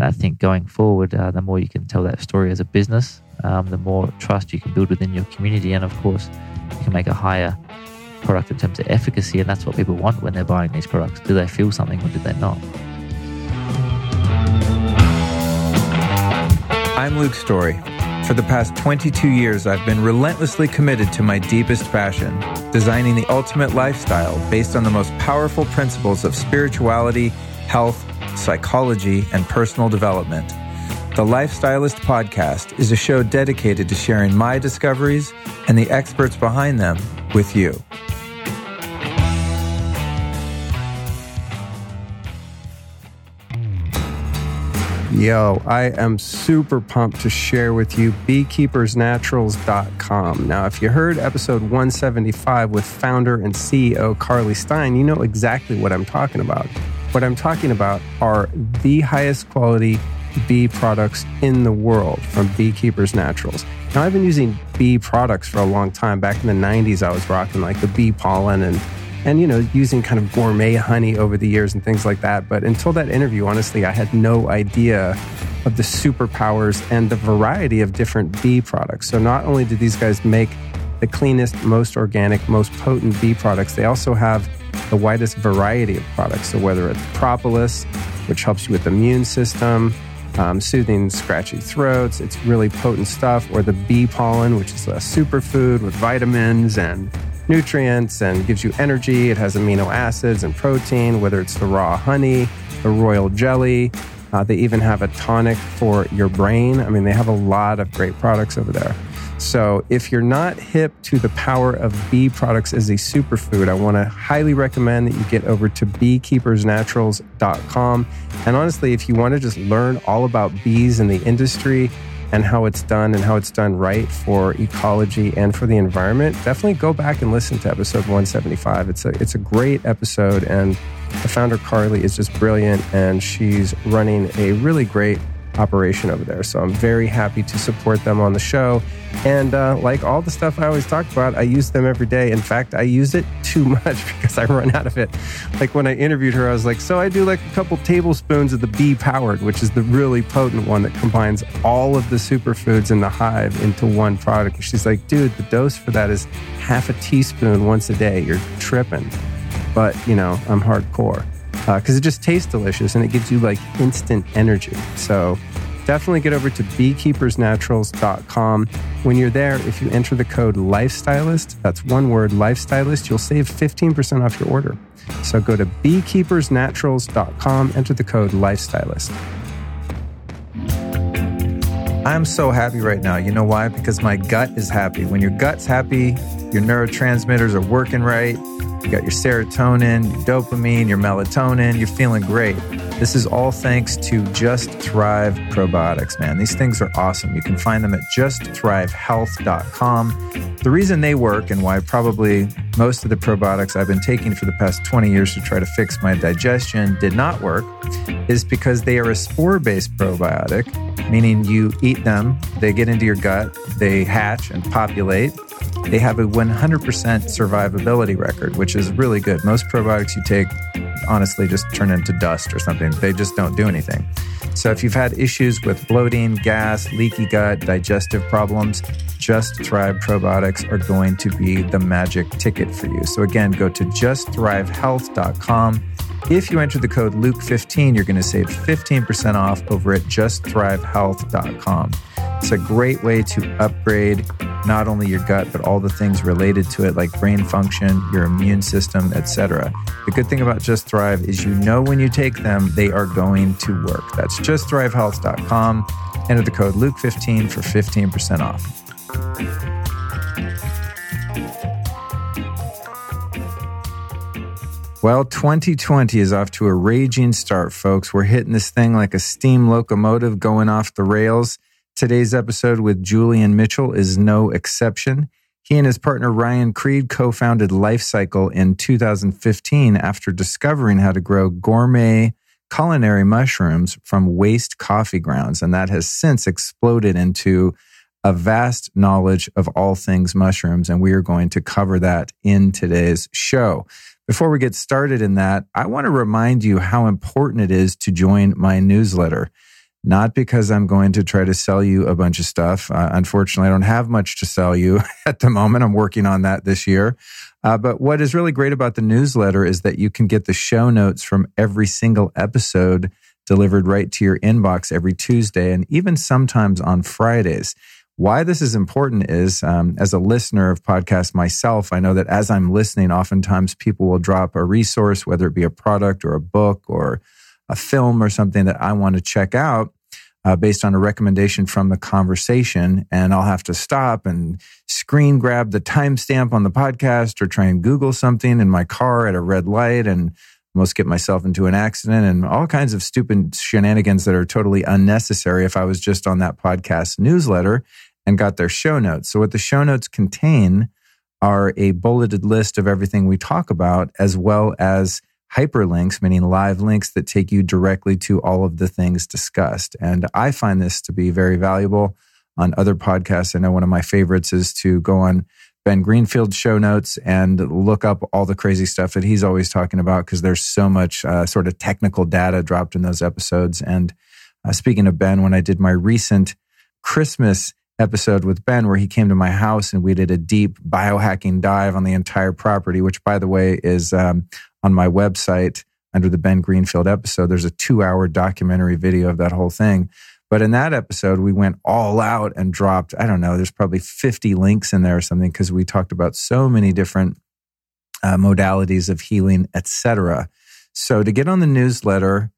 And I think going forward, uh, the more you can tell that story as a business, um, the more trust you can build within your community. And of course, you can make a higher product in terms of efficacy. And that's what people want when they're buying these products. Do they feel something or do they not? I'm Luke Storey. For the past 22 years, I've been relentlessly committed to my deepest passion, designing the ultimate lifestyle based on the most powerful principles of spirituality, health, psychology, and personal development. The Lifestylist Podcast is a show dedicated to sharing my discoveries and the experts behind them with you. Yo, I am super pumped to share with you beekeepersnaturals.com. Now, if you heard episode 175 with founder and CEO Carly Stein, you know exactly what I'm talking about. What I'm talking about are the highest quality bee products in the world from Beekeepers Naturals. Now, I've been using bee products for a long time. Back in the 90s, I was rocking like the bee pollen and and you know using kind of gourmet honey over the years and things like that but until that interview honestly i had no idea of the superpowers and the variety of different bee products so not only do these guys make the cleanest most organic most potent bee products they also have the widest variety of products so whether it's propolis which helps you with the immune system um, soothing scratchy throats it's really potent stuff or the bee pollen which is a superfood with vitamins and nutrients and gives you energy. It has amino acids and protein, whether it's the raw honey, the royal jelly. Uh, they even have a tonic for your brain. I mean, they have a lot of great products over there. So, if you're not hip to the power of bee products as a superfood, I want to highly recommend that you get over to beekeepersnaturals.com. And honestly, if you want to just learn all about bees in the industry, and how it's done and how it's done right for ecology and for the environment, definitely go back and listen to episode 175. It's a it's a great episode and the founder Carly is just brilliant and she's running a really great operation over there. So I'm very happy to support them on the show. And uh, like all the stuff I always talk about, I use them every day. In fact, I use it too much because I run out of it. Like when I interviewed her, I was like, so I do like a couple tablespoons of the bee powered, which is the really potent one that combines all of the superfoods in the hive into one product. And she's like, dude, the dose for that is half a teaspoon once a day. You're tripping. But, you know, I'm hardcore because uh, it just tastes delicious and it gives you like instant energy. So definitely get over to beekeepersnaturals.com. When you're there, if you enter the code Lifestylist, that's one word, Lifestylist, you'll save 15% off your order. So go to beekeepersnaturals.com, enter the code Lifestylist. I'm so happy right now. You know why? Because my gut is happy. When your gut's happy, your neurotransmitters are working right you got your serotonin, your dopamine, your melatonin. You're feeling great. This is all thanks to Just Thrive Probiotics, man. These things are awesome. You can find them at justthrivehealth.com. The reason they work and why probably most of the probiotics I've been taking for the past 20 years to try to fix my digestion did not work is because they are a spore based probiotic, meaning you eat them, they get into your gut, they hatch and populate they have a 100% survivability record, which is really good. Most probiotics you take honestly just turn into dust or something. They just don't do anything. So if you've had issues with bloating, gas, leaky gut, digestive problems, Just Thrive probiotics are going to be the magic ticket for you. So again, go to justthrivehealth.com. If you enter the code Luke15, you're going to save 15% off over at justthrivehealth.com. It's a great way to upgrade not only your gut but all the things related to it like brain function, your immune system, etc. The good thing about Just Thrive is you know when you take them they are going to work. That's justthrivehealth.com. Enter the code Luke15 for 15% off. Well, 2020 is off to a raging start, folks. We're hitting this thing like a steam locomotive going off the rails. Today's episode with Julian Mitchell is no exception. He and his partner Ryan Creed co founded Life Cykel in 2015 after discovering how to grow gourmet culinary mushrooms from waste coffee grounds. And that has since exploded into a vast knowledge of all things mushrooms. And we are going to cover that in today's show. Before we get started in that, I want to remind you how important it is to join my newsletter. Not because I'm going to try to sell you a bunch of stuff. Uh, unfortunately, I don't have much to sell you at the moment. I'm working on that this year. Uh, but what is really great about the newsletter is that you can get the show notes from every single episode delivered right to your inbox every Tuesday and even sometimes on Fridays. Why this is important is um, as a listener of podcasts myself, I know that as I'm listening, oftentimes people will drop a resource, whether it be a product or a book or a film or something that I want to check out uh, based on a recommendation from the conversation. And I'll have to stop and screen grab the timestamp on the podcast or try and Google something in my car at a red light and almost get myself into an accident and all kinds of stupid shenanigans that are totally unnecessary if I was just on that podcast newsletter and got their show notes. So, what the show notes contain are a bulleted list of everything we talk about, as well as hyperlinks, meaning live links that take you directly to all of the things discussed. And I find this to be very valuable on other podcasts. I know one of my favorites is to go on Ben Greenfield's show notes and look up all the crazy stuff that he's always talking about because there's so much uh, sort of technical data dropped in those episodes. And uh, speaking of Ben, when I did my recent Christmas episode with Ben where he came to my house and we did a deep biohacking dive on the entire property, which by the way is um, on my website under the Ben Greenfield episode. There's a two hour documentary video of that whole thing. But in that episode, we went all out and dropped, I don't know, there's probably 50 links in there or something because we talked about so many different uh, modalities of healing, etc. So to get on the newsletter,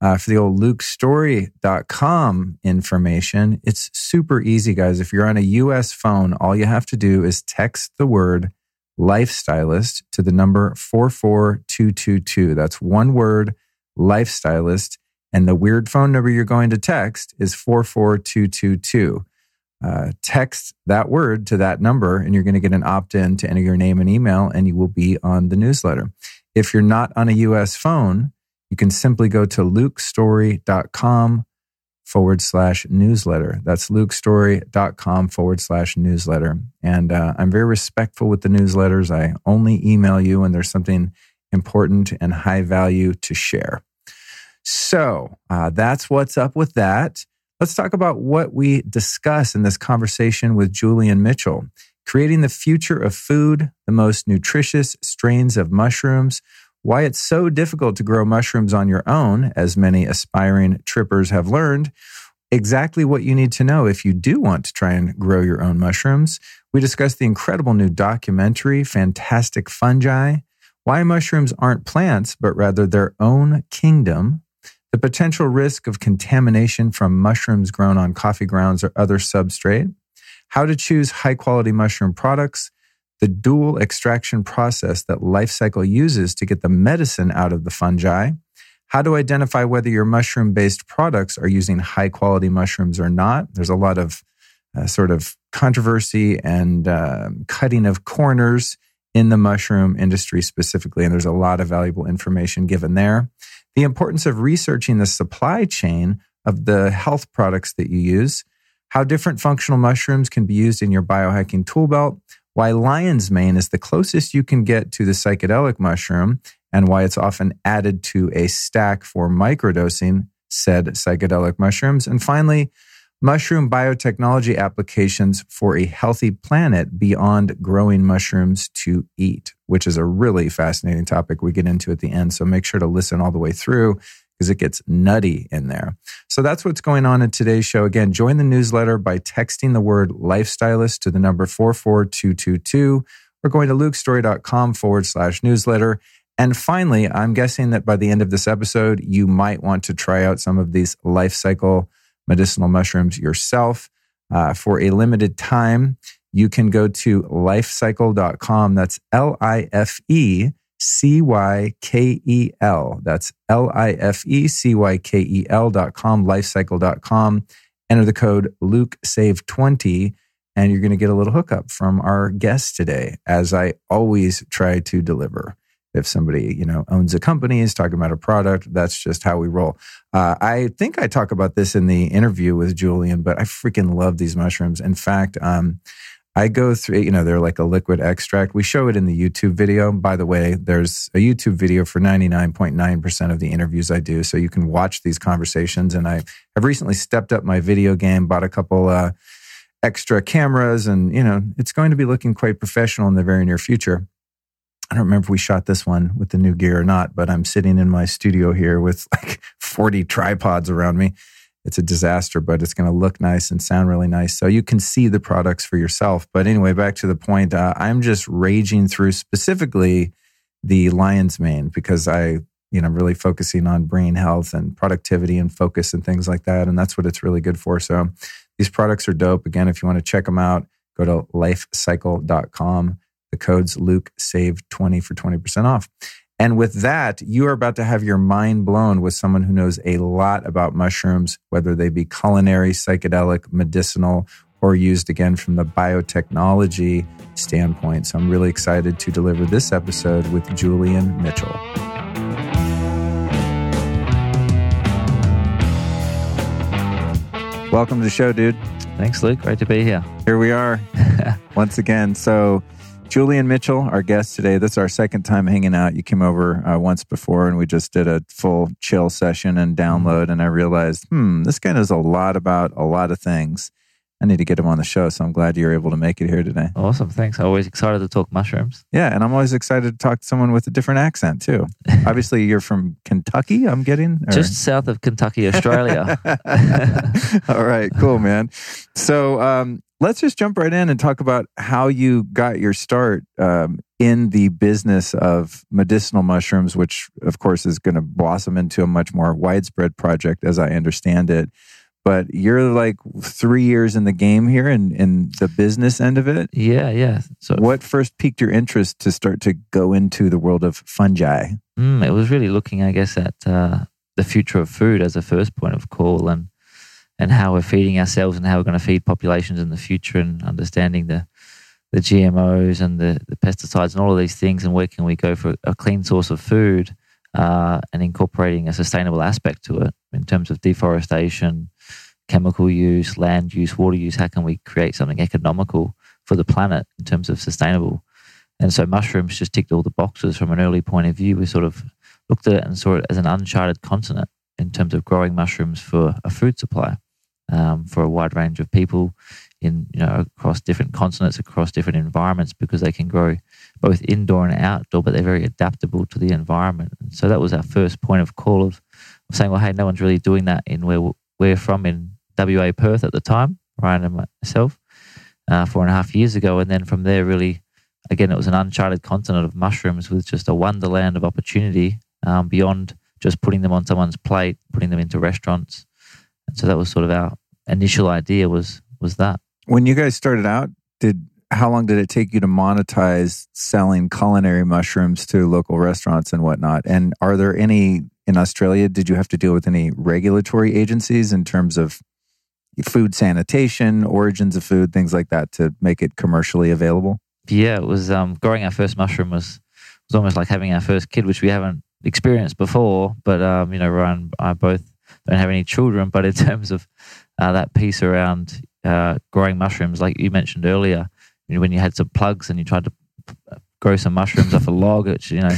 uh, for the old lukestorey.com information, it's super easy, guys. If you're on a US phone, all you have to do is text the word lifestylist to the number 44222. That's one word, lifestylist. And the weird phone number you're going to text is 44222. Uh, text that word to that number, and you're going to get an opt in to enter your name and email, and you will be on the newsletter. If you're not on a US phone, you can simply go to lukestorey.com forward slash newsletter. That's lukestorey.com forward slash newsletter. And uh, I'm very respectful with the newsletters. I only email you when there's something important and high value to share. So uh, that's what's up with that. Let's talk about what we discuss in this conversation with Julian Mitchell. Creating the future of food, the most nutritious strains of mushrooms, why it's so difficult to grow mushrooms on your own, as many aspiring trippers have learned, exactly what you need to know if you do want to try and grow your own mushrooms. We discuss the incredible new documentary, Fantastic Fungi, why mushrooms aren't plants, but rather their own kingdom, the potential risk of contamination from mushrooms grown on coffee grounds or other substrate, how to choose high quality mushroom products, the dual extraction process that Life Cykel uses to get the medicine out of the fungi, how to identify whether your mushroom based products are using high quality mushrooms or not. There's a lot of uh, sort of controversy and uh, cutting of corners in the mushroom industry specifically, and there's a lot of valuable information given there. The importance of researching the supply chain of the health products that you use, how different functional mushrooms can be used in your biohacking tool belt, why lion's mane is the closest you can get to the psychedelic mushroom and why it's often added to a stack for microdosing said psychedelic mushrooms. And finally, mushroom biotechnology applications for a healthy planet beyond growing mushrooms to eat, which is a really fascinating topic we get into at the end. So make sure to listen all the way through because it gets nutty in there. So that's what's going on in today's show. Again, join the newsletter by texting the word lifestylist to the number 44222 or going to lukestorey.com forward slash newsletter. And finally, I'm guessing that by the end of this episode, you might want to try out some of these Life Cykel medicinal mushrooms yourself. Uh, for a limited time, you can go to lifecykel.com. That's L I F E C Y K E L. That's L I F E C Y K E L dot com, lifecykel dot com. Enter the code Luke Save 20 and you're going to get a little hookup from our guest today, as I always try to deliver. If somebody, you know, owns a company, is talking about a product, that's just how we roll. Uh, I think I talk about this in the interview with Julian, but I freaking love these mushrooms. In fact, um, I go through, you know, they're like a liquid extract. We show it in the YouTube video. By the way, there's a YouTube video for 99.9% of the interviews I do. So you can watch these conversations. And I have recently stepped up my video game, bought a couple uh, extra cameras, and, you know, it's going to be looking quite professional in the very near future. I don't remember if we shot this one with the new gear or not, but I'm sitting in my studio here with like 40 tripods around me it's a disaster, but it's going to look nice and sound really nice. So you can see the products for yourself. But anyway, back to the point, uh, I'm just raging through specifically the lion's mane because I, you know, I'm really focusing on brain health and productivity and focus and things like that. And that's what it's really good for. So these products are dope. Again, if you want to check them out, go to lifecykel.com. The code's Luke Save 20 for 20% off. And with that, you are about to have your mind blown with someone who knows a lot about mushrooms, whether they be culinary, psychedelic, medicinal, or used again from the biotechnology standpoint. So I'm really excited to deliver this episode with Julian Mitchell. Welcome to the show, dude. Thanks, Luke. Great to be here. Here we are once again. So, Julian Mitchell, our guest today. This is our second time hanging out. You came over uh, once before and we just did a full chill session and download. And I realized, hmm, this guy knows a lot about a lot of things. I need to get him on the show. So I'm glad you're able to make it here today. Awesome. Thanks. Always excited to talk mushrooms. Yeah. And I'm always excited to talk to someone with a different accent too. Obviously, you're from Kentucky, I'm getting. Or? Just south of Kentucky, Australia. All right. Cool, man. So, um, let's just jump right in and talk about how you got your start um, in the business of medicinal mushrooms, which of course is going to blossom into a much more widespread project as I understand it. But you're like three years in the game here in, in the business end of it. Yeah, yeah. So, what first piqued your interest to start to go into the world of fungi? Mm, it was really looking, I guess, at uh, the future of food as a first point of call, and and how we're feeding ourselves and how we're going to feed populations in the future and understanding the the GMOs and the, the pesticides and all of these things and where can we go for a clean source of food uh, and incorporating a sustainable aspect to it in terms of deforestation, chemical use, land use, water use. How can we create something economical for the planet in terms of sustainable? And so mushrooms just ticked all the boxes from an early point of view. We sort of looked at it and saw it as an uncharted continent in terms of growing mushrooms for a food supply um, for a wide range of people in you know across different continents, across different environments, because they can grow both indoor and outdoor, but they're very adaptable to the environment. And so that was our first point of call of, of saying, well, hey, no one's really doing that in where we're from in WA Perth at the time, Ryan and myself, uh, four and a half years ago, and then from there, really. Again, it was an uncharted continent of mushrooms with just a wonderland of opportunity um, beyond just putting them on someone's plate, putting them into restaurants, and so that was sort of our initial idea was was that. When you guys started out, did how long did it take you to monetize selling culinary mushrooms to local restaurants and whatnot? And are there any in Australia? Did you have to deal with any regulatory agencies in terms of food sanitation, origins of food, things like that to make it commercially available? Yeah, it was um, growing our first mushroom was was almost like having our first kid, which we haven't experienced before. But um, you know, Ryan and I both don't have any children, but in terms of uh, that piece around uh, growing mushrooms, like you mentioned earlier, you know, when you had some plugs and you tried to grow some mushrooms off a log, which you know,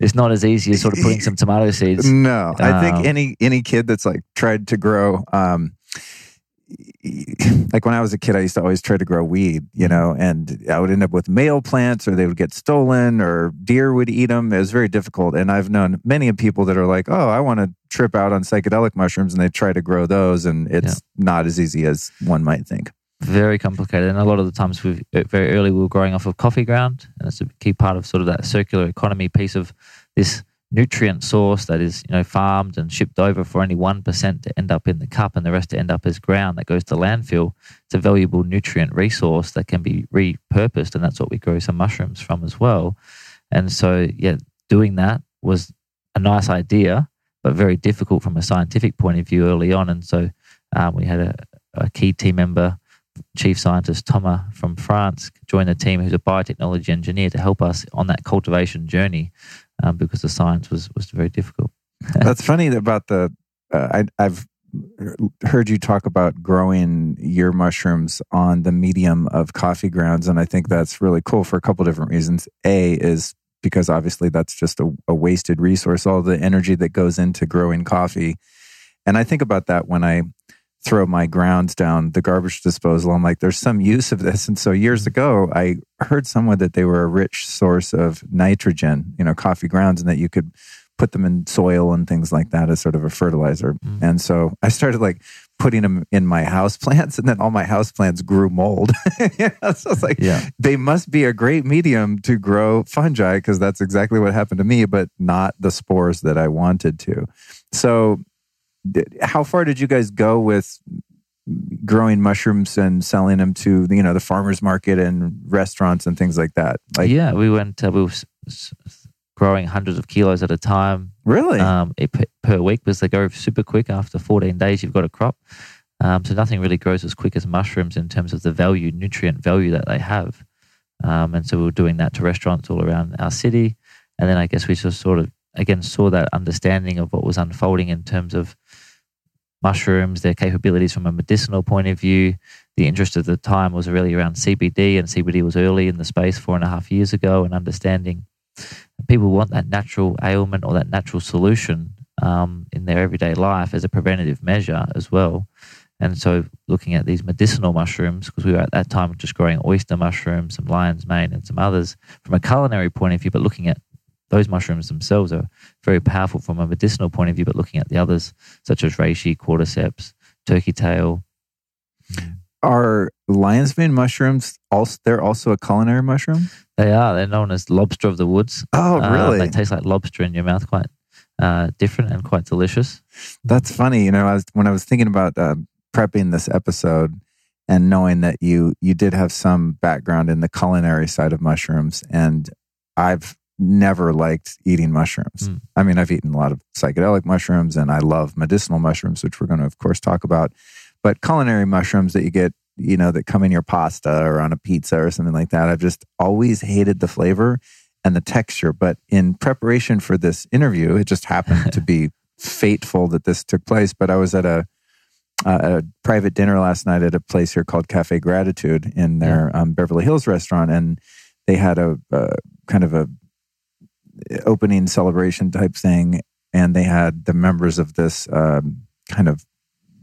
it's not as easy as sort of putting some tomato seeds. No, I think um, any any kid that's like tried to grow um, like when I was a kid, I used to always try to grow weed, you mm-hmm. know, and I would end up with male plants or they would get stolen or deer would eat them. It was very difficult. And I've known many people that are like, oh, I want to trip out on psychedelic mushrooms and they try to grow those. And it's yeah. not as easy as one might think. Very complicated. And a lot of the times, we uh, very early, we were growing off of coffee ground. And it's a key part of sort of that circular economy piece of this nutrient source that is you know farmed and shipped over for only 1% to end up in the cup and the rest to end up as ground that goes to landfill it's a valuable nutrient resource that can be repurposed and that's what we grow some mushrooms from as well. And so yeah doing that was a nice idea but very difficult from a scientific point of view early on. And so um, we had a, a key team member chief scientist Thomas from France joined the team, who's a biotechnology engineer, to help us on that cultivation journey um, because the science was was very difficult. That's funny about the. Uh, I, I've heard you talk about growing your mushrooms on the medium of coffee grounds, and I think that's really cool for a couple different reasons. A is because obviously that's just a, a wasted resource, all the energy that goes into growing coffee. And I think about that when I throw my grounds down the garbage disposal. I'm like, there's some use of this. And so years ago, I heard somewhere that they were a rich source of nitrogen, you know, coffee grounds, and that you could put them in soil and things like that as sort of a fertilizer. Mm. And so I started like putting them in my house plants, and then all my house plants grew mold. yeah, so it's like yeah. they must be a great medium to grow fungi because that's exactly what happened to me, but not the spores that I wanted to. So, how far did you guys go with growing mushrooms and selling them to you know the farmers market and restaurants and things like that? Like, yeah, we went. Uh, we were growing hundreds of kilos at a time. Really? Um, per week because they grow super quick. After 14 days, you've got a crop. Um, so nothing really grows as quick as mushrooms in terms of the value, nutrient value that they have. Um, and so we were doing that to restaurants all around our city. And then I guess we just sort of, again, saw that understanding of what was unfolding in terms of mushrooms, their capabilities from a medicinal point of view. The interest at the time was really around CBD, and CBD was early in the space four and a half years ago, and understanding people want that natural ailment or that natural solution um, in their everyday life as a preventative measure as well. And so, looking at these medicinal mushrooms, because we were at that time just growing oyster mushrooms, some lion's mane, and some others from a culinary point of view, but looking at those mushrooms themselves are very powerful from a medicinal point of view, but looking at the others, such as reishi, cordyceps, turkey tail. Are lion's mane mushrooms also they're also a culinary mushroom? They are. They're known as lobster of the woods. Oh, uh, really? Uh, they taste like lobster in your mouth, quite uh, different and quite delicious. That's funny. You know, I was, when I was thinking about uh, prepping this episode and knowing that you you did have some background in the culinary side of mushrooms, and I've never liked eating mushrooms. Mm. I mean, I've eaten a lot of psychedelic mushrooms, and I love medicinal mushrooms, which we're going to, of course, talk about. But culinary mushrooms that you get you know, that come in your pasta or on a pizza or something like that. I've just always hated the flavor and the texture. But in preparation for this interview, it just happened to be fateful that this took place. But I was at a, a private dinner last night at a place here called Cafe Gratitude in their yeah. um, Beverly Hills restaurant, and they had a, a kind of a opening celebration type thing, and they had the members of this um, kind of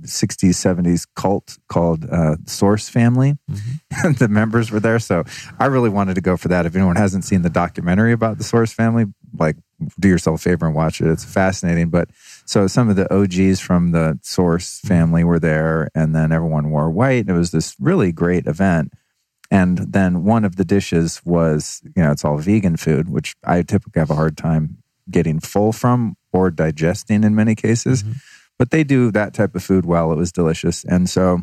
60s 70s cult called uh, source family. Mm-hmm. and the members were there so i really wanted to go for that. If anyone hasn't seen the documentary about the source family like do yourself a favor and watch it. It's fascinating but so some of the og's from the source family were there and then everyone wore white and it was this really great event and then one of the dishes was you know it's all vegan food which i typically have a hard time getting full from or digesting in many cases mm-hmm but they do that type of food well. It was delicious. And so,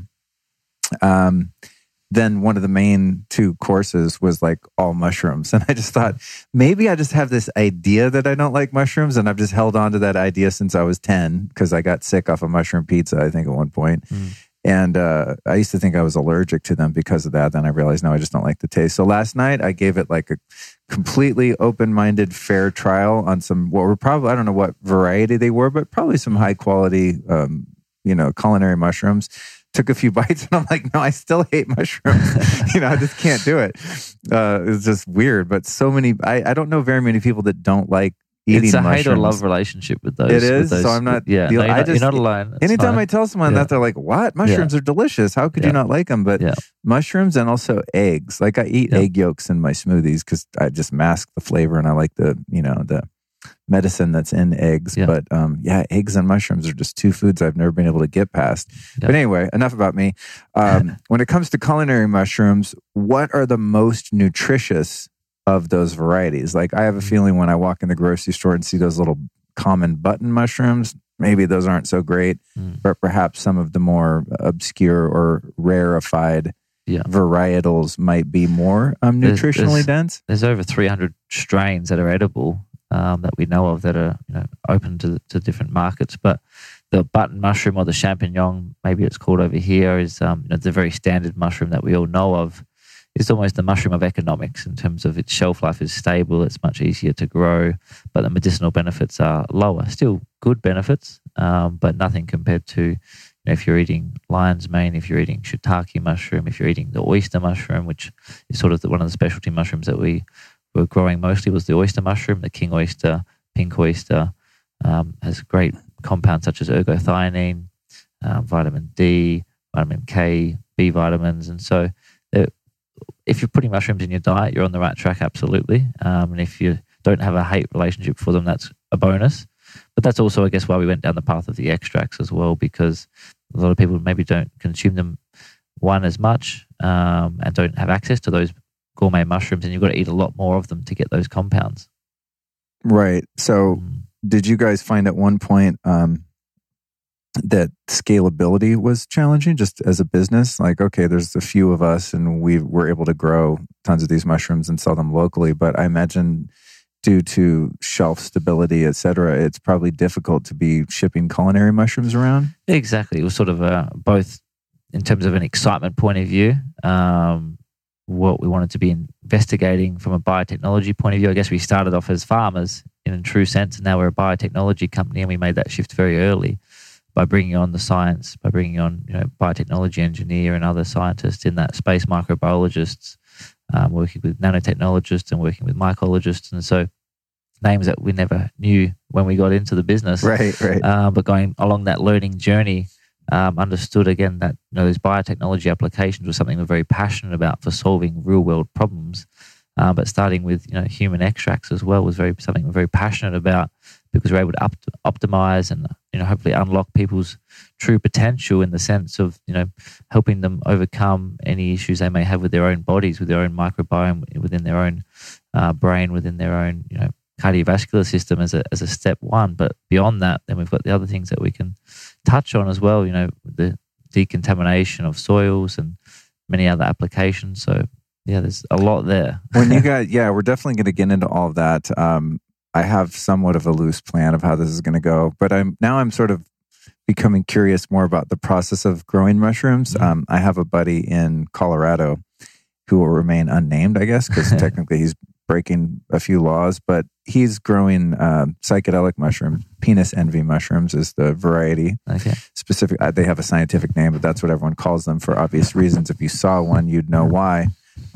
um, then one of the main two courses was like all mushrooms. And I just thought maybe I just have this idea that I don't like mushrooms. And I've just held on to that idea since I was 10 because I got sick off a mushroom pizza, I think, at one point. Mm. And uh, I used to think I was allergic to them because of that. Then I realized, no, I just don't like the taste. So last night I gave it like a completely open minded, fair trial on some, what were probably, I don't know what variety they were, but probably some high quality, um, you know, culinary mushrooms. Took a few bites and I'm like, no, I still hate mushrooms. you know, I just can't do it. Uh, it's just weird. But so many, I, I don't know very many people that don't like eating it's a hate or love relationship with those. It is. Those, so I'm not. Yeah, no, you're, I not, just, you're not alone. It's anytime fine. I tell someone yeah. that, they're like, "What? Mushrooms yeah. are delicious. How could yeah. you not like them?" But Yeah. mushrooms and also eggs. Like I eat egg yolks in my smoothies because I just mask the flavor and I like the you know the medicine that's in eggs. But um, yeah, eggs and mushrooms are just two foods I've never been able to get past. But anyway, enough about me. Um, when it comes to culinary mushrooms, what are the most nutritious of those varieties. Like I have a mm. feeling when I walk in the grocery store and see those little common button mushrooms, maybe those aren't so great, mm. but perhaps some of the more obscure or rarefied yeah. varietals might be more um, nutritionally there's, dense. There's over 300 strains that are edible um, that we know of that are you know, open to, to different markets, but the button mushroom or the champignon, maybe it's called over here, is um, you know, it's a very standard mushroom that we all know of is almost the mushroom of economics in terms of its shelf life is stable, it's much easier to grow, but the medicinal benefits are lower. Still good benefits, um, but nothing compared to you know, if you're eating lion's mane, if you're eating shiitake mushroom, if you're eating the oyster mushroom, which is sort of the, one of the specialty mushrooms that we were growing mostly was the oyster mushroom, the king oyster, pink oyster, um, has great compounds such as ergothioneine, um, vitamin D, vitamin K, B vitamins, and so if you're putting mushrooms in your diet, you're on the right track, absolutely. Um, and if you don't have a hate relationship for them, that's a bonus. But that's also, I guess, why we went down the path of the extracts as well, because a lot of people maybe don't consume them one as much um, and don't have access to those gourmet mushrooms, and you've got to eat a lot more of them to get those compounds. Right. So, mm. did you guys find at one point um, that scalability was challenging just as a business? Like, okay, there's a few of us, and we were able to grow tons of these mushrooms and sell them locally, but I imagine due to shelf stability, et cetera, it's probably difficult to be shipping culinary mushrooms around. Exactly. It was sort of uh, both in terms of an excitement point of view, um, what we wanted to be investigating from a biotechnology point of view. I guess we started off as farmers in a true sense, and now we're a biotechnology company, and we made that shift very early by bringing on the science, by bringing on you know biotechnology engineer and other scientists in that space, microbiologists, um, working with nanotechnologists and working with mycologists, and so names that we never knew when we got into the business. Right, right. Uh, but going along that learning journey, um, understood again that you know those biotechnology applications were something we're very passionate about for solving real world problems. Uh, but starting with you know human extracts as well was very something we're very passionate about because we're able to up, optimize and you know hopefully unlock people's true potential in the sense of you know helping them overcome any issues they may have with their own bodies, with their own microbiome, within their own uh, brain, within their own you know cardiovascular system as a as a step one. But beyond that, then we've got the other things that we can touch on as well. You know the decontamination of soils and many other applications. So yeah, there's a lot there. when you got, yeah, we're definitely going to get into all of that. Um, I have somewhat of a loose plan of how this is going to go, but I'm now I'm sort of becoming curious more about the process of growing mushrooms. Mm-hmm. Um, I have a buddy in Colorado who will remain unnamed, I guess, because technically he's breaking a few laws, but he's growing uh, psychedelic mushroom. Penis envy mushrooms is the variety. Okay. Specific, uh, they have a scientific name, but that's what everyone calls them for obvious reasons. If you saw one, you'd know why.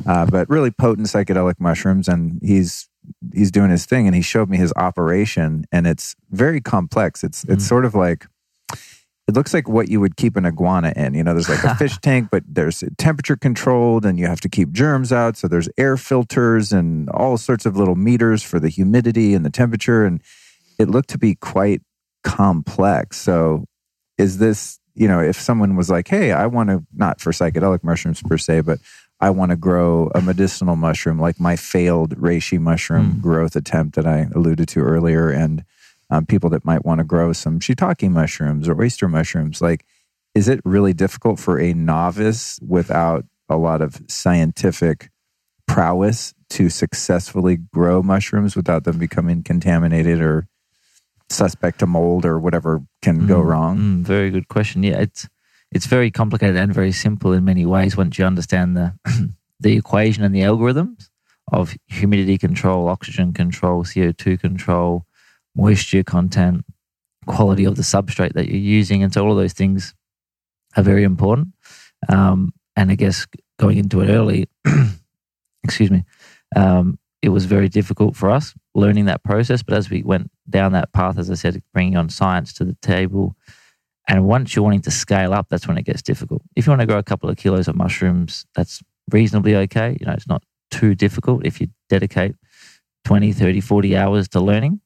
Uh, but really potent psychedelic mushrooms, and he's he's doing his thing, and he showed me his operation, and it's very complex. It's it's mm. sort of like it looks like what you would keep an iguana in. You know, there's like a fish tank, but there's temperature controlled, and you have to keep germs out. So there's air filters and all sorts of little meters for the humidity and the temperature, and it looked to be quite complex. So is this you know, if someone was like, "Hey, I want to not for psychedelic mushrooms per se, but I want to grow a medicinal mushroom like my failed reishi mushroom mm. growth attempt that I alluded to earlier, and um, people that might want to grow some shiitake mushrooms or oyster mushrooms. Like, is it really difficult for a novice without a lot of scientific prowess to successfully grow mushrooms without them becoming contaminated or suspect to mold or whatever can mm. go wrong? Mm, very good question. Yeah, it's it's very complicated and very simple in many ways once you understand the the equation and the algorithms of humidity control, oxygen control, CO2 control, moisture content, quality of the substrate that you're using. And so all of those things are very important. Um, and I guess going into it early, excuse me, um, it was very difficult for us learning that process. But as we went down that path, as I said, bringing on science to the table, and once you're wanting to scale up, that's when it gets difficult. If you want to grow a couple of kilos of mushrooms, that's reasonably okay. You know, it's not too difficult if you dedicate 20, 30, 40 hours to learning.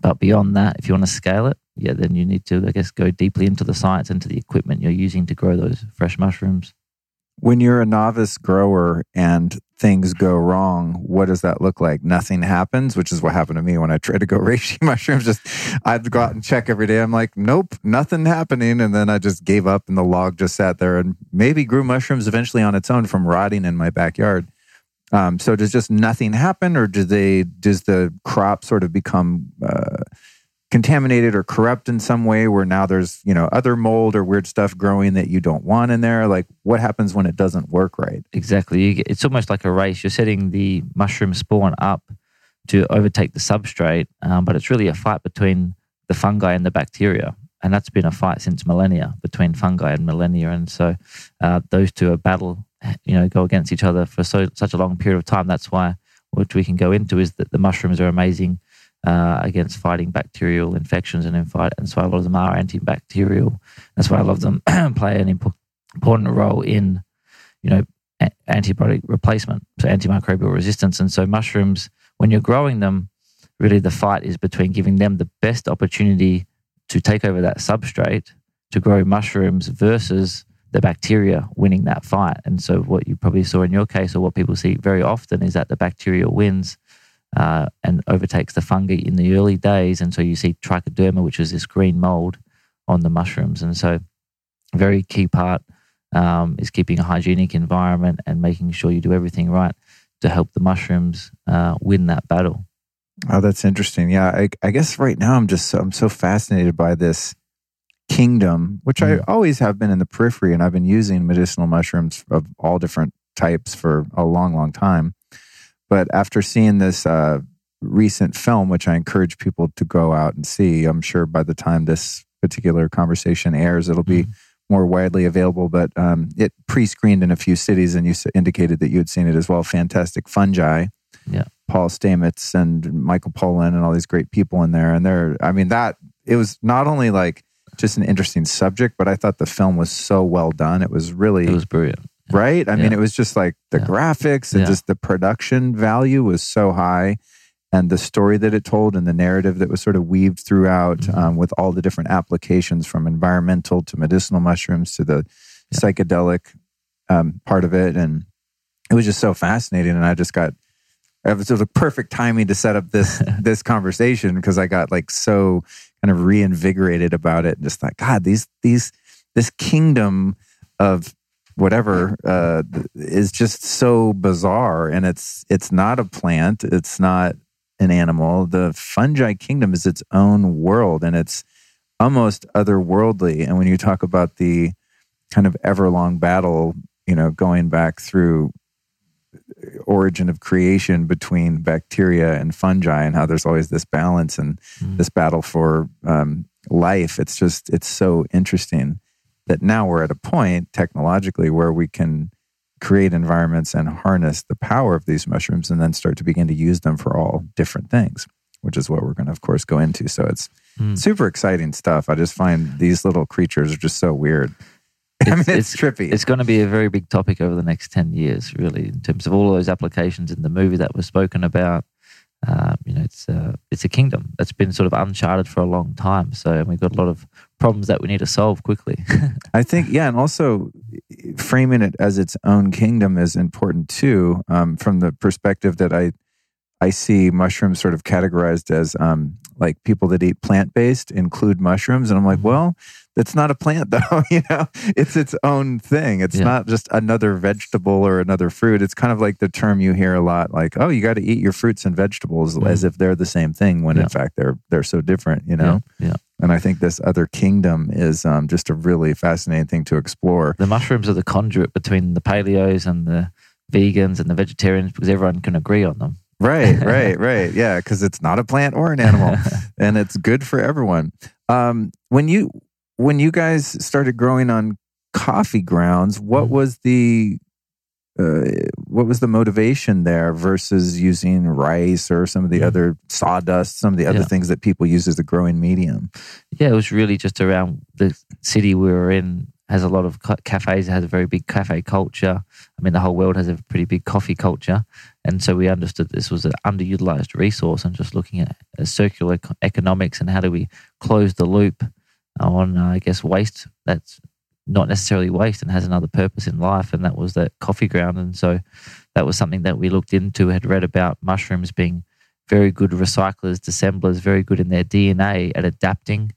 But beyond that, if you want to scale it, yeah, then you need to, I guess, go deeply into the science, into the equipment you're using to grow those fresh mushrooms. When you're a novice grower and things go wrong, what does that look like? Nothing happens, which is what happened to me when I tried to go reishi mushrooms. Just I'd go out and check every day. I'm like, nope, nothing happening. And then I just gave up and the log just sat there and maybe grew mushrooms eventually on its own from rotting in my backyard. Um, so does just nothing happen or do they, does the crop sort of become, uh, contaminated or corrupt in some way where now there's you know other mold or weird stuff growing that you don't want in there? Like what happens when it doesn't work right? Exactly. Get, it's almost like a race. You're setting the mushroom spawn up to overtake the substrate um, but it's really a fight between the fungi and the bacteria. And that's been a fight since millennia between fungi and millennia. And so uh, those two are battle, you know, go against each other for so such a long period of time. That's why, which we can go into, is that the mushrooms are amazing uh, against fighting bacterial infections and fight. And so a lot of them are antibacterial. That's why a lot of them play an important role in, you know, antibiotic replacement, so antimicrobial resistance. And so mushrooms, when you're growing them, really the fight is between giving them the best opportunity to take over that substrate to grow mushrooms versus the bacteria winning that fight. And so, what you probably saw in your case, or what people see very often, is that the bacteria wins uh, and overtakes the fungi in the early days. And so, you see trichoderma, which is this green mold on the mushrooms. And so, very key part um, is keeping a hygienic environment and making sure you do everything right to help the mushrooms uh, win that battle. Oh, that's interesting. Yeah, I, I, guess right now I'm just so, I'm so fascinated by this kingdom, which mm. I always have been in the periphery, and I've been using medicinal mushrooms of all different types for a long, long time. But after seeing this uh, recent film, which I encourage people to go out and see, I'm sure by the time this particular conversation airs, it'll be mm. more widely available. But um, it pre-screened in a few cities, and you indicated that you had seen it as well. Fantastic fungi. Yeah Paul Stamets and Michael Pollan and all these great people in there. And they're, I mean, that it was not only like just an interesting subject, but I thought the film was so well done. It was really, it was brilliant. Right? I yeah. mean, it was just like the yeah. graphics and yeah. just the production value was so high. And the story that it told and the narrative that was sort of weaved throughout mm-hmm. um, with all the different applications from environmental to medicinal mushrooms to the psychedelic um, part of it. And it was just so fascinating. And I just got, it was the perfect timing to set up this this conversation because I got like so kind of reinvigorated about it and just like God, these these this kingdom of whatever uh, is just so bizarre and it's it's not a plant it's not an animal the fungi kingdom is its own world and it's almost otherworldly and when you talk about the kind of everlong battle you know going back through origin of creation between bacteria and fungi and how there's always this balance and mm. this battle for um, life it's just it's so interesting that now we're at a point technologically where we can create environments and harness the power of these mushrooms and then start to begin to use them for all different things which is what we're going to of course go into so it's mm. super exciting stuff i just find these little creatures are just so weird I mean, it's, it's, trippy. It's going to be a very big topic over the next 10 years, really, in terms of all of those applications in the movie that was spoken about. Uh, you know, it's, uh, it's a kingdom that's been sort of uncharted for a long time. So, and we've got a lot of problems that we need to solve quickly. I think, yeah. And also framing it as its own kingdom is important too, um, from the perspective that I, I see mushrooms sort of categorized as um, like people that eat plant based include mushrooms. And I'm like, mm-hmm. well, it's not a plant though you know it's its own thing it's yeah. not just another vegetable or another fruit it's kind of like the term you hear a lot like oh you got to eat your fruits and vegetables mm. as if they're the same thing when yeah. in fact they're they're so different you know yeah, yeah. And i think this other kingdom is um, just a really fascinating thing to explore. The mushrooms are the conduit between the paleos and the vegans and the vegetarians because everyone can agree on them. Right right right. Yeah because it's not a plant or an animal and it's good for everyone. Um, when you when you guys started growing on coffee grounds, what mm-hmm. was the uh, what was the motivation there versus using rice or some of the mm-hmm. other sawdust, some of the other yeah. things that people use as a growing medium? Yeah, it was really just around the city we were in has a lot of cafes. It has a very big cafe culture. I mean, the whole world has a pretty big coffee culture, and so we understood this was an underutilized resource. And just looking at circular economics and how do we close the loop on, uh, I guess, waste that's not necessarily waste and has another purpose in life. And that was that coffee ground. And so that was something that we looked into, had read about mushrooms being very good recyclers, dissemblers, very good in their DNA at adapting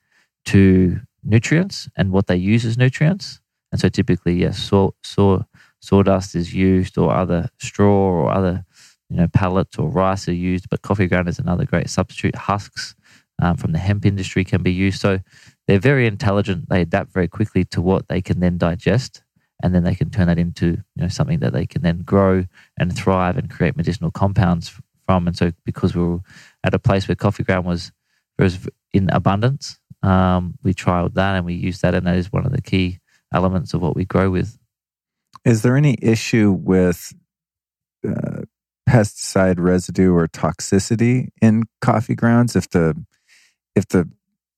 to nutrients and what they use as nutrients. And so typically, yes, saw, saw, sawdust is used or other straw or other, you know, pellets or rice are used, but coffee ground is another great substitute. Husks um, from the hemp industry can be used. So they're very intelligent. They adapt very quickly to what they can then digest, and then they can turn that into you know something that they can then grow and thrive and create medicinal compounds from. And so, because we were at a place where coffee ground was was in abundance, Um, we trialed that and we used that, and that is one of the key elements of what we grow with. Is there any issue with uh, pesticide residue or toxicity in coffee grounds if the if the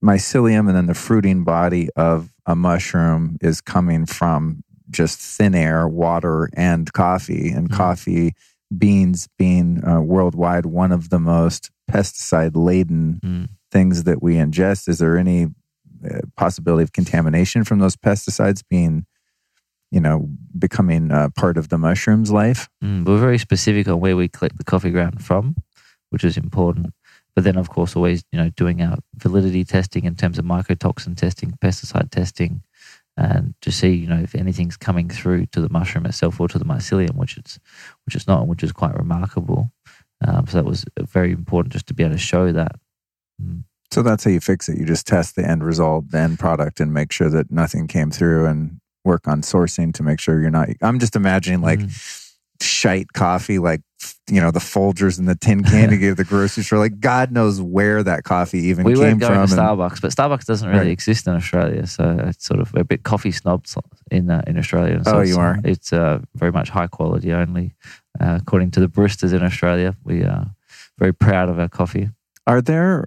mycelium and then the fruiting body of a mushroom is coming from just thin air, water, and coffee, and Mhm. coffee beans being uh, worldwide one of the most pesticide laden Mm. things that we ingest. Is there any uh, possibility of contamination from those pesticides being, you know, becoming uh, part of the mushroom's life? Mm, we're very specific on where we collect the coffee ground from, which is important. But then, of course, always you know doing our validity testing in terms of mycotoxin testing, pesticide testing, and to see you know if anything's coming through to the mushroom itself or to the mycelium, which it's which it's not, which is quite remarkable. Um, so that was very important just to be able to show that. Mm. So that's how you fix it. You just test the end result, the end product, and make sure that nothing came through and work on sourcing to make sure you're not. I'm just imagining like Mm. shite coffee, like, you know, the Folgers and the tin can you give the grocery store. Like, God knows where that coffee even we came from. to Starbucks, but Starbucks doesn't really Right. exist in Australia. So it's sort of a bit coffee snobs in uh, in Australia. So Oh, you are? It's uh, very much high quality only, uh, according to the baristas in Australia. We are very proud of our coffee. Are there,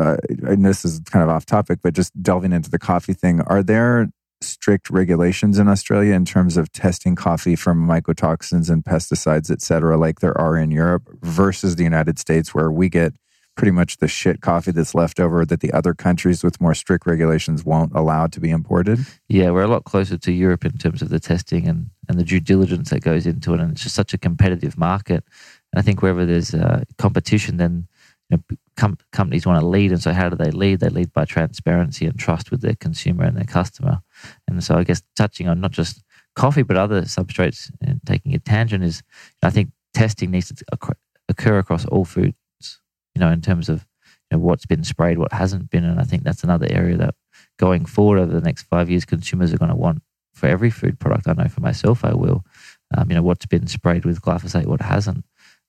uh, and this is kind of off topic, but just delving into the coffee thing, are there strict regulations in Australia in terms of testing coffee for mycotoxins and pesticides, et cetera, like there are in Europe versus the United States, where we get pretty much the shit coffee that's left over that the other countries with more strict regulations won't allow to be imported? Yeah, we're a lot closer to Europe in terms of the testing and, and the due diligence that goes into it. And it's just such a competitive market. And I think wherever there's uh, competition, then you know, com- companies want to lead. And so, how do they lead? They lead by transparency and trust with their consumer and their customer. And so, I guess touching on not just coffee, but other substrates and taking a tangent is, I think testing needs to occur- across all foods, you know, in terms of you know, what's been sprayed, what hasn't been. And I think that's another area that going forward over the next five years, consumers are going to want for every food product. I know for myself, I will. Um, you know, what's been sprayed with glyphosate, what hasn't.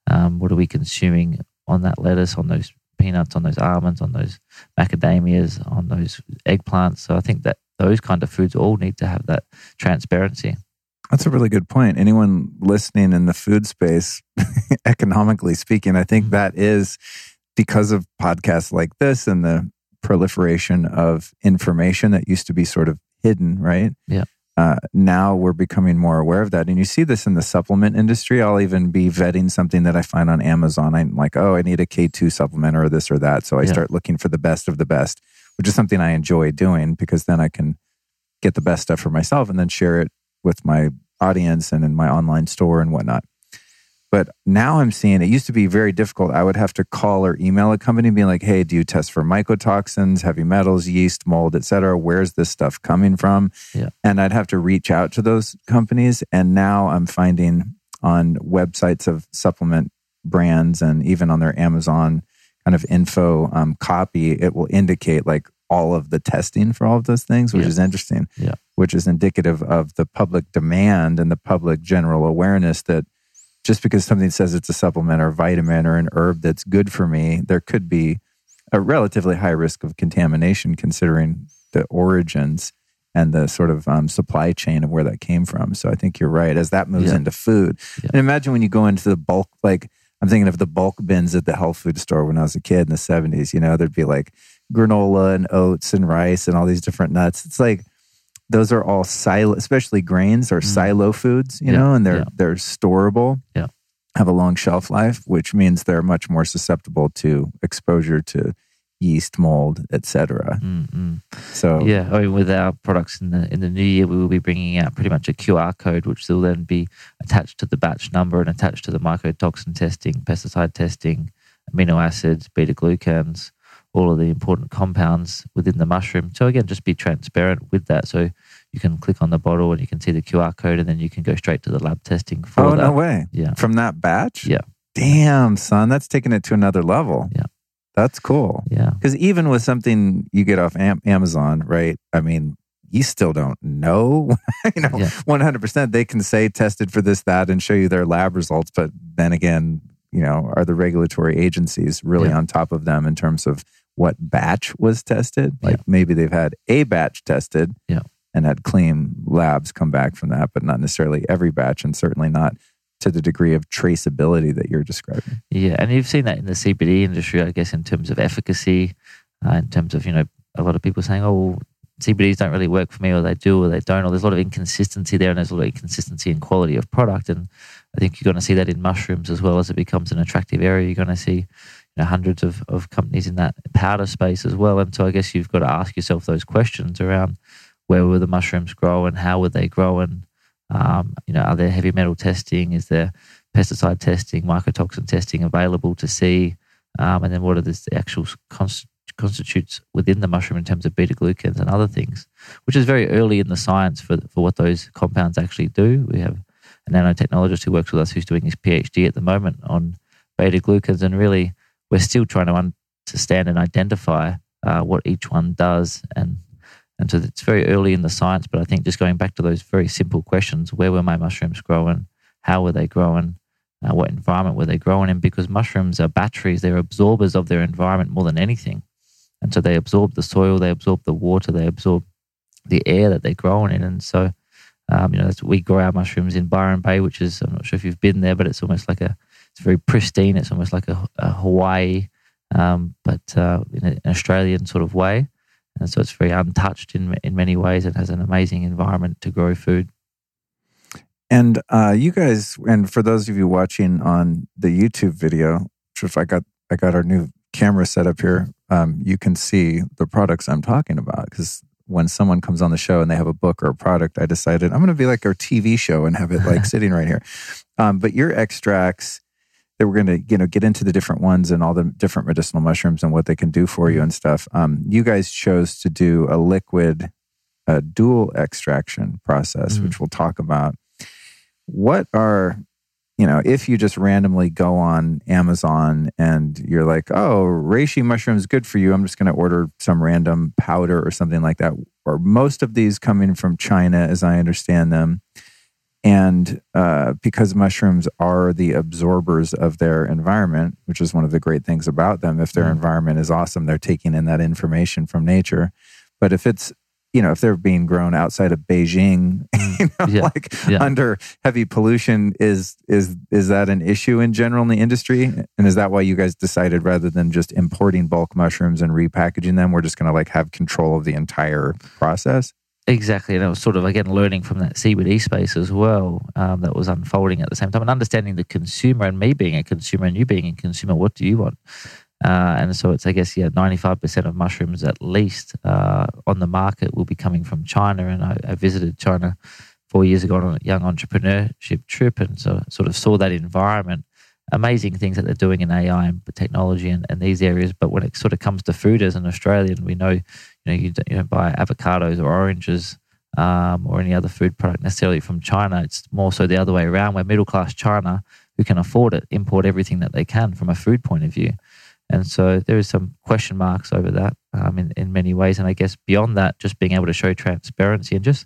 Um, what are we consuming on that lettuce, on those peanuts, on those almonds, on those macadamias, on those eggplants? So I think that those kind of foods all need to have that transparency. That's a really good point. Anyone listening in the food space, economically speaking, I think Mhm. that is because of podcasts like this and the proliferation of information that used to be sort of hidden, right? Yeah. Uh, now we're becoming more aware of that. And you see this in the supplement industry. I'll even be vetting something that I find on Amazon. I'm like, oh, I need a K2 supplement or this or that. So I Yeah. start looking for the best of the best, which is something I enjoy doing because then I can get the best stuff for myself and then share it with my audience and in my online store and whatnot. But now I'm seeing it used to be very difficult. I would have to call or email a company and be like, hey, do you test for mycotoxins, heavy metals, yeast, mold, et cetera? Where's this stuff coming from? Yeah. And I'd have to reach out to those companies. And now I'm finding on websites of supplement brands and even on their Amazon kind of info um, copy, it will indicate like all of the testing for all of those things, which Yeah. is interesting. Yeah. Which is indicative of the public demand and the public general awareness that just because something says it's a supplement or vitamin or an herb that's good for me, there could be a relatively high risk of contamination considering the origins and the sort of um, supply chain of where that came from. So I think you're right. As that moves Yeah. into food, Yeah. and imagine when you go into the bulk, like I'm thinking of the bulk bins at the health food store when I was a kid in the 70s. You know, there'd be like granola and oats and rice and all these different nuts. It's like those are all silo, especially grains are Mm. silo foods, you Yeah, know, and they're yeah. they're storable. Yeah. Have a long shelf life, which means they're much more susceptible to exposure to yeast, mold, etc. Mm-mm. So Yeah, I mean, with our products in the in the new year, we will be bringing out pretty much a QR code, which will then be attached to the batch number and attached to the mycotoxin testing, pesticide testing, amino acids, beta glucans, all of the important compounds within the mushroom. So again, just be transparent with that. So you can click on the bottle and you can see the QR code, and then you can go straight to the lab testing for Oh that. no way. Yeah, From that batch? Yeah. Damn, son, that's taking it to another level. Yeah. That's cool. yeah, Because even with something you get off Am- Amazon, right? I mean, you still don't know. you know, Yeah. one hundred percent. They can say tested for this, that, and show you their lab results. But then again, you know, are the regulatory agencies really Yeah. on top of them in terms of what batch was tested. Like Yeah. maybe they've had a batch tested Yeah. and had clean labs come back from that, but not necessarily every batch and certainly not to the degree of traceability that you're describing. Yeah, and you've seen that in the CBD industry, I guess, in terms of efficacy, uh, in terms of you know a lot of people saying, "Oh, CBDs don't really work for me," or they do, or they don't, or there's a lot of inconsistency there, and there's a lot of inconsistency in quality of product. And I think you're going to see that in mushrooms as well as it becomes an attractive area. You're going to see you know, hundreds of, of companies in that powder space as well. And so I guess you've got to ask yourself those questions around where will the mushrooms grow and how would they grow and um, you know, are there heavy metal testing? Is there pesticide testing, mycotoxin testing available to see? Um, and then what are the actual const- constitutes within the mushroom in terms of beta glucans and other things, which is very early in the science for, for what those compounds actually do. We have a nanotechnologist who works with us who's doing his PhD at the moment on beta glucans, and really we're still trying to understand and identify uh, what each one does and and so it's very early in the science, but I think just going back to those very simple questions where were my mushrooms growing? How were they growing? Uh, what environment were they growing in? Because mushrooms are batteries, they're absorbers of their environment more than anything. And so they absorb the soil, they absorb the water, they absorb the air that they're growing in. And so, um, you know, we grow our mushrooms in Byron Bay, which is, I'm not sure if you've been there, but it's almost like a, it's very pristine. It's almost like a, a Hawaii, um, but uh, in an Australian sort of way and so it's very untouched in in many ways. It has an amazing environment to grow food. And uh, you guys, and for those of you watching on the YouTube video, which if I got I got our new camera set up here, um, you can see the products I'm talking about. Because when someone comes on the show and they have a book or a product, I decided I'm going to be like our TV show and have it like sitting right here. Um, but your extracts that we're going to you know get into the different ones and all the different medicinal mushrooms and what they can do for you and stuff. Um, you guys chose to do a liquid, a dual extraction process, Mm. which we'll talk about. What are you know if you just randomly go on Amazon and you're like, oh, reishi mushrooms good for you. I'm just going to order some random powder or something like that. Or most of these coming from China, as I understand them. And uh, because mushrooms are the absorbers of their environment, which is one of the great things about them, if their Mm. environment is awesome, they're taking in that information from nature. But if it's, you know, if they're being grown outside of Beijing, you know, Yeah. like Yeah. under heavy pollution, is is is that an issue in general in the industry? And is that why you guys decided rather than just importing bulk mushrooms and repackaging them, we're just going to like have control of the entire process? Exactly, and I was sort of again learning from that CBD space as well um, that was unfolding at the same time, and understanding the consumer and me being a consumer and you being a consumer. What do you want? Uh, and so it's I guess yeah, ninety five percent of mushrooms at least uh, on the market will be coming from China, and I, I visited China four years ago on a young entrepreneurship trip, and so sort of saw that environment. Amazing things that they're doing in AI and technology and, and these areas, but when it sort of comes to food as an Australian, we know you know you don't, buy avocados or oranges um, or any other food product necessarily from China. It's more so the other way around, where middle class China, who can afford it, import everything that they can from a food point of view. And so there is some question marks over that um, in, in many ways. And I guess beyond that, just being able to show transparency and just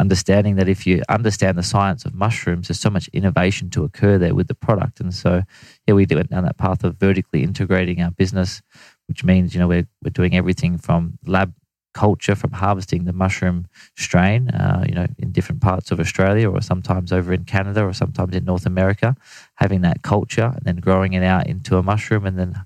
understanding that if you understand the science of mushrooms, there's so much innovation to occur there with the product. And so, yeah, we went down that path of vertically integrating our business, which means, you know, we're, we're doing everything from lab culture, from harvesting the mushroom strain, uh, you know, in different parts of Australia or sometimes over in Canada or sometimes in North America, having that culture and then growing it out into a mushroom and then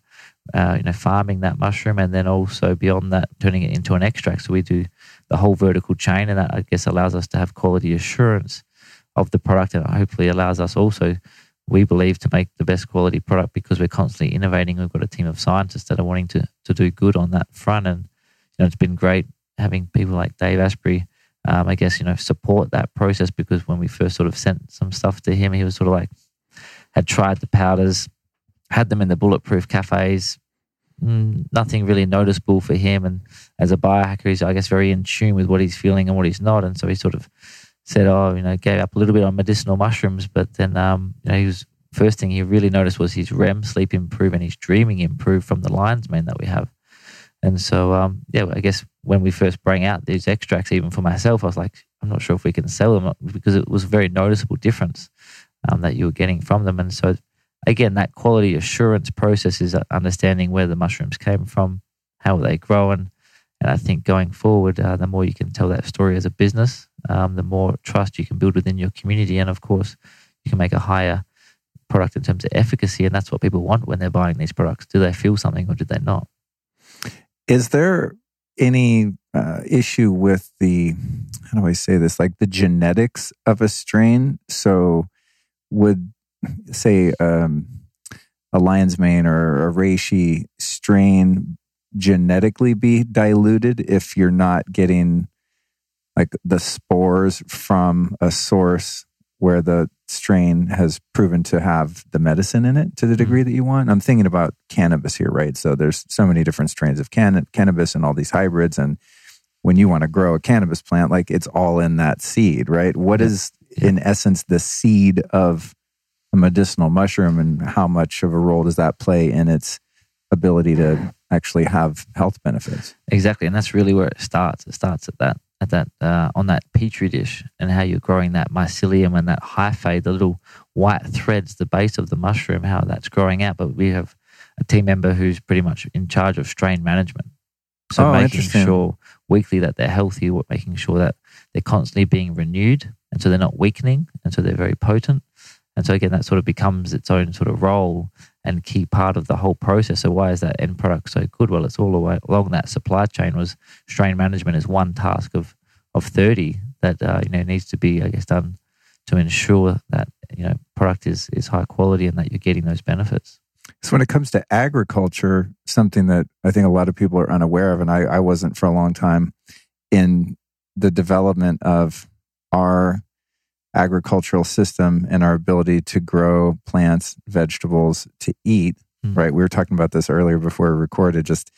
uh, you know, farming that mushroom, and then also beyond that, turning it into an extract. So we do the whole vertical chain, and that I guess allows us to have quality assurance of the product, and hopefully allows us also, we believe, to make the best quality product because we're constantly innovating. We've got a team of scientists that are wanting to to do good on that front, and you know, it's been great having people like Dave Asprey. Um, I guess you know support that process because when we first sort of sent some stuff to him, he was sort of like had tried the powders had them in the bulletproof cafes. Mm, nothing really noticeable for him. And as a biohacker, he's, I guess, very in tune with what he's feeling and what he's not. And so he sort of said, oh, you know, gave up a little bit on medicinal mushrooms. But then, um, you know, he was, first thing he really noticed was his REM sleep improve and his dreaming improve from the lion's mane that we have. And so, um, yeah, I guess when we first bring out these extracts, even for myself, I was like, I'm not sure if we can sell them because it was a very noticeable difference um, that you were getting from them. And so again, that quality assurance process is understanding where the mushrooms came from, how are they growing? And I think going forward, uh, the more you can tell that story as a business, um, the more trust you can build within your community. And of course, you can make a higher product in terms of efficacy. And that's what people want when they're buying these products. Do they feel something or do they not? Is there any uh, issue with the, how do I say this, like the genetics of a strain? So would, say, um, a lion's mane or a reishi strain genetically be diluted if you're not getting like the spores from a source where the strain has proven to have the medicine in it to the degree mm-hmm. that you want. I'm thinking about cannabis here, right? So there's so many different strains of can- cannabis and all these hybrids. And when you want to grow a cannabis plant, like it's all in that seed, right? What is, in essence, the seed of a medicinal mushroom and how much of a role does that play in its ability to actually have health benefits? Exactly. And that's really where it starts. It starts at that at that uh, on that petri dish and how you're growing that mycelium and that hyphae, the little white threads, the base of the mushroom, how that's growing out. But we have a team member who's pretty much in charge of strain management. So oh, making sure weekly that they're healthy, making sure that they're constantly being renewed, and so they're not weakening, and so they're very potent. And so again, that sort of becomes its own sort of role and key part of the whole process. So why is that end product so good? Well, it's all along that supply chain. Was strain management is one task of of thirty that uh, you know needs to be, I guess, done to ensure that you know product is is high quality and that you're getting those benefits. So when it comes to agriculture, something that I think a lot of people are unaware of, and I, I wasn't for a long time in the development of our agricultural system and our ability to grow plants, vegetables to eat, mm. right? We were talking about this earlier before we recorded, just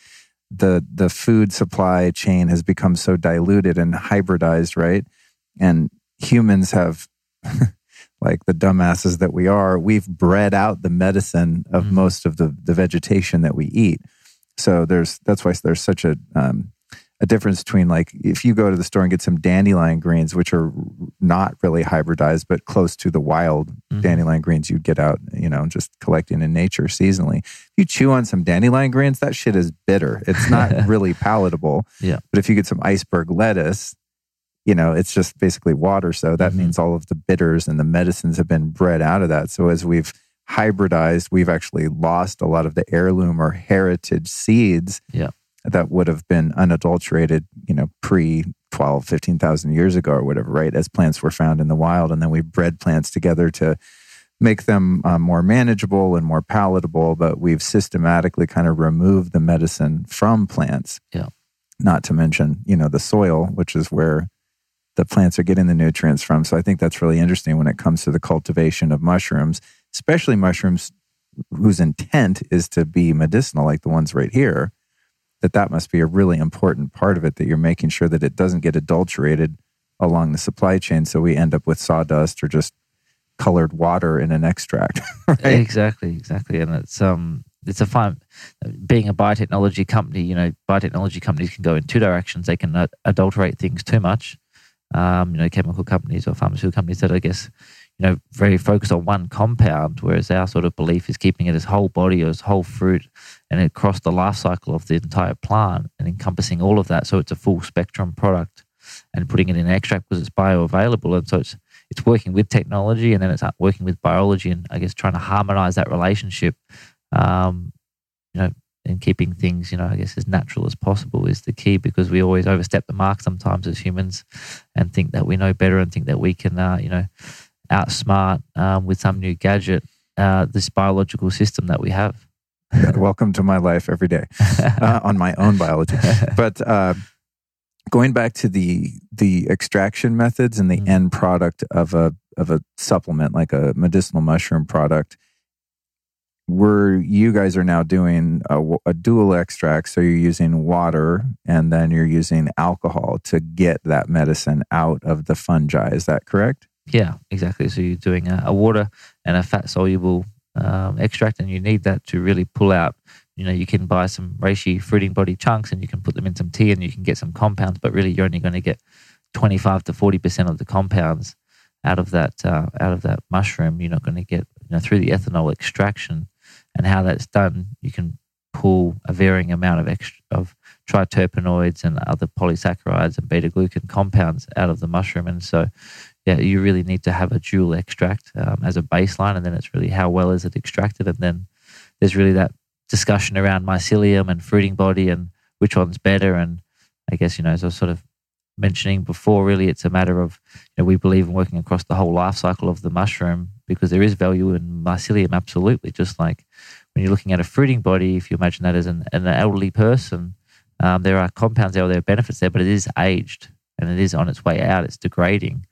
the the food supply chain has become so diluted and hybridized, right? And humans have like the dumbasses that we are, we've bred out the medicine of mm. most of the the vegetation that we eat. So there's that's why there's such a um, a difference between like if you go to the store and get some dandelion greens, which are not really hybridized, but close to the wild mm-hmm. dandelion greens you'd get out, you know, just collecting in nature seasonally. If you chew on some dandelion greens, that shit is bitter. It's not really palatable. Yeah. But if you get some iceberg lettuce, you know, it's just basically water. So that mm-hmm. means all of the bitters and the medicines have been bred out of that. So as we've hybridized, we've actually lost a lot of the heirloom or heritage seeds. Yeah that would have been unadulterated, you know, pre 12, 15,000 years ago or whatever, right? As plants were found in the wild. And then we bred plants together to make them uh, more manageable and more palatable. But we've systematically kind of removed the medicine from plants. Yeah. Not to mention, you know, the soil, which is where the plants are getting the nutrients from. So I think that's really interesting when it comes to the cultivation of mushrooms, especially mushrooms whose intent is to be medicinal, like the ones right here that that must be a really important part of it that you're making sure that it doesn't get adulterated along the supply chain so we end up with sawdust or just colored water in an extract right? exactly exactly and it's um it's a fun being a biotechnology company you know biotechnology companies can go in two directions they can adulterate things too much um, you know chemical companies or pharmaceutical companies that i guess you know, very focused on one compound, whereas our sort of belief is keeping it as whole body or as whole fruit and across the life cycle of the entire plant and encompassing all of that. So it's a full spectrum product and putting it in extract because it's bioavailable. And so it's, it's working with technology and then it's working with biology and I guess trying to harmonize that relationship, um, you know, and keeping things, you know, I guess as natural as possible is the key because we always overstep the mark sometimes as humans and think that we know better and think that we can, uh, you know, outsmart um, with some new gadget uh, this biological system that we have. welcome to my life every day uh, on my own biology. But uh, going back to the the extraction methods and the mm end product of a of a supplement like a medicinal mushroom product, where you guys are now doing a, a, dual extract. So you're using water and then you're using alcohol to get that medicine out of the fungi. Is that correct? Yeah, exactly. So you're doing a, a water and a fat soluble um, extract, and you need that to really pull out. You know, you can buy some reishi fruiting body chunks, and you can put them in some tea, and you can get some compounds. But really, you're only going to get 25 to 40 percent of the compounds out of that uh, out of that mushroom. You're not going to get you know through the ethanol extraction and how that's done. You can pull a varying amount of extra, of triterpenoids and other polysaccharides and beta glucan compounds out of the mushroom. And so, yeah, you really need to have a dual extract um, as a baseline, and then it's really how well is it extracted, and then there's really that discussion around mycelium and fruiting body and which one's better. And I guess you know, as I was sort of mentioning before, really, it's a matter of you know we believe in working across the whole life cycle of the mushroom because there is value in mycelium, absolutely. Just like when you're looking at a fruiting body, if you imagine that as an, an elderly person, um, there are compounds there, there are benefits there, but it is aged and it is on its way out. It's degrading,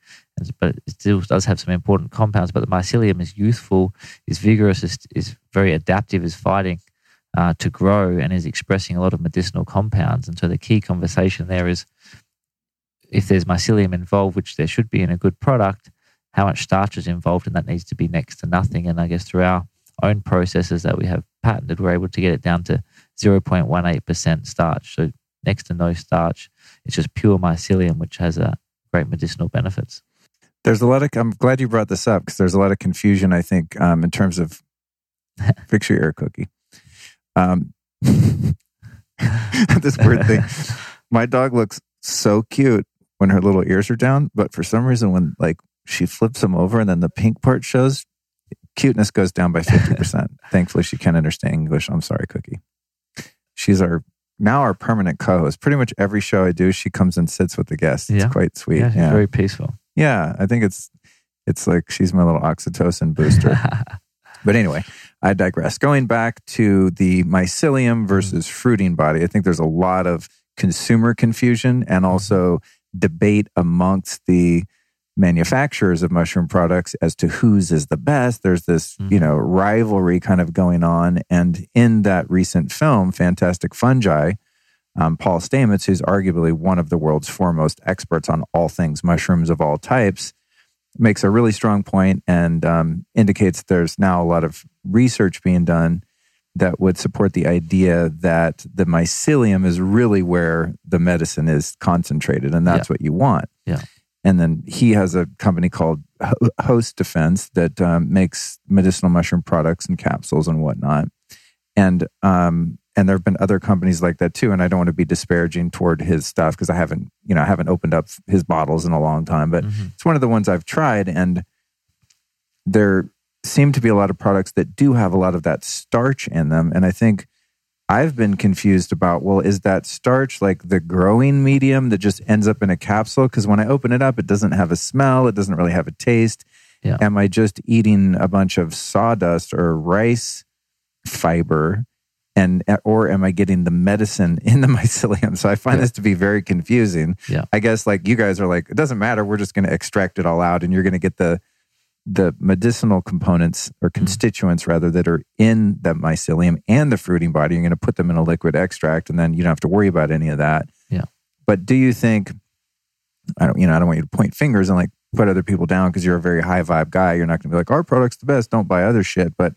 but it still does have some important compounds. But the mycelium is youthful, is vigorous, is, is very adaptive, is fighting uh, to grow, and is expressing a lot of medicinal compounds. And so the key conversation there is if there's mycelium involved, which there should be in a good product, how much starch is involved, and that needs to be next to nothing. And I guess through our own processes that we have patented, we're able to get it down to 0.18% starch. So next to no starch. It's just pure mycelium, which has a great medicinal benefits. There's a lot of, I'm glad you brought this up because there's a lot of confusion, I think, um, in terms of fix your ear cookie. Um, this weird thing. My dog looks so cute when her little ears are down, but for some reason, when like she flips them over and then the pink part shows, cuteness goes down by 50%. Thankfully, she can't understand English. I'm sorry, Cookie. She's our now our permanent co-host. Pretty much every show I do, she comes and sits with the guests. It's quite sweet. Yeah, Yeah, very peaceful. Yeah. I think it's it's like she's my little oxytocin booster. but anyway, I digress. Going back to the mycelium versus fruiting body, I think there's a lot of consumer confusion and also debate amongst the manufacturers of mushroom products as to whose is the best. There's this, you Mhm. know, rivalry kind of going on. And in that recent film, Fantastic Fungi, um, Paul Stamets, who's arguably one of the world's foremost experts on all things mushrooms of all types, makes a really strong point and um, indicates there's now a lot of research being done that would support the idea that the mycelium is really where the medicine is concentrated, and that's what you want. Yeah. And then he has a company called Host Defense that um, makes medicinal mushroom products and capsules and whatnot. And um, and there have been other companies like that too. And I don't want to be disparaging toward his stuff because I haven't, you know, I haven't opened up his bottles in a long time. But Mhm. it's one of the ones I've tried, and there seem to be a lot of products that do have a lot of that starch in them. And I think I've been confused about well, is that starch like the growing medium that just ends up in a capsule? Because when I open it up, it doesn't have a smell, it doesn't really have a taste. Yeah. Am I just eating a bunch of sawdust or rice fiber? And, or am I getting the medicine in the mycelium? So I find Yeah. this to be very confusing. Yeah. I guess like you guys are like, it doesn't matter. We're just going to extract it all out, and you're going to get the the medicinal components or Mm-hmm. constituents rather that are in the mycelium and the fruiting body. You're going to put them in a liquid extract, and then you don't have to worry about any of that. Yeah. But do you think? I don't. You know, I don't want you to point fingers and like put other people down because you're a very high vibe guy. You're not going to be like our product's the best. Don't buy other shit. But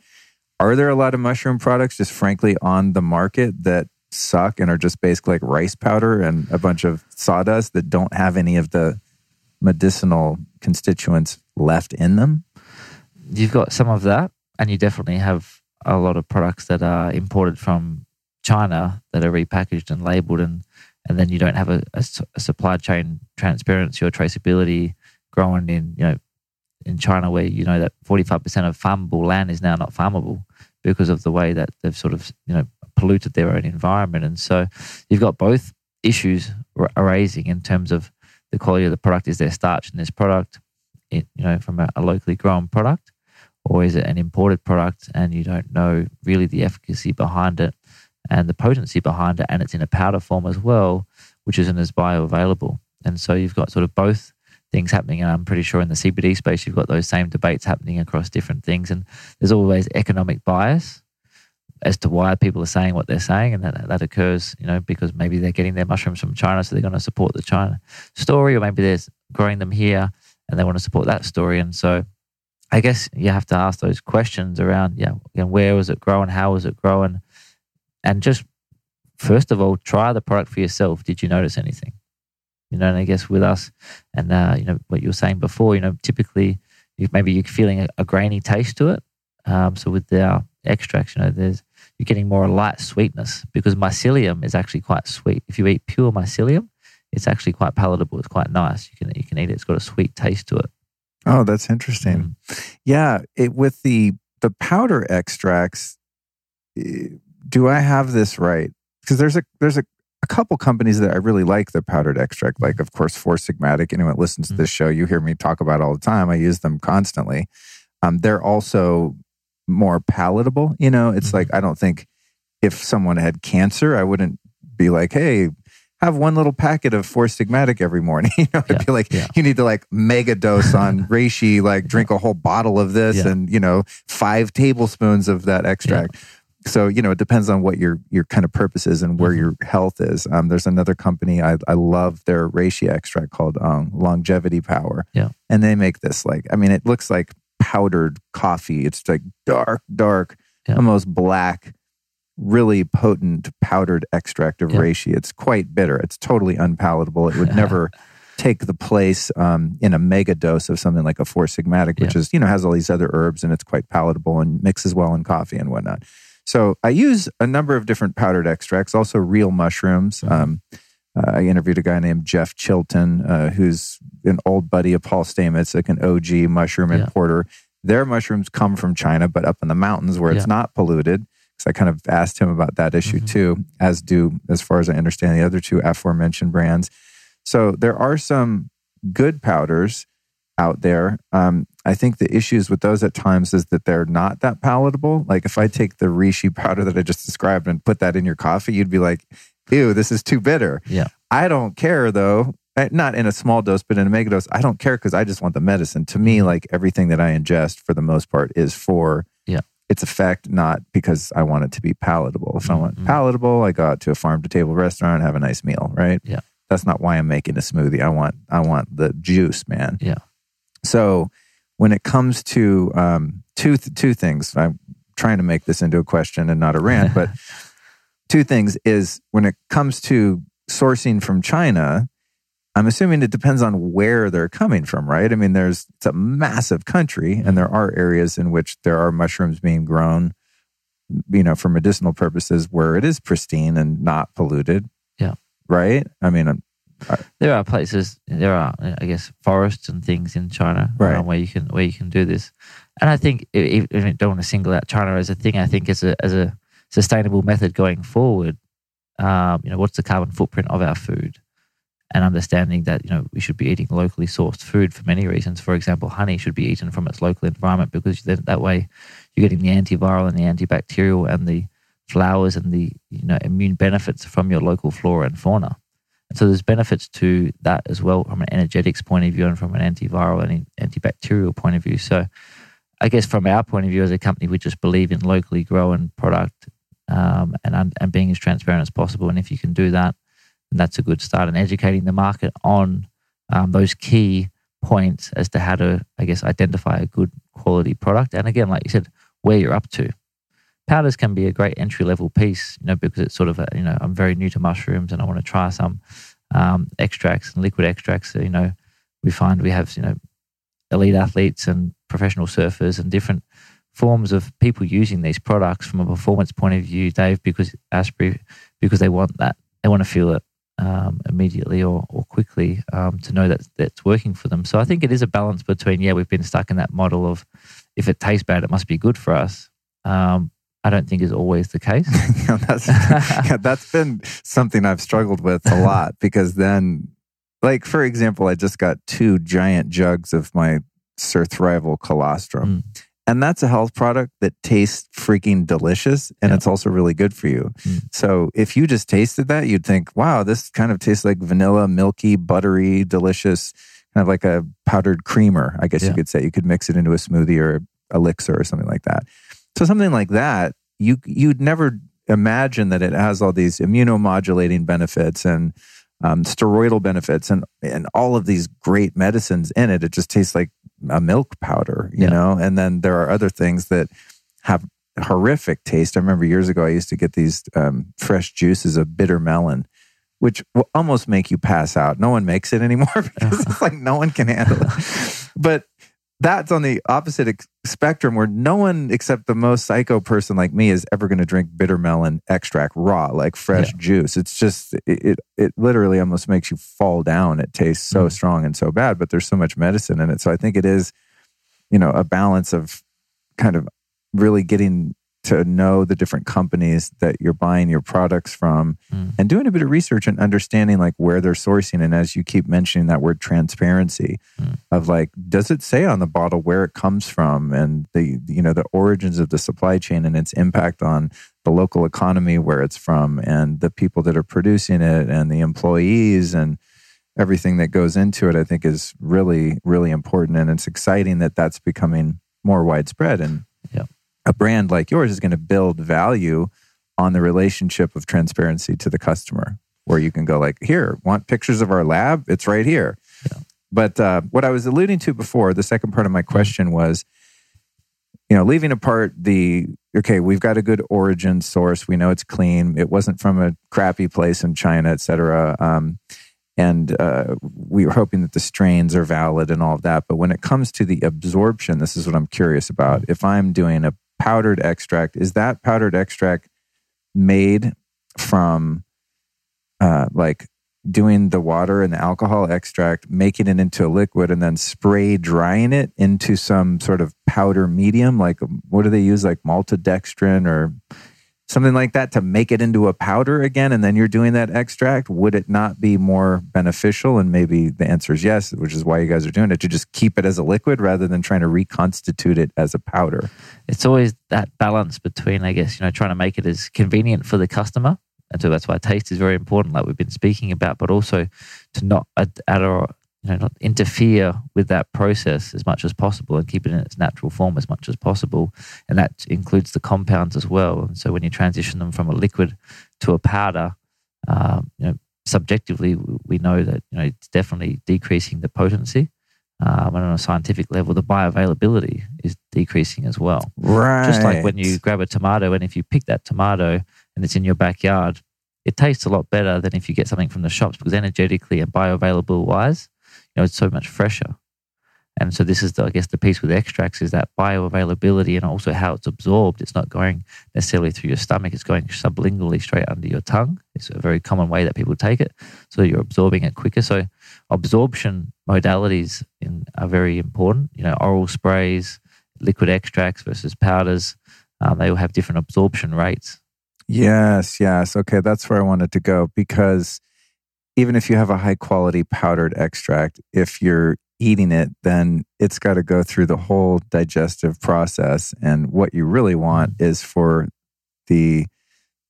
are there a lot of mushroom products just frankly on the market that suck and are just basically like rice powder and a bunch of sawdust that don't have any of the medicinal constituents left in them? You've got some of that, and you definitely have a lot of products that are imported from China that are repackaged and labeled, and and then you don't have a supply chain transparency or traceability growing in you know in China where you know that forty five percent of farmable land is now not farmable because of the way that they've sort of you know polluted their own environment, and so you've got both issues arising in terms of the quality of the product. Is there starch in this product? It, you know, from a, a locally grown product, or is it an imported product and you don't know really the efficacy behind it and the potency behind it, and it's in a powder form as well, which isn't as bioavailable. And so you've got sort of both things happening. And I'm pretty sure in the CBD space, you've got those same debates happening across different things. And there's always economic bias as to why people are saying what they're saying. And that, that occurs, you know, because maybe they're getting their mushrooms from China, so they're going to support the China story, or maybe they're growing them here and they want to support that story. And so I guess you have to ask those questions around, yeah, you know, where was it growing? How was it growing? And just first of all, try the product for yourself. Did you notice anything? You know, and I guess with us and, uh, you know, what you were saying before, you know, typically you, maybe you're feeling a, a grainy taste to it. Um, so with our extracts, you know, there's you're getting more light sweetness because mycelium is actually quite sweet. If you eat pure mycelium, it's actually quite palatable. It's quite nice. You can you can eat it. It's got a sweet taste to it. Oh, that's interesting. Mm. Yeah, it with the the powder extracts. Eh, do I have this right? Because there's a there's a, a couple companies that I really like the powdered extract. Like, of course, Four Sigmatic. Anyone that listens to mm. this show, you hear me talk about all the time. I use them constantly. Um, they're also more palatable. You know, it's mm-hmm. like I don't think if someone had cancer, I wouldn't be like, hey, have one little packet of Four Sigmatic every morning. you know, it'd yeah, be like yeah. you need to like mega dose on reishi, like drink a whole bottle of this, yeah. and you know, five tablespoons of that extract. So you know, it depends on what your your kind of purpose is and where mm-hmm. your health is. Um, there's another company I I love their reishi extract called um, Longevity Power. Yeah, and they make this like I mean, it looks like powdered coffee. It's like dark, dark, almost black really potent powdered extract of reishi. It's quite bitter. It's totally unpalatable. It would never take the place um, in a mega dose of something like a Four Sigmatic, which is, you know, has all these other herbs and it's quite palatable and mixes well in coffee and whatnot. So I use a number of different powdered extracts, also real mushrooms. Mm-hmm. Um, uh, I interviewed a guy named Jeff Chilton, uh, who's an old buddy of Paul Stamets, like an OG mushroom importer. Their mushrooms come from China, but up in the mountains where it's not polluted. So I kind of asked him about that issue mm-hmm. too, as do, as far as I understand, the other two aforementioned brands. So there are some good powders out there. Um, I think the issues with those at times is that they're not that palatable. Like if I take the reishi powder that I just described and put that in your coffee, you'd be like, ew, this is too bitter. Yeah. I don't care though. Not in a small dose, but in a mega dose. I don't care because I just want the medicine. To me, like everything that I ingest for the most part is for yeah its effect, not because I want it to be palatable. If mm-hmm. I want mm-hmm. palatable, I go out to a farm to table restaurant and have a nice meal, right? Yeah. That's not why I'm making a smoothie. I want I want the juice, man. Yeah. So when it comes to um, two two things, I'm trying to make this into a question and not a rant, but two things is when it comes to sourcing from China, I'm assuming it depends on where they're coming from, right? I mean, there's it's a massive country, and there are areas in which there are mushrooms being grown, you know, for medicinal purposes where it is pristine and not polluted. Yeah. Right. I mean, there are places, there are, I guess, forests and things in China, right, um, where you can where you can do this. And I think, if, if I don't want to single out China as a thing, I think as a as a sustainable method going forward. Um, you know, what's the carbon footprint of our food? and understanding that you know we should be eating locally sourced food for many reasons. For example, honey should be eaten from its local environment because then that way you're getting the antiviral and the antibacterial and the flowers and the you know immune benefits from your local flora and fauna. So there's benefits to that as well from an energetics point of view and from an antiviral and antibacterial point of view. So I guess from our point of view as a company, we just believe in locally grown product um, and and being as transparent as possible. And if you can do that and that's a good start And educating the market on um, those key points as to how to, I guess, identify a good quality product. And again, like you said, where you're up to. Powders can be a great entry level piece, you know, because it's sort of, a, you know, I'm very new to mushrooms and I want to try some um, extracts and liquid extracts. You know, we find we have, you know, elite athletes and professional surfers and different forms of people using these products from a performance point of view, Dave, because Asprey, because they want that, they want to feel it um, immediately or, or quickly um, to know that that's working for them. So I think it is a balance between, yeah, we've been stuck in that model of if it tastes bad, it must be good for us. Um, I don't think is always the case. that's, yeah, that's been something I've struggled with a lot because then, like, for example, I just got two giant jugs of my Surthrival colostrum. Mm. And that's a health product that tastes freaking delicious and yeah. it's also really good for you. Mm. So if you just tasted that, you'd think, wow, this kind of tastes like vanilla, milky, buttery, delicious, kind of like a powdered creamer, I guess yeah. you could say. You could mix it into a smoothie or elixir or something like that. So something like that, you you'd never imagine that it has all these immunomodulating benefits and um, steroidal benefits and and all of these great medicines in it. It just tastes like a milk powder, you yeah. know? And then there are other things that have horrific taste. I remember years ago, I used to get these um, fresh juices of bitter melon, which will almost make you pass out. No one makes it anymore because it's like no one can handle it. But that's on the opposite ex- spectrum where no one except the most psycho person like me is ever going to drink bitter melon extract raw, like fresh Yeah. juice. It's just, it, it, it literally almost makes you fall down. It tastes so Mhm. strong and so bad, but there's so much medicine in it. So I think it is, you know, a balance of kind of really getting to know the different companies that you're buying your products from Mm. and doing a bit of research and understanding like where they're sourcing and as you keep mentioning that word transparency Mm. of like does it say on the bottle where it comes from and the you know the origins of the supply chain and its impact on the local economy where it's from and the people that are producing it and the employees and everything that goes into it i think is really really important and it's exciting that that's becoming more widespread and. A brand like yours is going to build value on the relationship of transparency to the customer where you can go like here want pictures of our lab? It's right here. Yeah. but uh, what i was alluding to before the second part of my question was you know leaving apart the okay we've got a good origin source. We know it's clean. It wasn't from a crappy place in china et cetera. Um, and uh, we were hoping that the strains are valid and all of that. But when it comes to the absorption this is what i'm curious about. If i'm doing a powdered extract is that powdered extract made from uh, like doing the water and the alcohol extract, making it into a liquid, and then spray drying it into some sort of powder medium. Like, what do they use? Like maltodextrin or something like that to make it into a powder again. And then you're doing that extract. Would it not be more beneficial? And maybe the answer is yes, which is why you guys are doing it to just keep it as a liquid rather than trying to reconstitute it as a powder. it's always that balance between, I guess, you know, trying to make it as convenient for the customer. And so that's why taste is very important, like we've been speaking about, but also to not add, or you know not interfere with that process as much as possible and keep it in its natural form as much as possible. And that includes the compounds as well. And so when you transition them from a liquid to a powder, um, you know, subjectively we know that you know it's definitely decreasing the potency. Um, and on a scientific level, the bioavailability is decreasing as well. Right. Just like when you grab a tomato, and if you pick that tomato and it's in your backyard, it tastes a lot better than if you get something from the shops because energetically and bioavailable wise, know, it's so much fresher. And so this is, the, I guess, the piece with extracts is that bioavailability and also how it's absorbed. It's not going necessarily through your stomach; it's going sublingually straight under your tongue. It's a very common way that people take it, so you're absorbing it quicker. So absorption modalities in, are very important. You know, oral sprays, liquid extracts versus powders. Um, they all have different absorption rates. Yes, yes. Okay, that's where I wanted to go because even if you have a high quality powdered extract, if you're eating it, then it's got to go through the whole digestive process. And what you really want mm-hmm. is for the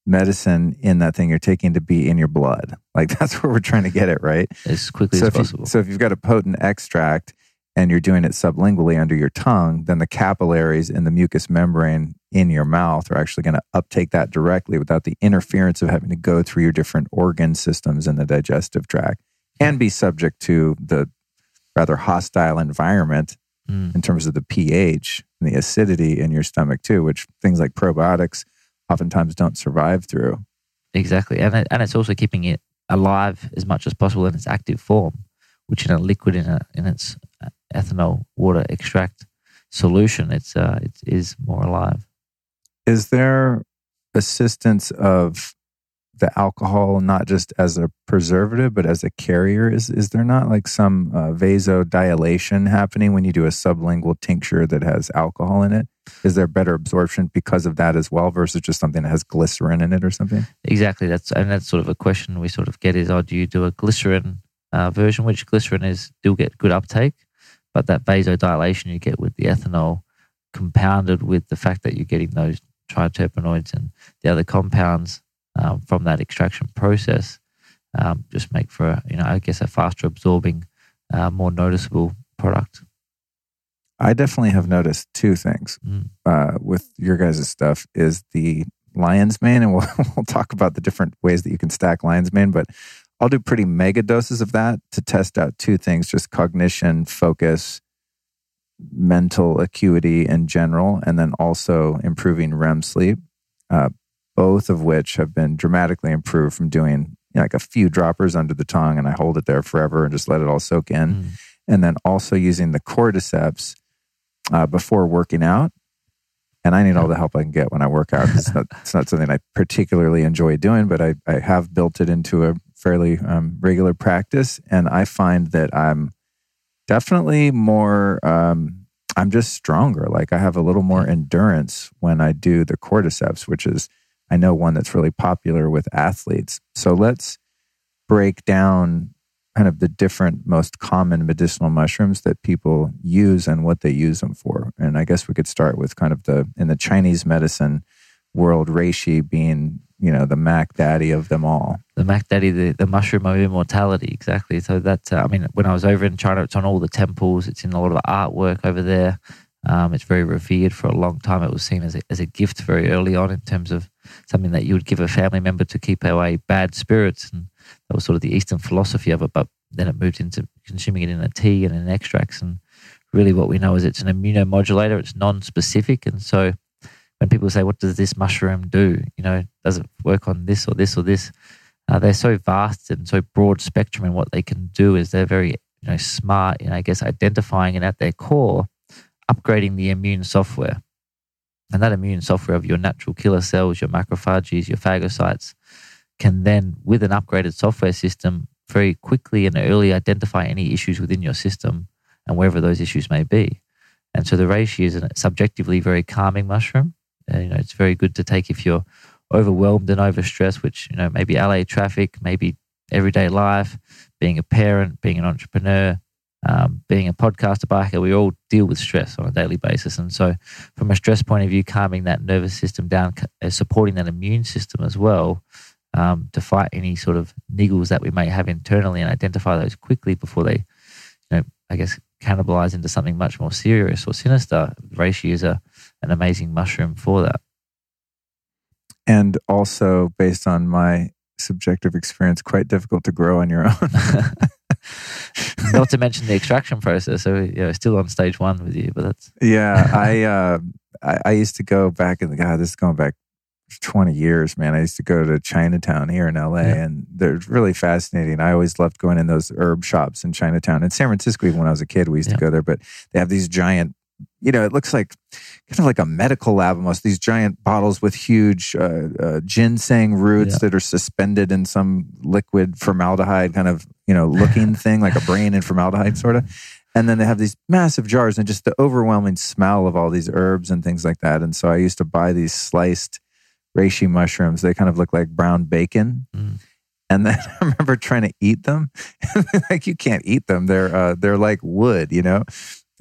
medicine in that thing you're taking to be in your blood. Like that's where we're trying to get it, right? as quickly so as if you- possible. so if you've got a potent extract and you're doing it sublingually under your tongue, then the capillaries in the mucous membrane in your mouth are actually going to uptake that directly without the interference of having to go through your different organ systems in the digestive tract and be subject to the rather hostile environment Mm. in terms of the pH and the acidity in your stomach too, which things like probiotics oftentimes don't survive through. Exactly, and it, and it's also keeping it alive as much as possible in its active form, which in a liquid in a in its uh, ethanol water extract solution, it's uh, it is more alive. Is there assistance of the alcohol not just as a preservative but as a carrier? Is is there not like some uh, vasodilation happening when you do a sublingual tincture that has alcohol in it? Is there better absorption because of that as well versus just something that has glycerin in it or something? Exactly, that's and that's sort of a question we sort of get is, oh, do you do a glycerin uh, version, which glycerin is do get good uptake, but that vasodilation you get with the ethanol, compounded with the fact that you're getting those triterpenoids and the other compounds um, from that extraction process, um, just make for a, you know I guess a faster absorbing, uh, more noticeable product. i definitely have noticed two things Mm. uh, with your guys' stuff is the lion's mane and we'll, we'll talk about the different ways that you can stack lion's mane but i'll do pretty mega doses of that to test out two things just cognition focus mental acuity in general and then also improving rem sleep uh, both of which have been dramatically improved from doing you know, like a few droppers under the tongue and i hold it there forever and just let it all soak in Mm. and then also using the cordyceps uh, before working out. And I need all the help I can get when I work out. It's not, it's not something I particularly enjoy doing, but I, I have built it into a fairly um, regular practice. And I find that I'm definitely more, um, I'm just stronger. Like I have a little more endurance when I do the cordyceps, which is, I know one that's really popular with athletes. So let's break down kind of the different most common medicinal mushrooms that people use and what they use them for. And I guess we could start with kind of the in the Chinese medicine world, reishi being you know the Mac Daddy of them all. The Mac Daddy, the, the mushroom of immortality, exactly. So that uh, I mean, when I was over in China, it's on all the temples. It's in a lot of artwork over there. Um, it's very revered for a long time. It was seen as a, as a gift very early on in terms of something that you would give a family member to keep away bad spirits and that was sort of the Eastern philosophy of it. But then it moved into consuming it in a tea and in extracts. And really, what we know is it's an immunomodulator. It's non-specific, and so when people say, "What does this mushroom do?" You know, does it work on this or this or this? Uh, they're so vast and so broad spectrum, and what they can do is they're very you know smart in I guess identifying and at their core upgrading the immune software. And that immune software of your natural killer cells, your macrophages, your phagocytes, can then, with an upgraded software system, very quickly and early identify any issues within your system and wherever those issues may be. And so the reishi is a subjectively very calming mushroom. Uh, you know, it's very good to take if you're overwhelmed and overstressed, which you know maybe LA traffic, maybe everyday life, being a parent, being an entrepreneur, um, being a podcaster, biker. We all deal with stress on a daily basis, and so from a stress point of view, calming that nervous system down, uh, supporting that immune system as well um, to fight any sort of niggles that we may have internally and identify those quickly before they, you know, I guess cannibalize into something much more serious or sinister. Is a, an amazing mushroom for that. And also, based on my subjective experience, quite difficult to grow on your own. Not to mention the extraction process. So, you know, still on stage one with you, but that's. yeah, I, uh, I, I used to go back in the, God, this is going back 20 years, man. I used to go to Chinatown here in LA yeah. and they're really fascinating. I always loved going in those herb shops in Chinatown. In San Francisco, even when I was a kid, we used yeah. to go there, but they have these giant, you know, it looks like kind of like a medical lab almost, these giant bottles with huge uh, uh, ginseng roots yeah. that are suspended in some liquid formaldehyde kind of, you know, looking thing, like a brain in formaldehyde sort of. And then they have these massive jars and just the overwhelming smell of all these herbs and things like that. And so I used to buy these sliced reishi mushrooms. They kind of look like brown bacon. Mm. And then I remember trying to eat them. like you can't eat them. They're uh, they're like wood, you know,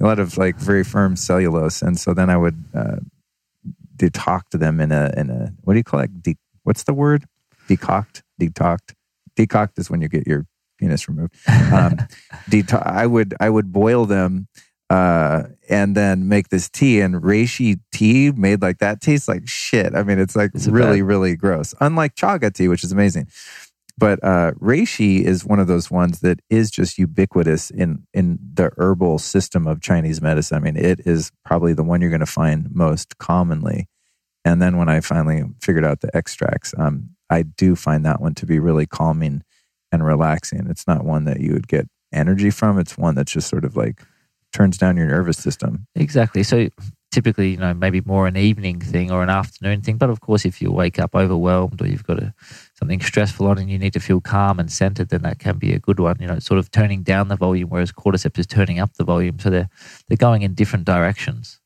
a lot of like very firm cellulose. And so then I would uh, decoct them in a in a what do you call it? De- what's the word? Decoct, decoct, decoct is when you get your penis removed. Um, deto- I would I would boil them uh, and then make this tea and reishi tea made like that tastes like shit. I mean, it's like it's really, bad. really gross. Unlike chaga tea, which is amazing. But uh, reishi is one of those ones that is just ubiquitous in in the herbal system of Chinese medicine. I mean, it is probably the one you're going to find most commonly. And then when I finally figured out the extracts, um, I do find that one to be really calming and relaxing. It's not one that you would get energy from. It's one that's just sort of like turns down your nervous system. Exactly. So typically, you know, maybe more an evening thing or an afternoon thing. But of course, if you wake up overwhelmed or you've got a, something stressful on and you need to feel calm and centered, then that can be a good one. You know, sort of turning down the volume, whereas cordyceps is turning up the volume. So they're they're going in different directions.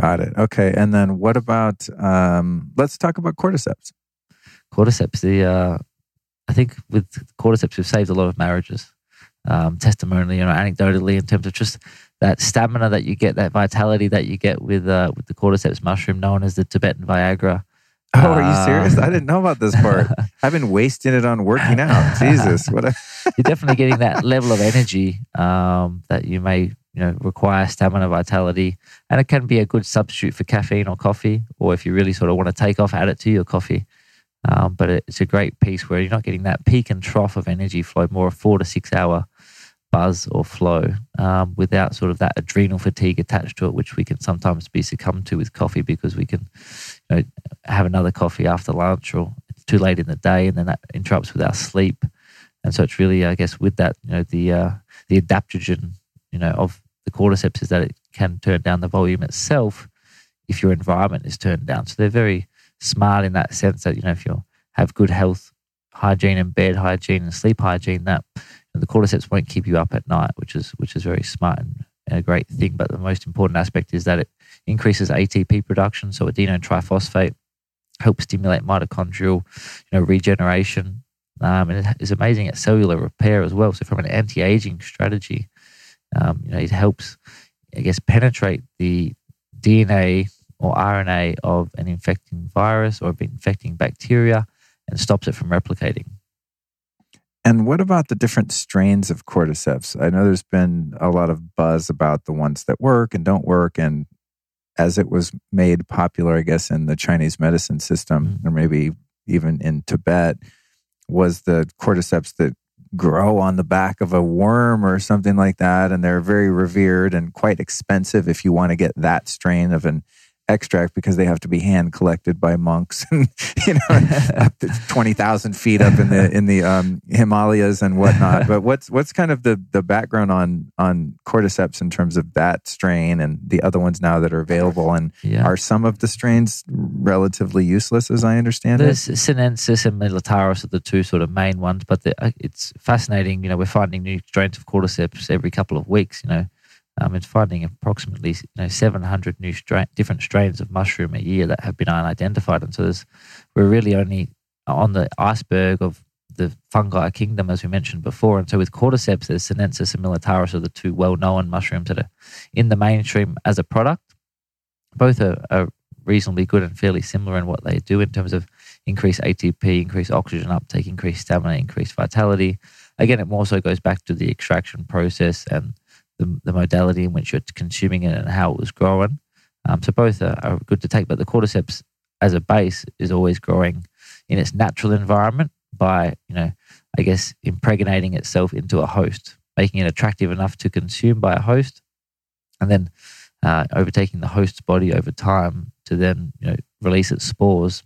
Got it. Okay. And then what about? Um, let's talk about cordyceps. Cordyceps. The uh, I think with cordyceps, we've saved a lot of marriages. Um, testimonially, you know, anecdotally, in terms of just that stamina that you get, that vitality that you get with uh, with the cordyceps mushroom, known as the Tibetan Viagra. Oh, are you serious? I didn't know about this part. I've been wasting it on working out. Jesus, what? A- You're definitely getting that level of energy um, that you may, you know, require stamina, vitality, and it can be a good substitute for caffeine or coffee, or if you really sort of want to take off, add it to your coffee. Um, but it's a great piece where you're not getting that peak and trough of energy flow, more a four to six hour buzz or flow um, without sort of that adrenal fatigue attached to it, which we can sometimes be succumbed to with coffee because we can you know, have another coffee after lunch or it's too late in the day and then that interrupts with our sleep. And so it's really, I guess, with that, you know, the uh, the adaptogen, you know, of the cordyceps is that it can turn down the volume itself if your environment is turned down. So they're very smart in that sense that you know if you have good health hygiene and bed hygiene and sleep hygiene, that the cordyceps won't keep you up at night, which is which is very smart and, a great thing. But the most important aspect is that it increases ATP production, so adenine triphosphate helps stimulate mitochondrial, you know, regeneration. Um, and it is amazing at cellular repair as well. So from an anti-aging strategy, um, you know, it helps, I guess, penetrate the DNA or RNA of an infecting virus or infecting bacteria and stops it from replicating. And what about the different strains of cordyceps? I know there's been a lot of buzz about the ones that work and don't work. And as it was made popular, I guess, in the Chinese medicine system, mm-hmm. or maybe even in Tibet, was the cordyceps that grow on the back of a worm or something like that. And they're very revered and quite expensive if you want to get that strain of an extract because they have to be hand collected by monks and you know up to twenty thousand feet up in the in the um, Himalayas and whatnot. But what's what's kind of the the background on on cordyceps in terms of that strain and the other ones now that are available? And yeah. are some of the strains relatively useless, as I understand There's it? Sinensis and Militaris are the two sort of main ones, but the, uh, it's fascinating. You know, we're finding new strains of cordyceps every couple of weeks. You know um, it's finding approximately you know 700 new stra- different strains of mushroom a year that have been unidentified. And so we're really only on the iceberg of the fungi kingdom, as we mentioned before. And so with cordyceps, there's Sinensis and Militaris are the two well-known mushrooms that are in the mainstream as a product. Both are, are reasonably good and fairly similar in what they do in terms of increased ATP, increased oxygen uptake, increased stamina, increased vitality. Again, it more so goes back to the extraction process and the, the modality in which you're consuming it and how it was growing. Um, so both are, are, good to take, but the cordyceps as a base is always growing in its natural environment by, you know, I guess impregnating itself into a host, making it attractive enough to consume by a host, and then uh, overtaking the host's body over time to then, you know, release its spores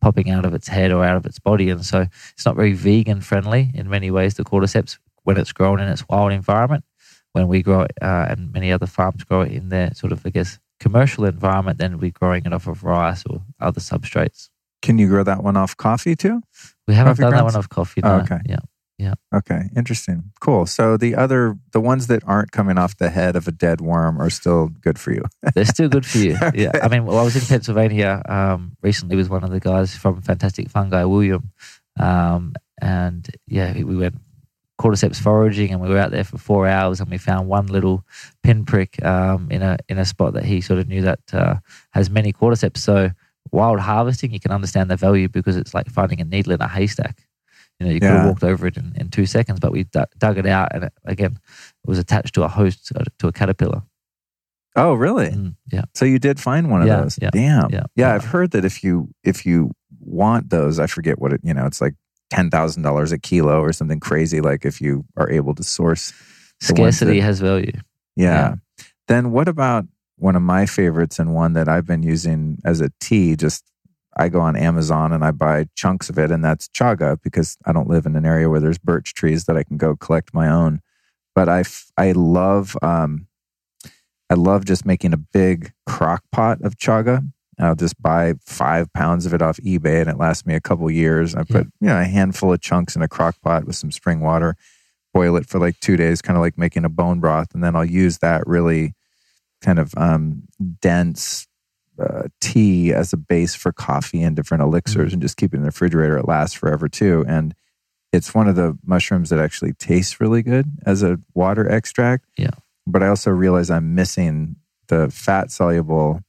popping out of its head or out of its body. And so it's not very vegan friendly in many ways, the cordyceps, when it's grown in its wild environment when we grow it, uh, and many other farms grow it in their sort of, I guess, commercial environment, then we're growing it off of rice or other substrates. Can you grow that one off coffee too? We haven't coffee done grounds? that one off coffee. No. Oh, okay. Yeah. Yeah. Okay. Interesting. Cool. So the other, the ones that aren't coming off the head of a dead worm are still good for you. They're still good for you. okay. Yeah. I mean, well, I was in Pennsylvania um, recently with one of the guys from Fantastic Fungi, William. Um, and yeah, we went cordyceps foraging, and we were out there for four hours, and we found one little pinprick um, in a in a spot that he sort of knew that uh, has many cordyceps. So wild harvesting, you can understand the value because it's like finding a needle in a haystack. You know, you could have walked over it in, in two seconds, but we d- dug it out, and it, again, it was attached to a host uh, to a caterpillar. Oh, really? Mm, yeah. So you did find one of yeah, those. Yeah, Damn. Yeah, yeah. I've heard that if you if you want those, I forget what it. You know, it's like ten thousand dollars a kilo or something crazy. Like if you are able to source scarcity that, has value. Yeah. yeah. Then what about one of my favorites and one that I've been using as a tea? Just I go on Amazon and I buy chunks of it, and that's chaga because I don't live in an area where there's birch trees that I can go collect my own. But I I love um, I love just making a big crock pot of chaga I'll just buy five pounds of it off eBay and it lasts me a couple years. I put, yeah. you know, a handful of chunks in a crock pot with some spring water, boil it for like two days, kind of like making a bone broth. And then I'll use that really kind of um, dense uh, tea as a base for coffee and different elixirs mm-hmm. and just keep it in the refrigerator. It lasts forever too. And it's one of the mushrooms that actually tastes really good as a water extract. Yeah. But I also realize I'm missing the fat soluble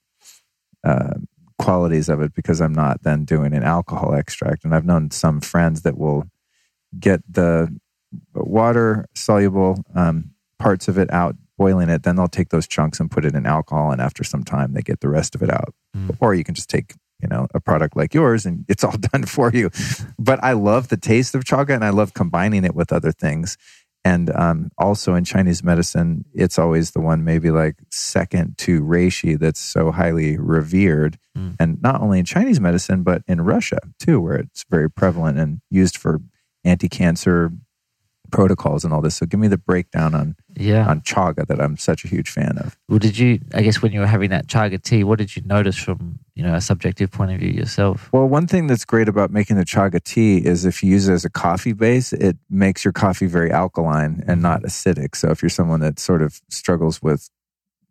uh, qualities of it because I'm not then doing an alcohol extract. And I've known some friends that will get the water soluble um, parts of it out, boiling it. Then they'll take those chunks and put it in alcohol. And after some time, they get the rest of it out. Mm. Or you can just take you know a product like yours and it's all done for you but i love the taste of chaga and i love combining it with other things and um, also in Chinese medicine, it's always the one maybe like second to reishi that's so highly revered. Mm. And not only in Chinese medicine, but in Russia too, where it's very prevalent and used for anti cancer protocols and all this. So give me the breakdown on Yeah. on chaga that I'm such a huge fan of. Well, did you? I guess when you were having that chaga tea, what did you notice from you know a subjective point of view yourself? Well, one thing that's great about making the chaga tea is if you use it as a coffee base, it makes your coffee very alkaline and not acidic. So if you're someone that sort of struggles with,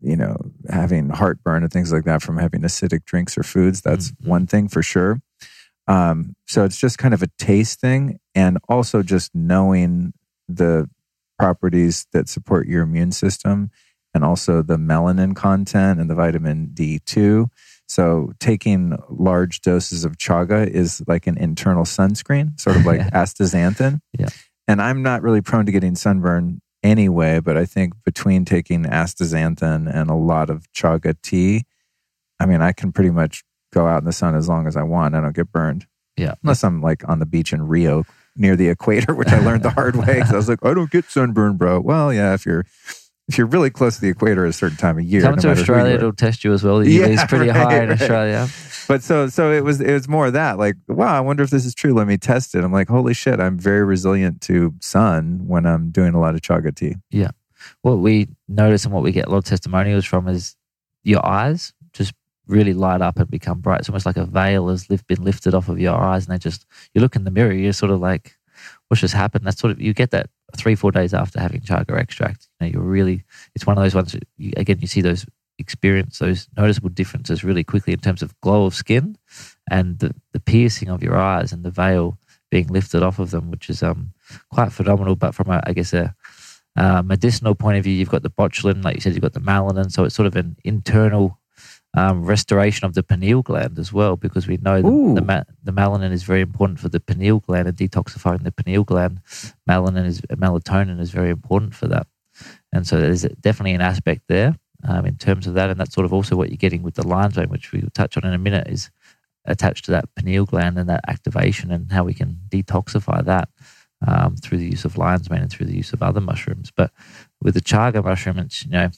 you know, having heartburn and things like that from having acidic drinks or foods, that's Mhm. one thing for sure. Um, so it's just kind of a taste thing, and also just knowing the properties that support your immune system, and also the melanin content and the vitamin D2. So taking large doses of chaga is like an internal sunscreen, sort of like Yeah. astaxanthin. Yeah. And I'm not really prone to getting sunburn anyway, but I think between taking astaxanthin and a lot of chaga tea, I mean, I can pretty much go out in the sun as long as I want. I don't get burned. Yeah. Unless I'm like on the beach in Rio near the equator, which I learned the hard way. 'cause I was like, I don't get sunburn, bro. Well, yeah, if you're if you're really close to the equator at a certain time of year, Coming no to matter who you Australia, it'll test you as well. The Yeah, UV is pretty right, high in right. Australia. But so so it was it was more of that like wow I wonder if this is true let me test it I'm like holy shit I'm very resilient to sun when I'm doing a lot of chaga tea yeah What we notice and what we get a lot of testimonials from is your eyes just really light up and become bright. It's almost like a veil has lift, been lifted off of your eyes, and they just you look in the mirror, you're sort of like, what's just happened? That's sort of you get that three four days after having chaga extract. You know, you're really it's one of those ones. You, again, you see those experience those noticeable differences really quickly in terms of glow of skin and the, the piercing of your eyes and the veil being lifted off of them, which is um quite phenomenal. But from a, I guess a uh, medicinal point of view, you've got the betulin, like you said, you've got the melanin, so it's sort of an internal um, restoration of the pineal gland as well, because we know the, the, ma- the melanin is very important for the pineal gland and detoxifying the pineal gland. Melanin is melatonin is very important for that, and so there's definitely an aspect there um, in terms of that, and that's sort of also what you're getting with the lion's mane, which we'll touch on in a minute, is attached to that pineal gland and that activation and how we can detoxify that um, through the use of lion's mane and through the use of other mushrooms. But with the chaga mushroom, it's you know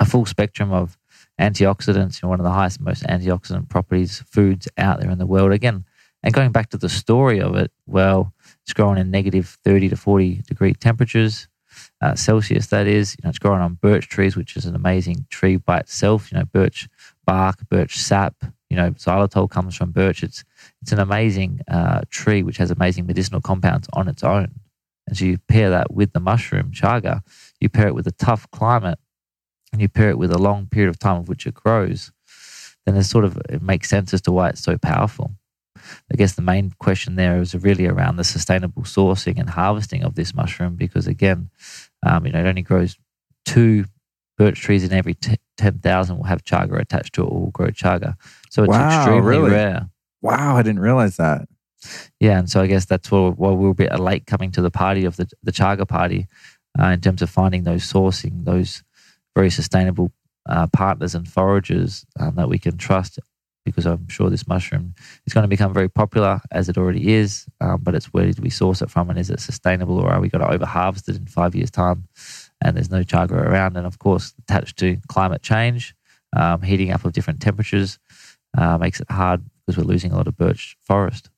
a full spectrum of antioxidants. You know, one of the highest, most antioxidant properties foods out there in the world. Again, and going back to the story of it, well, it's growing in negative thirty to forty degree temperatures. Uh, Celsius, that is, you know, it's growing on birch trees, which is an amazing tree by itself. You know, birch bark, birch sap. You know, xylitol comes from birch. It's it's an amazing uh, tree which has amazing medicinal compounds on its own. And so you pair that with the mushroom chaga, you pair it with a tough climate, and you pair it with a long period of time of which it grows, then it's sort of it makes sense as to why it's so powerful. I guess the main question there is really around the sustainable sourcing and harvesting of this mushroom, because again, um, you know, it only grows two birch trees in every t- ten thousand will have chaga attached to it, or will grow chaga. So it's Wow, extremely really? rare. wow I didn't realize that Yeah, and so I guess that's why, why we were a bit late coming to the party of the the chaga party, uh, in terms of finding those sourcing those very sustainable uh, partners and foragers um, that we can trust. Because I'm sure this mushroom is going to become very popular as it already is, um, but it's where did we source it from, and is it sustainable, or are we going to over harvest it in five years' time, and there's no chaga around, and of course attached to climate change, um, heating up of different temperatures uh, makes it hard because we're losing a lot of birch forest.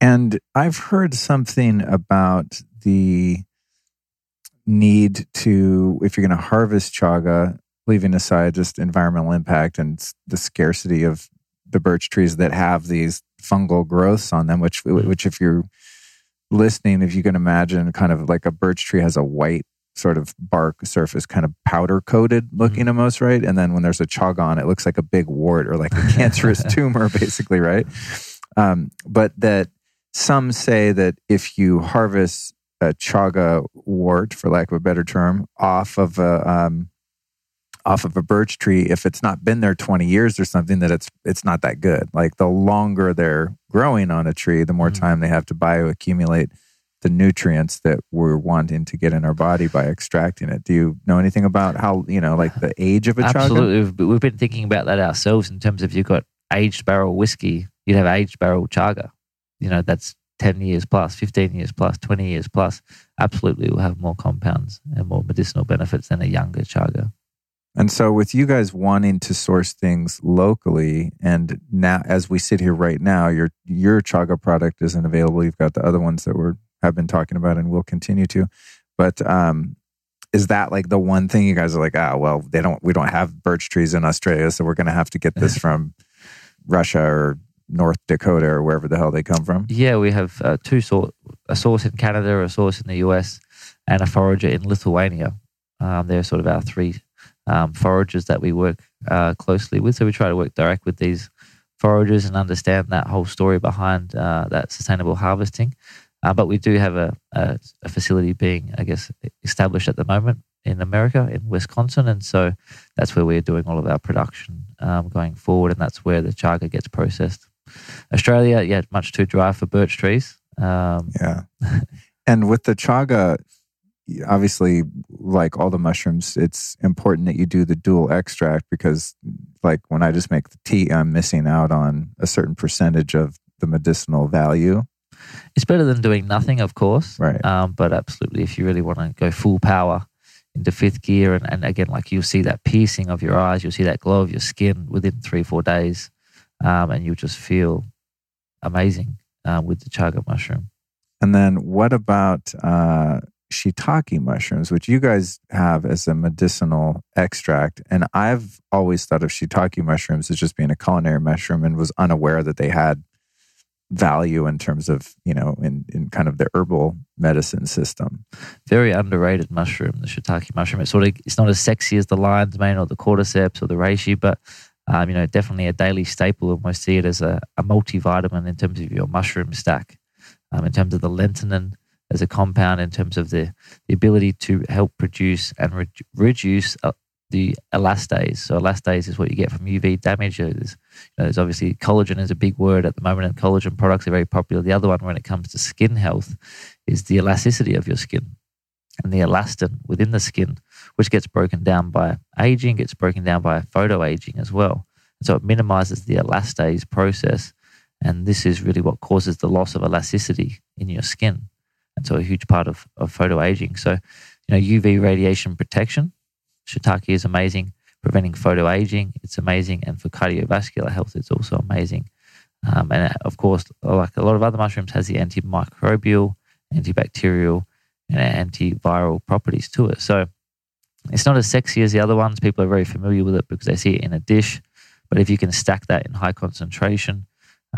and I've heard something about the need to if you're going to harvest chaga leaving aside just environmental impact and the scarcity of the birch trees that have these fungal growths on them which which if you're listening if you can imagine kind of like a birch tree has a white sort of bark surface kind of powder coated looking almost right? And then when there's a chaga on it, it looks like a big wart or like a cancerous tumor basically right? Um, but that some say that if you harvest a chaga wart, for lack of a better term, off of a um, off of a birch tree, if it's not been there twenty years or something, that it's it's not that good. Like the longer they're growing on a tree, the more Mm. time they have to bioaccumulate the nutrients that we're wanting to get in our body by extracting it. Do you know anything about how you know, like the age of a chaga? Absolutely. We've, we've been thinking about that ourselves in terms of you've got aged barrel whiskey, you'd have aged barrel chaga. You know, that's 10 years plus, 15 years plus, 20 years plus. Absolutely will have more compounds and more medicinal benefits than a younger chaga. And so, with you guys wanting to source things locally, and now as we sit here right now, your your chaga product isn't available. You've got the other ones that we're have been talking about and will continue to. But um, is that like the one thing you guys are like, ah, well, they don't, we don't have birch trees in Australia, so we're going to have to get this from Russia or North Dakota or wherever the hell they come from? Yeah, we have uh, two sort a source in Canada, a source in the US, and a forager in Lithuania. Um, they're sort of our three um, foragers that we work uh, closely with. So we try to work direct with these foragers and understand that whole story behind uh, that sustainable harvesting. Uh, but we do have a, a, a, facility being, I guess, established at the moment in America, in Wisconsin. And so that's where we're doing all of our production um, going forward. And that's where the chaga gets processed. Australia, yeah, much too dry for birch trees. Um, yeah. and with the chaga, obviously, like all the mushrooms, it's important that you do the dual extract because, like, when I just make the tea, I'm missing out on a certain percentage of the medicinal value. It's better than doing nothing, of course. Right. Um, but absolutely, if you really want to go full power into fifth gear, and, and again, like you'll see that piercing of your eyes, you'll see that glow of your skin within three, four days, um, and you'll just feel amazing uh, with the chaga mushroom. And then what about uh, shiitake mushrooms, which you guys have as a medicinal extract? And I've always thought of shiitake mushrooms as just being a culinary mushroom and was unaware that they had value in terms of, you know, in, in kind of the herbal medicine system. Very underrated mushroom, the shiitake mushroom. It's sort of it's not as sexy as the lion's mane or the cordyceps or the reishi, but um, you know, definitely a daily staple. Almost see it as a, a multivitamin in terms of your mushroom stack, um, in terms of the lentinan as a compound, in terms of the, the ability to help produce and re- reduce uh, the elastase. So elastase is what you get from UV damage. There's, you know, there's obviously collagen is a big word at the moment, and collagen products are very popular. The other one, when it comes to skin health, is the elasticity of your skin and the elastin within the skin, which gets broken down by aging, gets broken down by photo aging as well. So it minimizes the elastase process. And this is really what causes the loss of elasticity in your skin. And so a huge part of, of photo aging. So, you know, UV radiation protection, shiitake is amazing. Preventing photo aging, it's amazing. And for cardiovascular health, it's also amazing. Um, and of course, like a lot of other mushrooms, has the antimicrobial, antibacterial, and antiviral properties to it. So it's not as sexy as the other ones. People are very familiar with it because they see it in a dish. But if you can stack that in high concentration,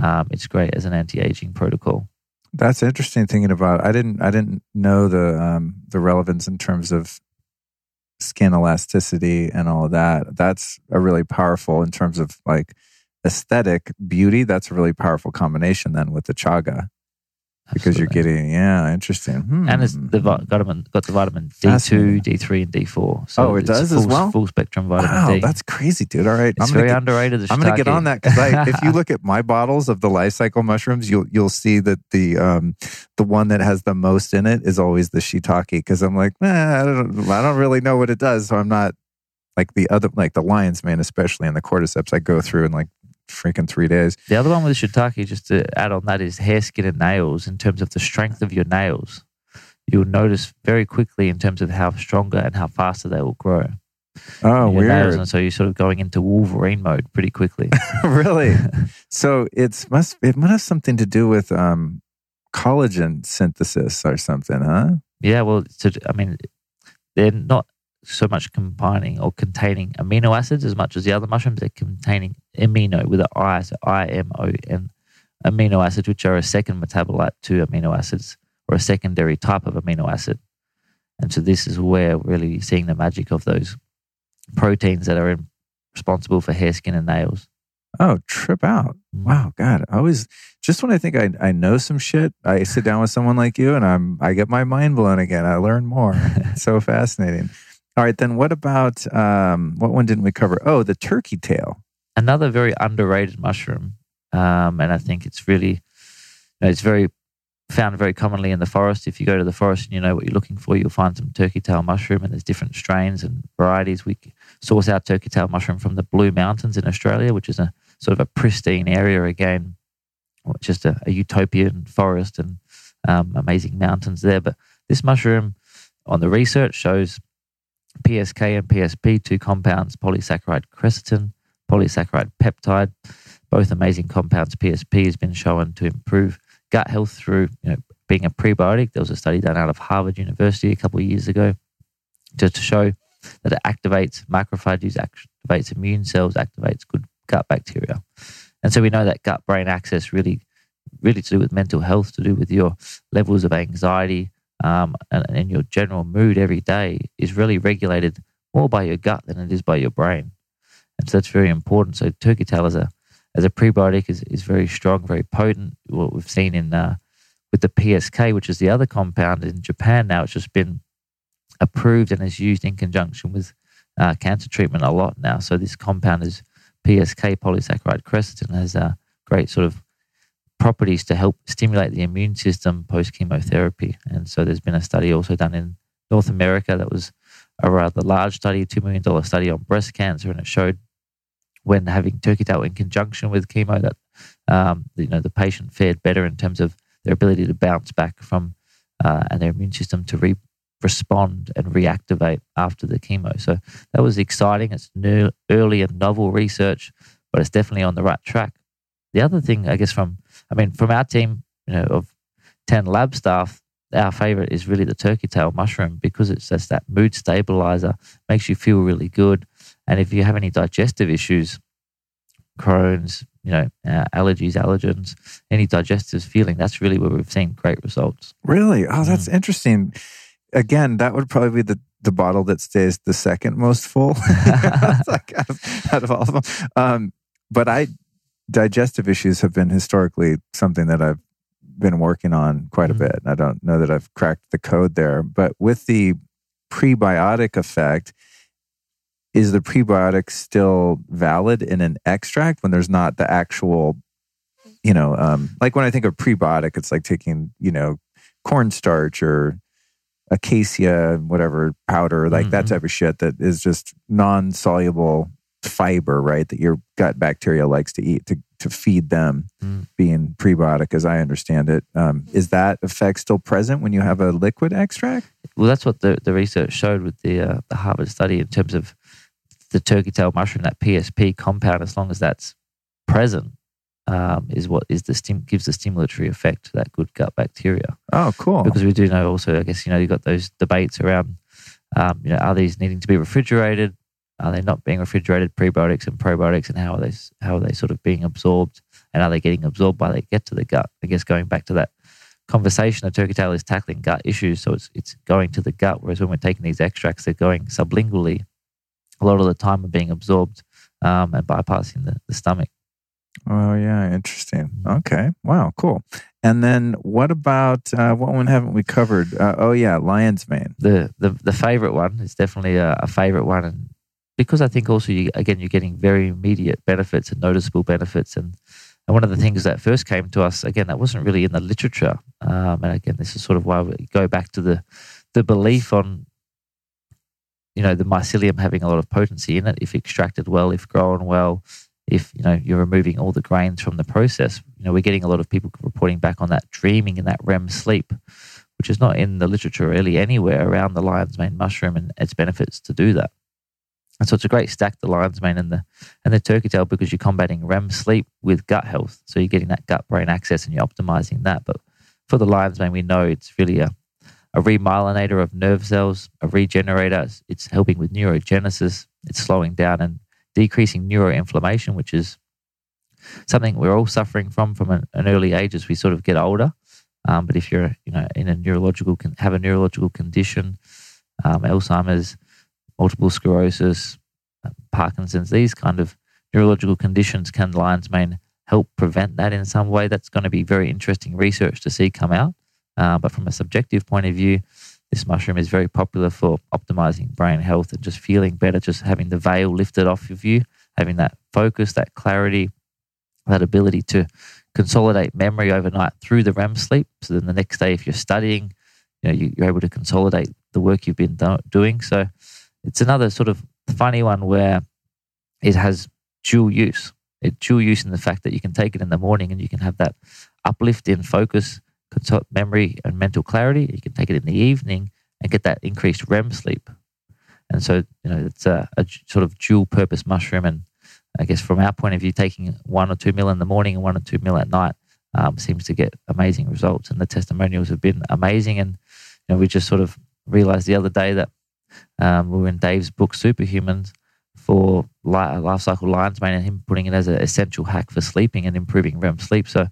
um, it's great as an anti-aging protocol. That's interesting thinking about. I didn't I didn't know the um, the relevance in terms of skin elasticity and all of that. That's a really powerful in terms of like aesthetic beauty. That's a really powerful combination then with the chaga because you're getting yeah interesting. Hmm. and it's the vitamin got the vitamin d2 d3 and d4 so oh it does full, as well? full spectrum vitamin wow, d. that's crazy dude. All right it's I'm very get, underrated i'm gonna get on that because if you look at my bottles of the Life Cykel mushrooms you'll you'll see that the um the one that has the most in it is always the shiitake because i'm like eh, i don't i don't really know what it does. So i'm not like the other like the lion's mane especially and the cordyceps i go through and like freaking three days. The other one with shiitake, just to add on that, is hair, skin, and nails. In terms of the strength of your nails, you'll notice very quickly in terms of how stronger and how faster they will grow. Oh, weird! Nails, and so you're sort of going into Wolverine mode pretty quickly. really? so it's must it must have something to do with um, collagen synthesis or something, huh? Yeah. Well, to, I mean, they're not so much combining or containing amino acids as much as the other mushrooms. They're containing amino with an I, so I M O N, amino acids, which are a second metabolite to amino acids or a secondary type of amino acid. And so this is where really seeing the magic of those proteins that are in, responsible for hair, skin, and nails. Oh, trip out. Mm. Wow, God. I always just when I think I, I know some shit, I sit down with someone like you and I'm I get my mind blown again. I learn more. so fascinating. All right, then what about um, what one didn't we cover? Oh, the turkey tail. Another very underrated mushroom, um, and I think it's really, you know, it's very found very commonly in the forest. If you go to the forest and you know what you're looking for, you'll find some turkey tail mushroom, and there's different strains and varieties. We source our turkey tail mushroom from the Blue Mountains in Australia, which is a sort of a pristine area again, just a, a utopian forest and um, amazing mountains there. But this mushroom, on the research, shows PSK and PSP, two compounds, polysaccharide krestin, polysaccharide peptide, both amazing compounds. PSP has been shown to improve gut health through you know, being a prebiotic. There was a study done out of Harvard University a couple of years ago to, to show that it activates macrophages, activates immune cells, activates good gut bacteria. And so we know that gut brain axis really, really to do with mental health, to do with your levels of anxiety um, and, and your general mood every day is really regulated more by your gut than it is by your brain. And so that's very important. So turkey tail as a as a prebiotic is, is very strong, very potent. What we've seen in uh, with the PSK, which is the other compound in Japan now, it's just been approved and is used in conjunction with uh, cancer treatment a lot now. So this compound is PSK, polysaccharide krestin, has a great sort of properties to help stimulate the immune system post chemotherapy. And so there's been a study also done in North America that was a rather large study, $2 million study on breast cancer, and it showed when having turkey tail in conjunction with chemo that um, you know the patient fared better in terms of their ability to bounce back from uh, and their immune system to re- respond and reactivate after the chemo. So that was exciting. It's new, early and novel research, but it's definitely on the right track. The other thing, I guess, from I mean, from our team, you know, of ten lab staff, our favorite is really the turkey tail mushroom because it's just that mood stabilizer, makes you feel really good. And if you have any digestive issues, Crohn's, you know, uh, allergies, allergens, any digestive feeling, that's really where we've seen great results. Really? Oh, that's mm. interesting. Again, that would probably be the, the bottle that stays the second most full like out, of, out, of, all of them. Um, but I, digestive issues have been historically something that I've been working on quite a mm. bit. I don't know that I've cracked the code there, but with the prebiotic effect, is the prebiotic still valid in an extract when there's not the actual you know um, like when i think of prebiotic it's like taking you know cornstarch or acacia whatever powder like mm-hmm. that type of shit that is just non-soluble fiber right that your gut bacteria likes to eat to, to feed them mm. being prebiotic as i understand it um, is that effect still present when you have a liquid extract well that's what the, the research showed with the, uh, the harvard study in terms of the turkey tail mushroom, that PSP compound, as long as that's present, um, is what is the stim- gives the stimulatory effect to that good gut bacteria. Oh, cool! Because we do know also, I guess you know, you've got those debates around, um, you know, are these needing to be refrigerated? Are they not being refrigerated? Prebiotics and probiotics, and how are they how are they sort of being absorbed? And are they getting absorbed by they get to the gut? I guess going back to that conversation, a turkey tail is tackling gut issues, so it's it's going to the gut. Whereas when we're taking these extracts, they're going sublingually a lot of the time are being absorbed um, and bypassing the, the stomach. Oh yeah, interesting. Okay, wow, cool. And then what about uh, what one haven't we covered? Uh, oh yeah, lion's mane. The the the favorite one is definitely a, a favorite one, and because I think also you again you're getting very immediate benefits and noticeable benefits, and and one of the things that first came to us again that wasn't really in the literature, um, and again this is sort of why we go back to the the belief on you know the mycelium having a lot of potency in it. If extracted well if grown well if you know you're removing all the grains from the process you know we're getting a lot of people reporting back on that dreaming and that rem sleep which is not in the literature really anywhere around the lion's mane mushroom and its benefits to do that and so it's a great stack the lion's mane and the and the turkey tail because you're combating rem sleep with gut health so you're getting that gut brain axis and you're optimizing that but for the lion's mane we know it's really a a remyelinator of nerve cells, a regenerator. It's helping with neurogenesis. It's slowing down and decreasing neuroinflammation, which is something we're all suffering from from an, an early age as we sort of get older. Um, but if you're, you know, in a neurological con- have a neurological condition, um, Alzheimer's, multiple sclerosis, uh, Parkinson's, these kind of neurological conditions can lion's mane help prevent that in some way? That's going to be very interesting research to see come out. Uh, but from a subjective point of view, this mushroom is very popular for optimizing brain health and just feeling better, just having the veil lifted off of you, having that focus, that clarity, that ability to consolidate memory overnight through the REM sleep. So then the next day, if you're studying, you know, you, are able to consolidate the work you've been do- doing. So it's another sort of funny one where it has dual use. It dual use in the fact that you can take it in the morning and you can have that uplift in focus memory and mental clarity. You can take it in the evening and get that increased REM sleep. And so, you know, it's a, a sort of dual purpose mushroom. And I guess from our point of view, taking one or two mil in the morning and one or two mil at night um, seems to get amazing results, and the testimonials have been amazing. And you know, we just sort of realized the other day that um, we were in Dave's book Superhumans for Life Cykel lion's mane and him putting it as an essential hack for sleeping and improving REM sleep. So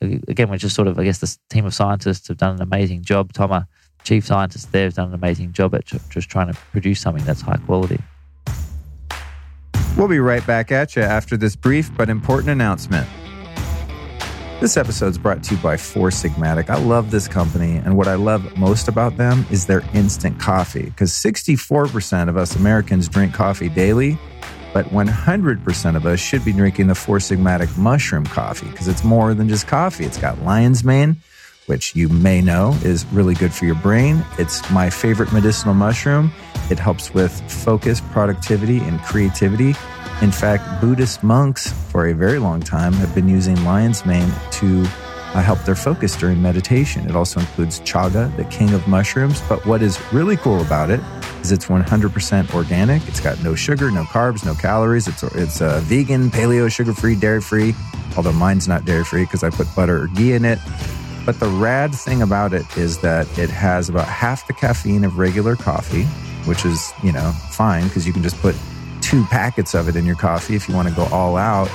again, we're just sort of, I guess, this team of scientists have done an amazing job. Tom, chief scientist there, has done an amazing job at just trying to produce something that's high quality. We'll be right back at you after this brief but important announcement. This episode is brought to you by Four Sigmatic. I love this company, and what I love most about them is their instant coffee. Because 64% of us Americans drink coffee daily, but 100% of us should be drinking the Four Sigmatic mushroom coffee because it's more than just coffee. It's got lion's mane, which you may know is really good for your brain. It's my favorite medicinal mushroom. It helps with focus, productivity, and creativity. In fact, Buddhist monks for a very long time have been using lion's mane to uh, help their focus during meditation. It also includes chaga, the king of mushrooms. But what is really cool about it is it's 100% organic. It's got no sugar, no carbs, no calories. It's it's uh, vegan, paleo, sugar free, dairy free. Although mine's not dairy free because I put butter or ghee in it. But the rad thing about it is that it has about half the caffeine of regular coffee, which is you know fine because you can just put two packets of it in your coffee if you want to go all out.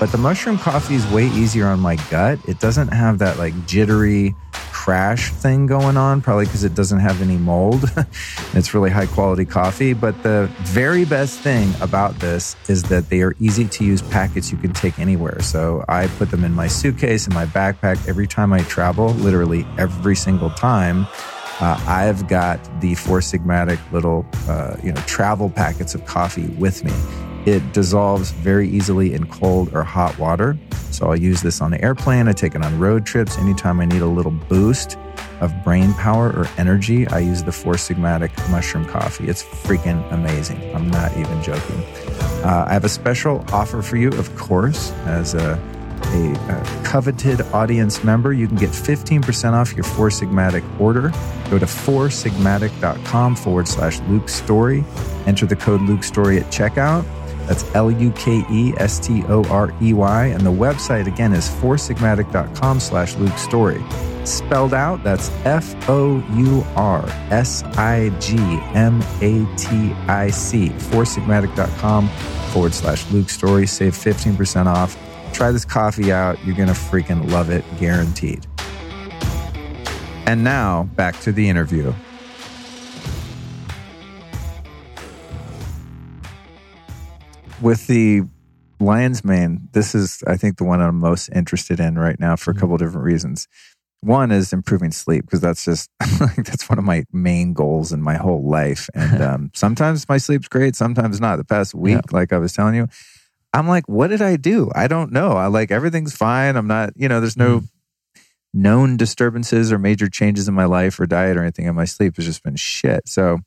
But the mushroom coffee is way easier on my gut. It doesn't have that like jittery crash thing going on, probably because it doesn't have any mold. it's really high quality coffee. But the very best thing about this is that they are easy to use packets you can take anywhere. So I put them in my suitcase, in my backpack every time I travel, literally every single time. Uh, I've got the Four Sigmatic little, uh, you know, travel packets of coffee with me. It dissolves very easily in cold or hot water. So I'll use this on the airplane. I take it on road trips. Anytime I need a little boost of brain power or energy, I use the Four Sigmatic mushroom coffee. It's freaking amazing. I'm not even joking. Uh, I have a special offer for you, of course, as a a, a, coveted audience member, you can get 15% off your Four Sigmatic order. Go to foursigmatic.com forward slash Luke Storey. Enter the code Luke Storey at checkout. That's L U K E S T O R E Y. And the website again is foursigmatic.com slash Luke Storey. Spelled out, that's F O U R S I G M A T I C. Foursigmatic.com forward slash Luke Storey. Save 15% off Try this coffee out. You're going to freaking love it, guaranteed. And now back to the interview. With the lion's mane, this is, I think, the one I'm most interested in right now for a mm-hmm. couple different reasons. One is improving sleep because that's just that's one of my main goals in my whole life. And um, sometimes my sleep's great, sometimes not. The past week, yeah. like I was telling you, I'm like, what did I do? I don't know. I like everything's fine. I'm not, you know, there's no mm. known disturbances or major changes in my life or diet or anything. And my sleep has just been shit. So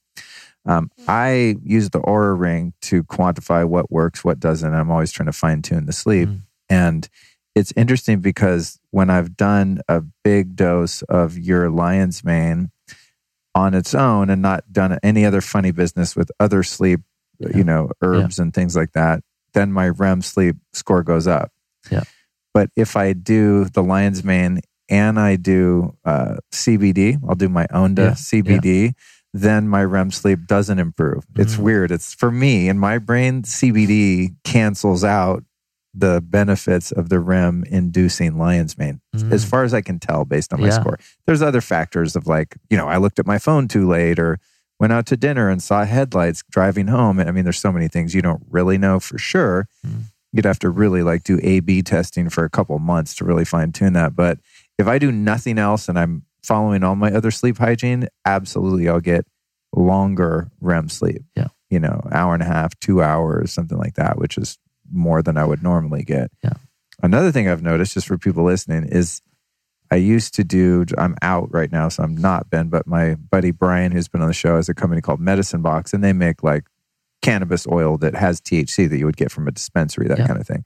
um, I use the Oura ring to quantify what works, what doesn't. I'm always trying to fine tune the sleep. Mm. And it's interesting because when I've done a big dose of your lion's mane on its own and not done any other funny business with other sleep, yeah. you know, herbs yeah. and things like that, then my REM sleep score goes up. Yeah. But if I do the lion's mane and I do uh, CBD, I'll do my Onda yeah. CBD, yeah. then my REM sleep doesn't improve. Mm-hmm. It's weird. It's for me in my brain, CBD cancels out the benefits of the REM inducing lion's mane, mm-hmm. as far as I can tell based on my yeah. score. There's other factors of like, you know, I looked at my phone too late or went out to dinner and saw headlights driving home. I mean, there's so many things you don't really know for sure. Mm. You'd have to really like do A B testing for a couple months to really fine tune that. But if I do nothing else and I'm following all my other sleep hygiene, absolutely I'll get longer REM sleep. Yeah. You know, hour and a half, two hours, something like that, which is more than I would normally get. Yeah. Another thing I've noticed, just for people listening, is I used to do, I'm out right now, so I'm not Ben, but my buddy Brian, who's been on the show, has a company called Medicine Box, and they make like cannabis oil that has THC that you would get from a dispensary, that yeah. kind of thing.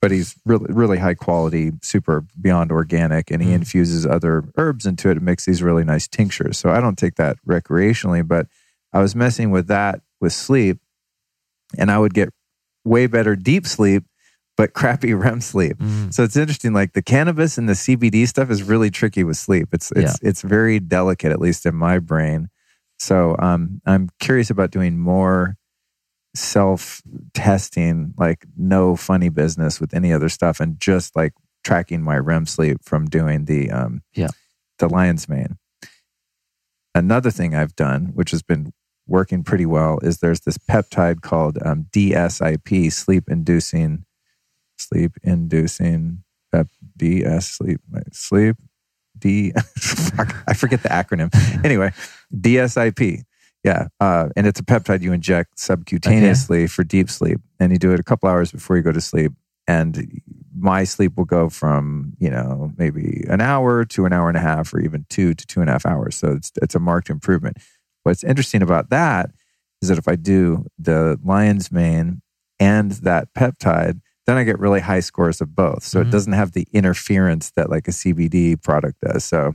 But he's really, really high quality, super beyond organic, and he mm. infuses other herbs into it and makes these really nice tinctures. So I don't take that recreationally, but I was messing with that with sleep, and I would get way better deep sleep but crappy REM sleep. Mm. So it's interesting. Like the cannabis and the CBD stuff is really tricky with sleep. It's it's it's very delicate, at least in my brain. So um, I'm curious about doing more self testing, like no funny business with any other stuff, and just like tracking my REM sleep from doing the um, Yeah. the lion's mane. Another thing I've done, which has been working pretty well, is there's this peptide called um, DSIP, sleep inducing, sleep inducing pep DS sleep sleep D. fuck, I forget the acronym. Anyway, DSIP. Yeah, uh, and it's a peptide you inject subcutaneously for deep sleep, and you do it a couple hours before you go to sleep. And my sleep will go from you know maybe an hour to an hour and a half, or even two to two and a half hours. So it's it's a marked improvement. What's interesting about that is that if I do the lion's mane and that peptide, then I get really high scores of both. So Mhm. it doesn't have the interference that like a CBD product does. So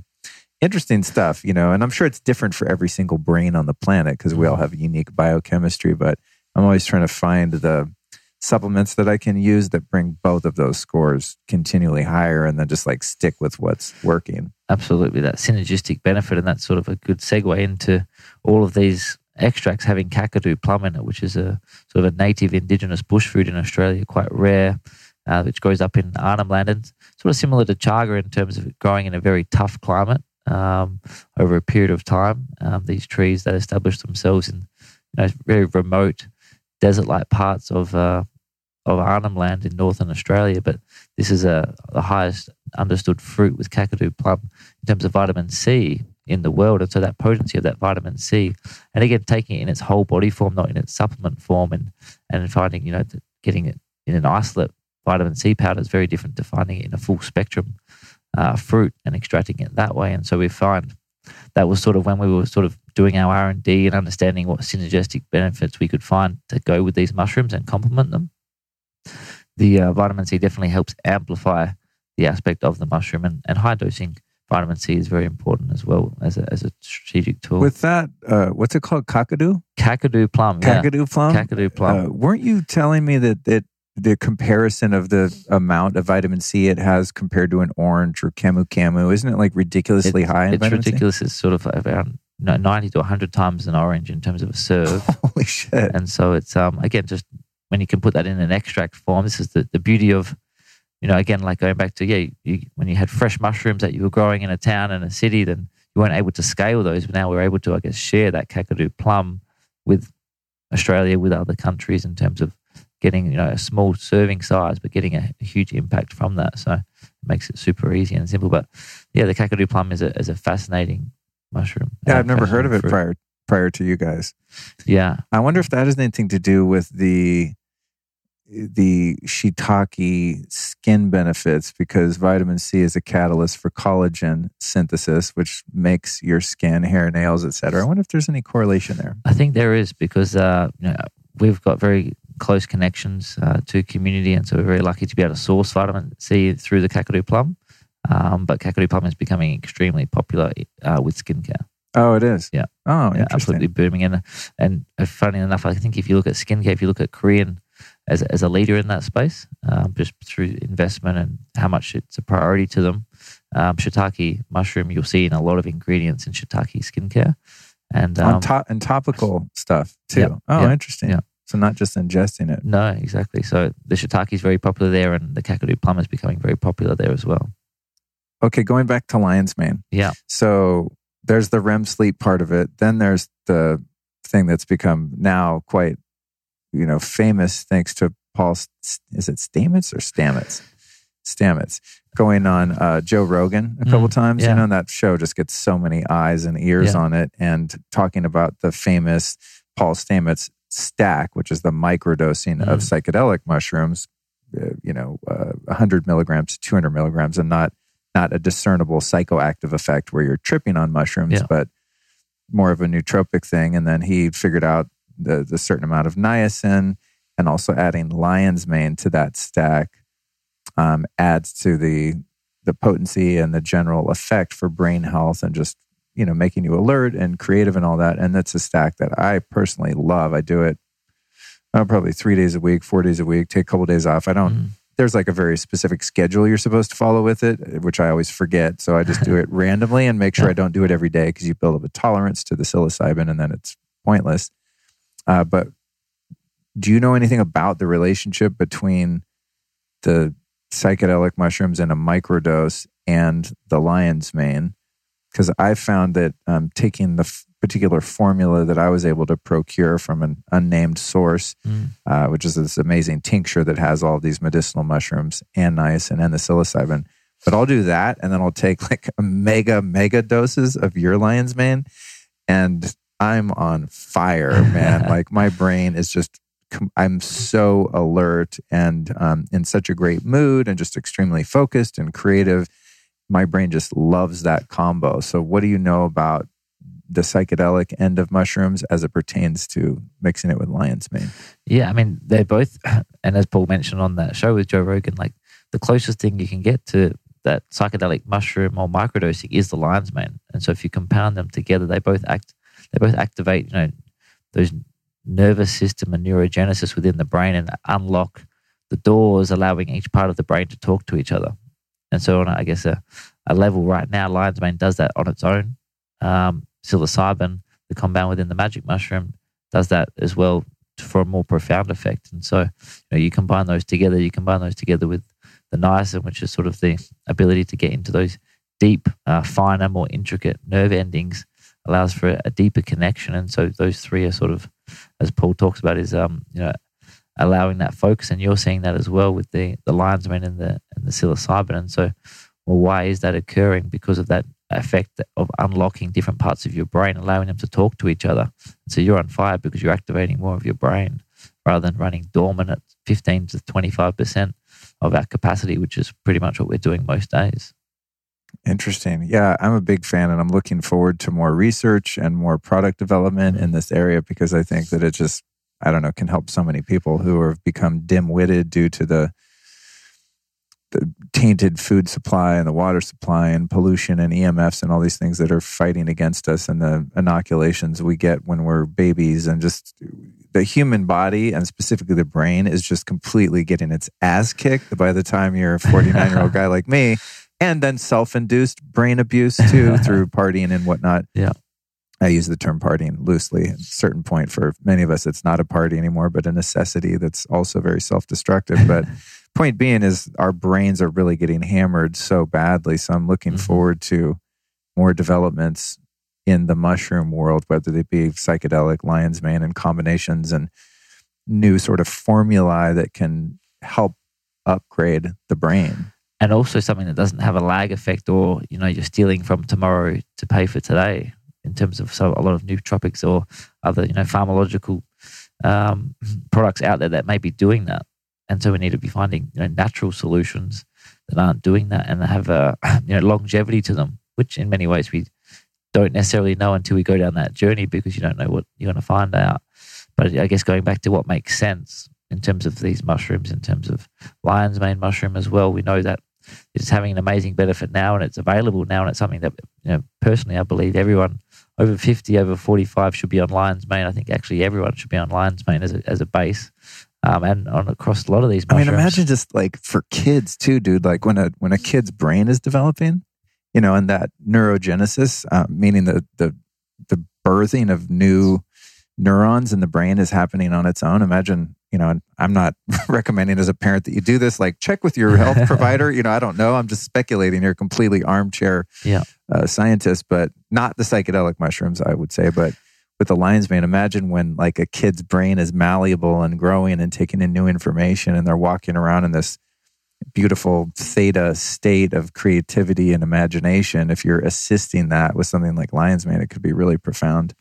interesting stuff, you know, and I'm sure it's different for every single brain on the planet because we all have unique biochemistry, but I'm always trying to find the supplements that I can use that bring both of those scores continually higher and then just like stick with what's working. absolutely that synergistic benefit and that's sort of a good segue into all of these extracts having kakadu plum in it which is a sort of a native indigenous bush food in australia quite rare uh, which grows up in arnhem land and sort of similar to chaga in terms of growing in a very tough climate um, over a period of time. Um, these trees that establish themselves in you know, very remote desert-like parts of uh, of Arnhem Land in northern Australia, but this is a the highest understood fruit with kakadu plum in terms of vitamin C in the world, and so that potency of that vitamin C, and again taking it in its whole body form, not in its supplement form, and and finding you know getting it in an isolate vitamin C powder is very different to finding it in a full spectrum uh, fruit and extracting it that way, and so we find that was sort of when we were sort of doing our R and D and understanding what synergistic benefits we could find to go with these mushrooms and complement them. The uh, vitamin C definitely helps amplify the aspect of the mushroom, and, and high dosing vitamin C is very important as well as a, as a strategic tool. With that, uh, what's it called? Kakadu? Kakadu plum, yeah. Kakadu plum? Kakadu plum. Uh, weren't you telling me that it, the comparison of the amount of vitamin C it has compared to an orange or camu camu, isn't it like ridiculously high in it's ridiculous. It's sort of around 90 to 100 times an orange in terms of a serve. Holy shit. and so it's um again just when you can put that in an extract form this is the, the beauty of you know again like going back to yeah you, when you had fresh mushrooms that you were growing in a town and a city then you weren't able to scale those but now we're able to i guess share that kakadu plum with australia with other countries in terms of getting you know a small serving size but getting a, a huge impact from that so it makes it super easy and simple but yeah the kakadu plum is a, is a fascinating mushroom Yeah, uh, I've never heard of it fruit. prior prior to you guys. yeah I wonder if that has anything to do with the the shiitake skin benefits because vitamin C is a catalyst for collagen synthesis, which makes your skin, hair, nails, etc. I wonder if there's any correlation there. I think there is because uh, you know, we've got very close connections uh, to community, and so we're very lucky to be able to source vitamin C through the Kakadu plum. Um, but Kakadu plum is becoming extremely popular uh, with skincare. Oh, it is. Yeah. Oh, Yeah, absolutely booming. And and uh, funny enough, I think if you look at skincare, if you look at Korean as as a leader in that space, um, just through investment and how much it's a priority to them, um, shiitake mushroom you'll see in a lot of ingredients in shiitake skincare. And um, top and topical stuff too. Yep, Oh, yep, interesting. yep. So not just ingesting it. No, exactly. So the shiitake is very popular there, and the kakadu plum is becoming very popular there as well. Okay, going back to lion's mane. Yeah. So there's the REM sleep part of it. Then there's the thing that's become now quite, you know, famous thanks to Paul. Is it Stamets or Stamets? Stamets going on uh, Joe Rogan a couple Mm, times. yeah. You know, and that show just gets so many eyes and ears Yeah. on it, and talking about the famous Paul Stamets stack, which is the microdosing of Mm. psychedelic mushrooms. Uh, you know, uh, 100 milligrams, 200 milligrams, and not not a discernible psychoactive effect where you're tripping on mushrooms, Yeah. but more of a nootropic thing. And then he figured out the, the certain amount of niacin and also adding lion's mane to that stack um, adds to the the potency and the general effect for brain health and just you know making you alert and creative and all that. And that's a stack that I personally love. I do it uh, probably three days a week, four days a week. Take a couple days off. I don't Mm. there's like a very specific schedule you're supposed to follow with it, which I always forget. So I just do it randomly and make sure Yeah. I don't do it every day because you build up a tolerance to the psilocybin and then it's pointless. Uh, but do you know anything about the relationship between the psychedelic mushrooms in a microdose and the lion's mane? Because I found that um, taking the f- particular formula that I was able to procure from an unnamed source Mm. uh, which is this amazing tincture that has all these medicinal mushrooms and niacin and the psilocybin. But I'll do that, and then I'll take like mega mega doses of your lion's mane, and I'm on fire, man. like my brain is just, I'm so alert and um, in such a great mood and just extremely focused and creative. My brain just loves that combo. So, what do you know about the psychedelic end of mushrooms as it pertains to mixing it with lion's mane? Yeah, I mean, they're both, and as Paul mentioned on that show with Joe Rogan, like the closest thing you can get to that psychedelic mushroom or microdosing is the lion's mane. And so if you compound them together, they both act, they both activate, you know, those nervous system and neurogenesis within the brain and unlock the doors, allowing each part of the brain to talk to each other. And so on, I guess, a, a level right now, lion's mane does that on its own. Um, psilocybin, the compound within the magic mushroom, does that as well for a more profound effect. And so, you know, you combine those together. You combine those together with the niacin, which is sort of the ability to get into those deep, uh, finer, more intricate nerve endings, allows for a, deeper connection. And so, those three are sort of, as Paul talks about, is um, you know, allowing that focus. And you're seeing that as well with the the lion's mane and the and the psilocybin. And so, well, why is that occurring? Because of that effect of unlocking different parts of your brain, allowing them to talk to each other. So you're on fire because you're activating more of your brain rather than running dormant at 15 to 25% of our capacity, which is pretty much what we're doing most days. Interesting. Yeah, I'm a big fan and I'm looking forward to more research and more product development in this area because I think that it just, I don't know, can help so many people who have become dim witted due to the the tainted food supply and the water supply and pollution and EMFs and all these things that are fighting against us and the inoculations we get when we're babies and just the human body and specifically the brain is just completely getting its ass kicked by the time you're a 49 year old guy like me and then self-induced brain abuse too through partying and whatnot. Yeah. i use the term partying loosely. At a certain point for many of us it's not a party anymore but a necessity that's also very self-destructive. But point being is our brains are really getting hammered so badly. So i'm looking Mhm. forward to more developments in the mushroom world whether they be psychedelic lion's mane and combinations and new sort of formulae that can help upgrade the brain And also something that doesn't have a lag effect or, you know, you're stealing from tomorrow to pay for today in terms of so a lot of nootropics or other, you know, pharmacological um, products out there that may be doing that. And so we need to be finding, you know, natural solutions that aren't doing that and have a, you know, longevity to them, which in many ways we don't necessarily know until we go down that journey because you don't know what you're going to find out. But I guess going back to what makes sense in terms of these mushrooms, in terms of lion's mane mushroom as well, we know that it's having an amazing benefit now and it's available now and it's something that you know personally I believe everyone over 50 over 45 should be on lion's mane I think actually everyone should be on lion's mane as a, as a base um, and on across a lot of these I mean, imagine just like for kids too, dude. Like when a when a kid's brain is developing, you know, and that neurogenesis, uh, meaning the the the birthing of new neurons in the brain is happening on its own. Imagine, you know, I'm not recommending as a parent that you do this. Like, check with your health provider. You know, I don't know. I'm just speculating here, completely armchair Yeah. uh, scientist, but not the psychedelic mushrooms, I would say, but with the lion's mane, imagine when like a kid's brain is malleable and growing and taking in new information and they're walking around in this beautiful theta state of creativity and imagination. If you're assisting that with something like lion's mane, it could be really profound.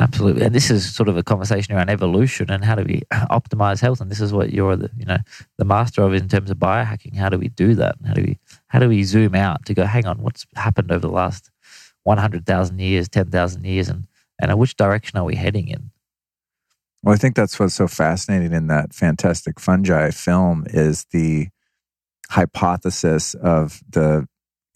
Absolutely, and this is sort of a conversation around evolution and how do we optimize health. And this is what you're the you know the master of in terms of biohacking. How do we do that? How do we how do we zoom out to go? Hang on, what's happened over the last one hundred thousand years, ten thousand years, and and which direction are we heading in? Well, I think that's what's so fascinating in that fantastic fungi film is the hypothesis of the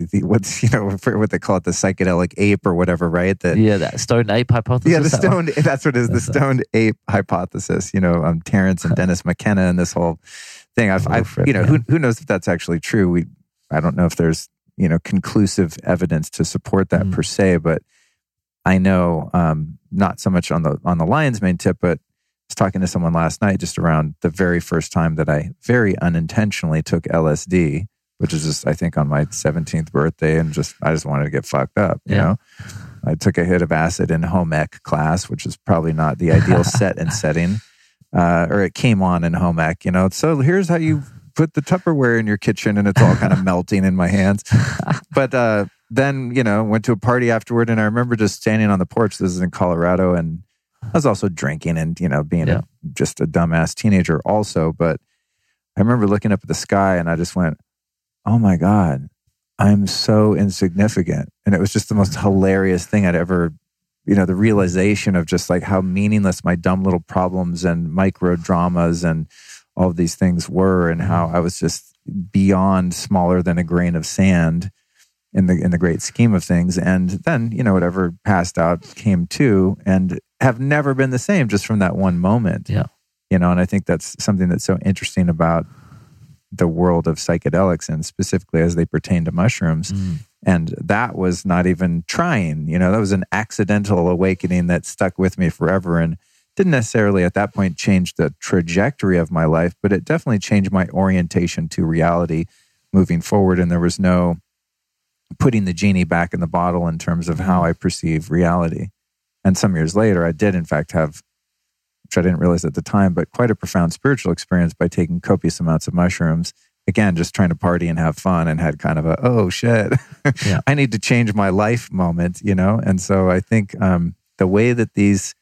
the what's you know what they call it the psychedelic ape or whatever, right? That Yeah, that stoned ape hypothesis. yeah, the that one? stoned that's what it is, the That's it. stoned ape hypothesis. You know, um, Terence and Dennis McKenna and this whole thing. I've, I've you know, yeah. who who knows if that's actually true? We, I don't know if there's you know conclusive evidence to support that Mm. per se, but I know um, not so much on the on the lion's mane tip, but I was talking to someone last night just around the very first time that I very unintentionally took LSD, which is just I think on my 17th birthday, and just I just wanted to get fucked up, you Yeah. know. I took a hit of acid in home ec class, which is probably not the ideal set and setting, uh, or it came on in home ec. You know, so here's how you put the Tupperware in your kitchen, and it's all kind of melting in my hands. But uh, then, you know, went to a party afterward, and I remember just standing on the porch. This is in Colorado, and I was also drinking and you know being Yeah. a, just a dumbass teenager, also. But I remember looking up at the sky, and I just went, "Oh my god." I'm so insignificant. And it was just the most hilarious thing I'd ever, you know, the realization of just like how meaningless my dumb little problems and micro dramas and all of these things were and mm-hmm. how I was just beyond smaller than a grain of sand in the in the great scheme of things. And then, you know, whatever passed out came to and have never been the same just from that one moment. Yeah. You know, and I think that's something that's so interesting about the world of psychedelics and specifically as they pertain to mushrooms. Mm. And that was not even trying, you know, that was an accidental awakening that stuck with me forever and didn't necessarily at that point change the trajectory of my life, but it definitely changed my orientation to reality moving forward. And there was no putting the genie back in the bottle in terms of how I perceive reality. And some years later, I did, in fact, have, which I didn't realize at the time, but quite a profound spiritual experience by taking copious amounts of mushrooms. Again, just trying to party and have fun, and had kind of a, oh shit, Yeah. I need to change my life moment, you know? And so I think um, the way that these,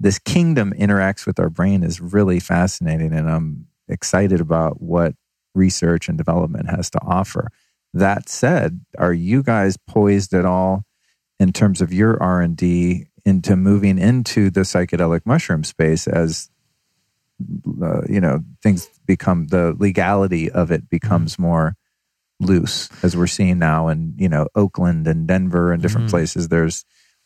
this kingdom interacts with our brain is really fascinating. And I'm excited about what research and development has to offer. That said, are you guys poised at all in terms of your R&D into moving into the psychedelic mushroom space as uh, you know things become the legality of it becomes more loose as we're seeing now in you know Oakland and Denver and different Mhm. places there's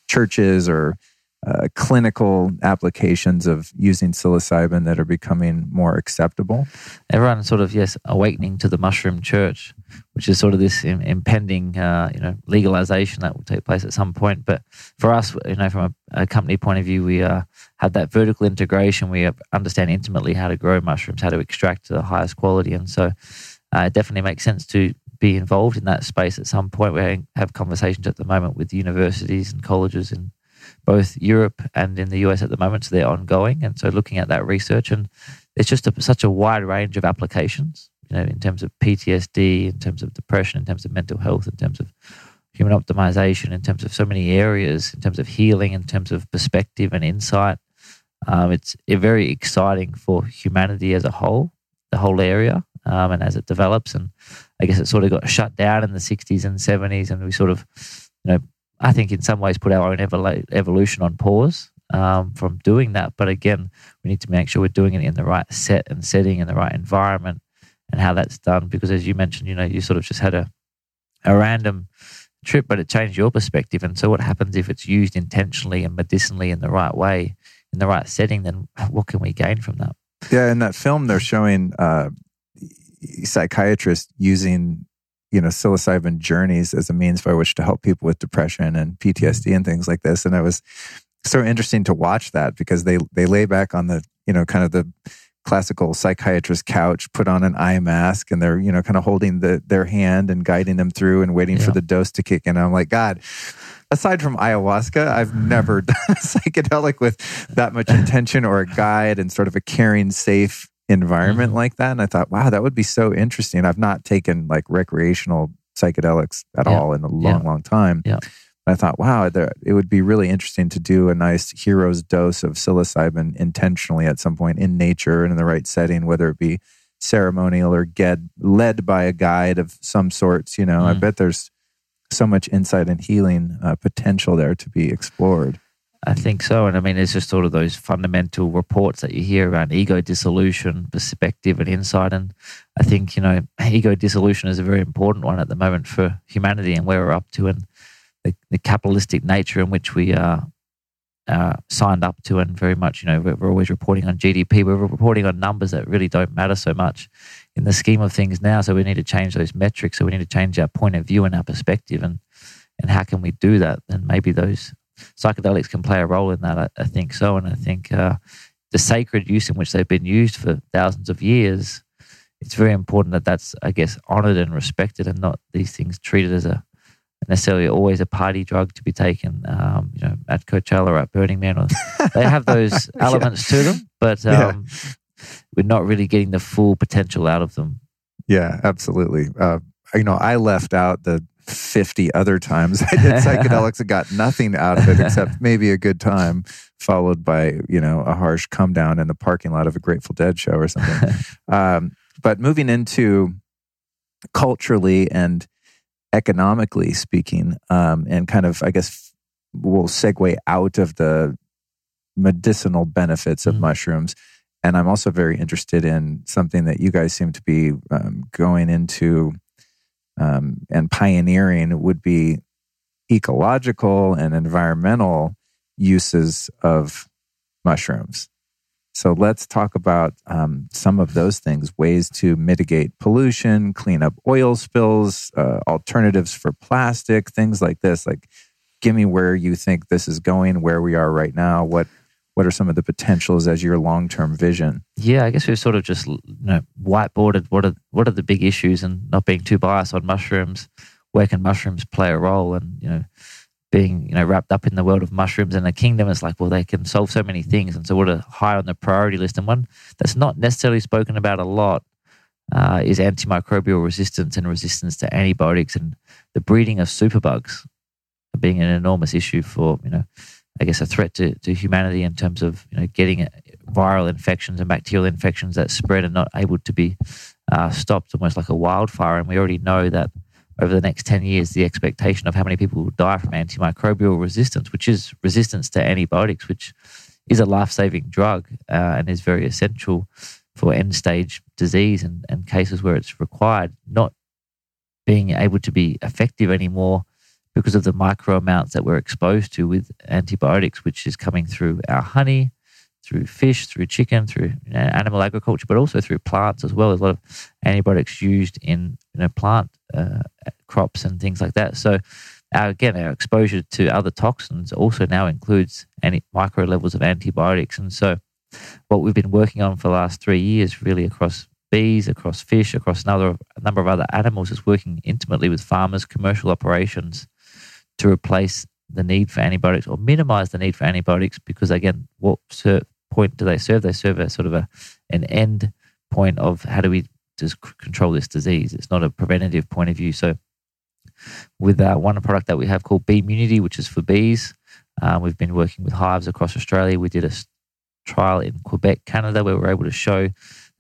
churches or uh, clinical applications of using psilocybin that are becoming more acceptable? Everyone sort of yes awakening to the mushroom church which is sort of this im- impending uh, you know legalization that will take place at some point. But for us you know from a, a company point of view we uh, have that vertical integration. We understand intimately how to grow mushrooms how to extract to the highest quality. And so uh, it definitely makes sense to be involved in that space at some point. We have conversations at the moment with universities and colleges in both Europe and in the US at the moment so they're ongoing and so looking at that research and it's just a, such a wide range of applications, you know, in terms of PTSD, in terms of depression, in terms of mental health, in terms of human optimization, in terms of so many areas, in terms of healing, in terms of perspective and insight. Um, it's very exciting for humanity as a whole, the whole area, um, and as it develops. And I guess it sort of got shut down in the 60s and 70s, and we sort of, you know, I think in some ways put our own evolu- evolution on pause um, from doing that. But again, we need to make sure we're doing it in the right set and setting in the right environment and how that's done. Because as you mentioned, you know, you sort of just had a, a random trip, but it changed your perspective. And so what happens if it's used intentionally and medicinally in the right way, in the right setting, then what can we gain from that? Yeah, in that film, they're showing uh, psychiatrists using, you know, psilocybin journeys as a means by which to help people with depression and PTSD mm-hmm. and things like this. And it was so interesting to watch that because they they lay back on the, you know, kind of the classical psychiatrist couch, put on an eye mask, and they're, you know, kind of holding the their hand and guiding them through and waiting for the dose to kick in. And I'm like, God. Aside from ayahuasca, I've mm-hmm. never done a psychedelic with that much intention or a guide and sort of a caring, safe environment Mhm. like that. And I thought, wow, that would be so interesting. I've not taken like recreational psychedelics at Yeah. all in a long, long time. Yeah. I thought, wow, there, it would be really interesting to do a nice hero's dose of psilocybin intentionally at some point in nature and in the right setting, whether it be ceremonial or get led by a guide of some sorts. You know, I Mm. bet there's so much insight and healing uh, potential there to be explored. I think so. And I mean, it's just sort of those fundamental reports that you hear around ego dissolution, perspective, and insight. And I think, you know, ego dissolution is a very important one at the moment for humanity and where we're up to and the, the capitalistic nature in which we are uh, signed up to, and very much, you know, we're, we're always reporting on GDP. We're reporting on numbers that really don't matter so much in the scheme of things now. So we need to change those metrics. So we need to change our point of view and our perspective. And and how can we do that? And maybe those psychedelics can play a role in that. I, I think so. And I think uh, the sacred use in which they've been used for thousands of years, it's very important that that's, I guess, honored and respected, and not these things treated as a necessarily always a party drug to be taken, um, you know, at Coachella or at Burning Man. Or, they have those elements yeah. to them, but um, yeah. we're not really getting the full potential out of them. Yeah, absolutely. Uh, you know, I left out the 50 other times I did psychedelics and got nothing out of it except maybe a good time, followed by, you know, a harsh come down in the parking lot of a Grateful Dead show or something. um, but moving into culturally and economically speaking, um, and kind of, I guess, we'll segue out of the medicinal benefits of mm-hmm. mushrooms. And I'm also very interested in something that you guys seem to be um, going into um, and pioneering would be ecological and environmental uses of mushrooms. So let's talk about um, some of those things ways to mitigate pollution, clean up oil spills, uh, alternatives for plastic, things like this. Like, give me where you think this is going, where we are right now, what what are some of the potentials as your long term vision? Yeah, I guess we've sort of just you know whiteboarded what are what are the big issues and not being too biased on mushrooms. Where can mushrooms play a role? And you know, being you know wrapped up in the world of mushrooms and the kingdom, it's like well they can solve so many things. And so what are high on the priority list? And one that's not necessarily spoken about a lot uh, is antimicrobial resistance and resistance to antibiotics and the breeding of superbugs being an enormous issue for you know I guess, a threat to, to humanity in terms of you know getting viral infections and bacterial infections that spread and not able to be uh, stopped, almost like a wildfire. And we already know that over the next 10 years, the expectation of how many people will die from antimicrobial resistance, which is resistance to antibiotics, which is a life saving drug uh, and is very essential for end stage disease and, and cases where it's required, not being able to be effective anymore because of the micro amounts that we're exposed to with antibiotics, which is coming through our honey, through fish, through chicken, through animal agriculture, but also through plants as well. There's a lot of antibiotics used in you know, plant uh, crops and things like that. So, our, again, our exposure to other toxins also now includes any micro levels of antibiotics. And so, what we've been working on for the last three years, really across bees, across fish, across another a number of other animals, is working intimately with farmers, commercial operations to replace the need for antibiotics or minimize the need for antibiotics because again what point do they serve? They serve a sort of a an end point of how do we just control this disease. It's not a preventative point of view. So with one product that we have called bee immunity which is for bees uh, we've been working with hives across australia. We did a trial in quebec canada where we were able to show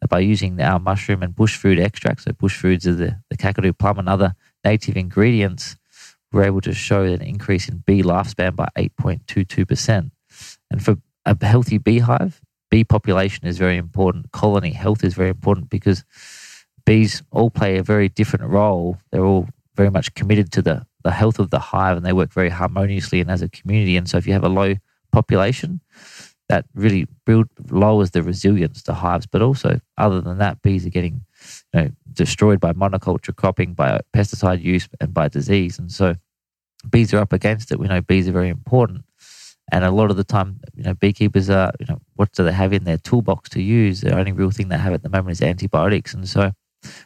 that by using our mushroom and bush food extracts so bush foods are the, the kakadu plum and other native ingredients we're able to show an increase in bee lifespan by 8.22%. And for a healthy beehive, bee population is very important. Colony health is very important because bees all play a very different role. They're all very much committed to the, the health of the hive and they work very harmoniously and as a community. And so if you have a low population, that really build, lowers the resilience to hives. But also, other than that, bees are getting you know, destroyed by monoculture cropping, by pesticide use, and by disease. And so bees are up against it. We know bees are very important. And a lot of the time, you know, beekeepers are, you know, what do they have in their toolbox to use? The only real thing they have at the moment is antibiotics. And so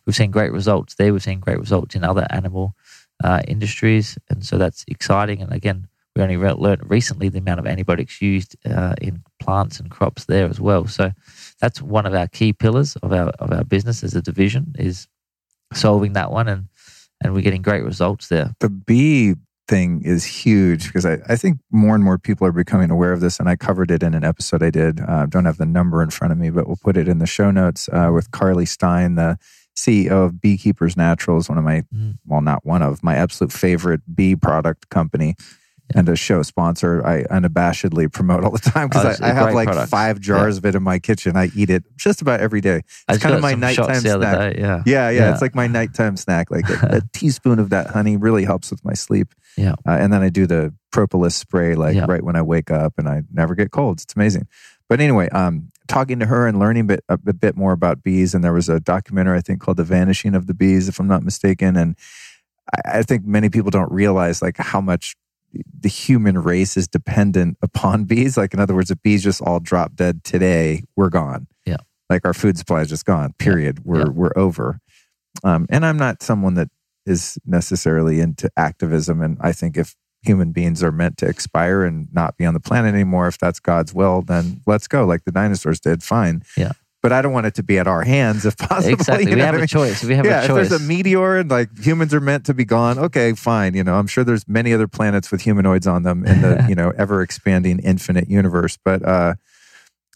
we've seen great results there. We've seen great results in other animal uh, industries. And so that's exciting. And again, we only re- learned recently the amount of antibiotics used uh, in plants and crops there as well. So that's one of our key pillars of our of our business as a division is solving that one, and and we're getting great results there. The bee thing is huge because I, I think more and more people are becoming aware of this, and I covered it in an episode I did. Uh, don't have the number in front of me, but we'll put it in the show notes uh, with Carly Stein, the CEO of Beekeeper's Naturals, one of my, mm. well, not one of my absolute favorite bee product company. And a show sponsor, I unabashedly promote all the time Oh, because it's I, I have like product. five jars of it in my kitchen. I eat it just about every day. It's kind of my nighttime shots the other snack. day. Yeah. Yeah, yeah, Yeah. It's like my nighttime snack. Like a, a teaspoon of that honey really helps with my sleep. Yeah. Uh, and then I do the propolis spray like Yeah. right when I wake up, and I never get colds. It's amazing. But anyway, um, talking to her and learning a bit, a bit more about bees, and there was a documentary I think called "The Vanishing of the Bees," if I'm not mistaken, and I think many people don't realize like how much the human race is dependent upon bees. Like in other words, if bees just all drop dead today, we're gone. Yeah. Like our food supply is just gone. Period. We're Yeah. we're over. Um, and I'm not someone that is necessarily into activism. And I think if human beings are meant to expire and not be on the planet anymore, if that's God's will, then let's go. Like the dinosaurs did. Fine. Yeah. But I don't want it to be at our hands if possible. Exactly. you We have I a mean? choice. We have yeah, a if there's a meteor and like humans are meant to be gone, okay, fine. You know, I'm sure there's many other planets with humanoids on them in the you know ever expanding infinite universe. But uh,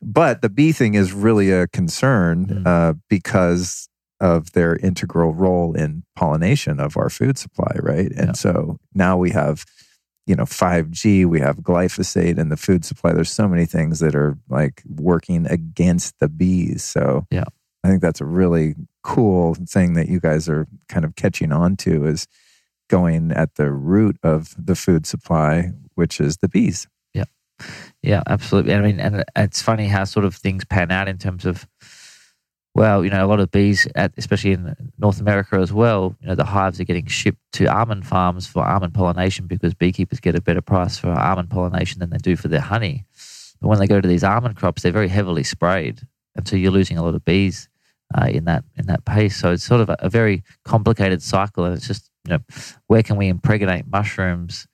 but the bee thing is really a concern Mm. uh, because of their integral role in pollination of our food supply, right? And Yeah. so now we have you know 5G, we have glyphosate in the food supply. There's so many things that are like working against the bees. So Yeah. I think that's a really cool thing that you guys are kind of catching on to is going at the root of the food supply, which is the bees. Yeah, yeah, absolutely. I mean, and it's funny how sort of things pan out in terms of, well, you know, a lot of bees, at, especially in North America as well, you know, the hives are getting shipped to almond farms for almond pollination because beekeepers get a better price for almond pollination than they do for their honey. But when they go to these almond crops, they're very heavily sprayed, and so you're losing a lot of bees uh, in that in that pace. So it's sort of a, a very complicated cycle, and it's just you know, where can we impregnate mushrooms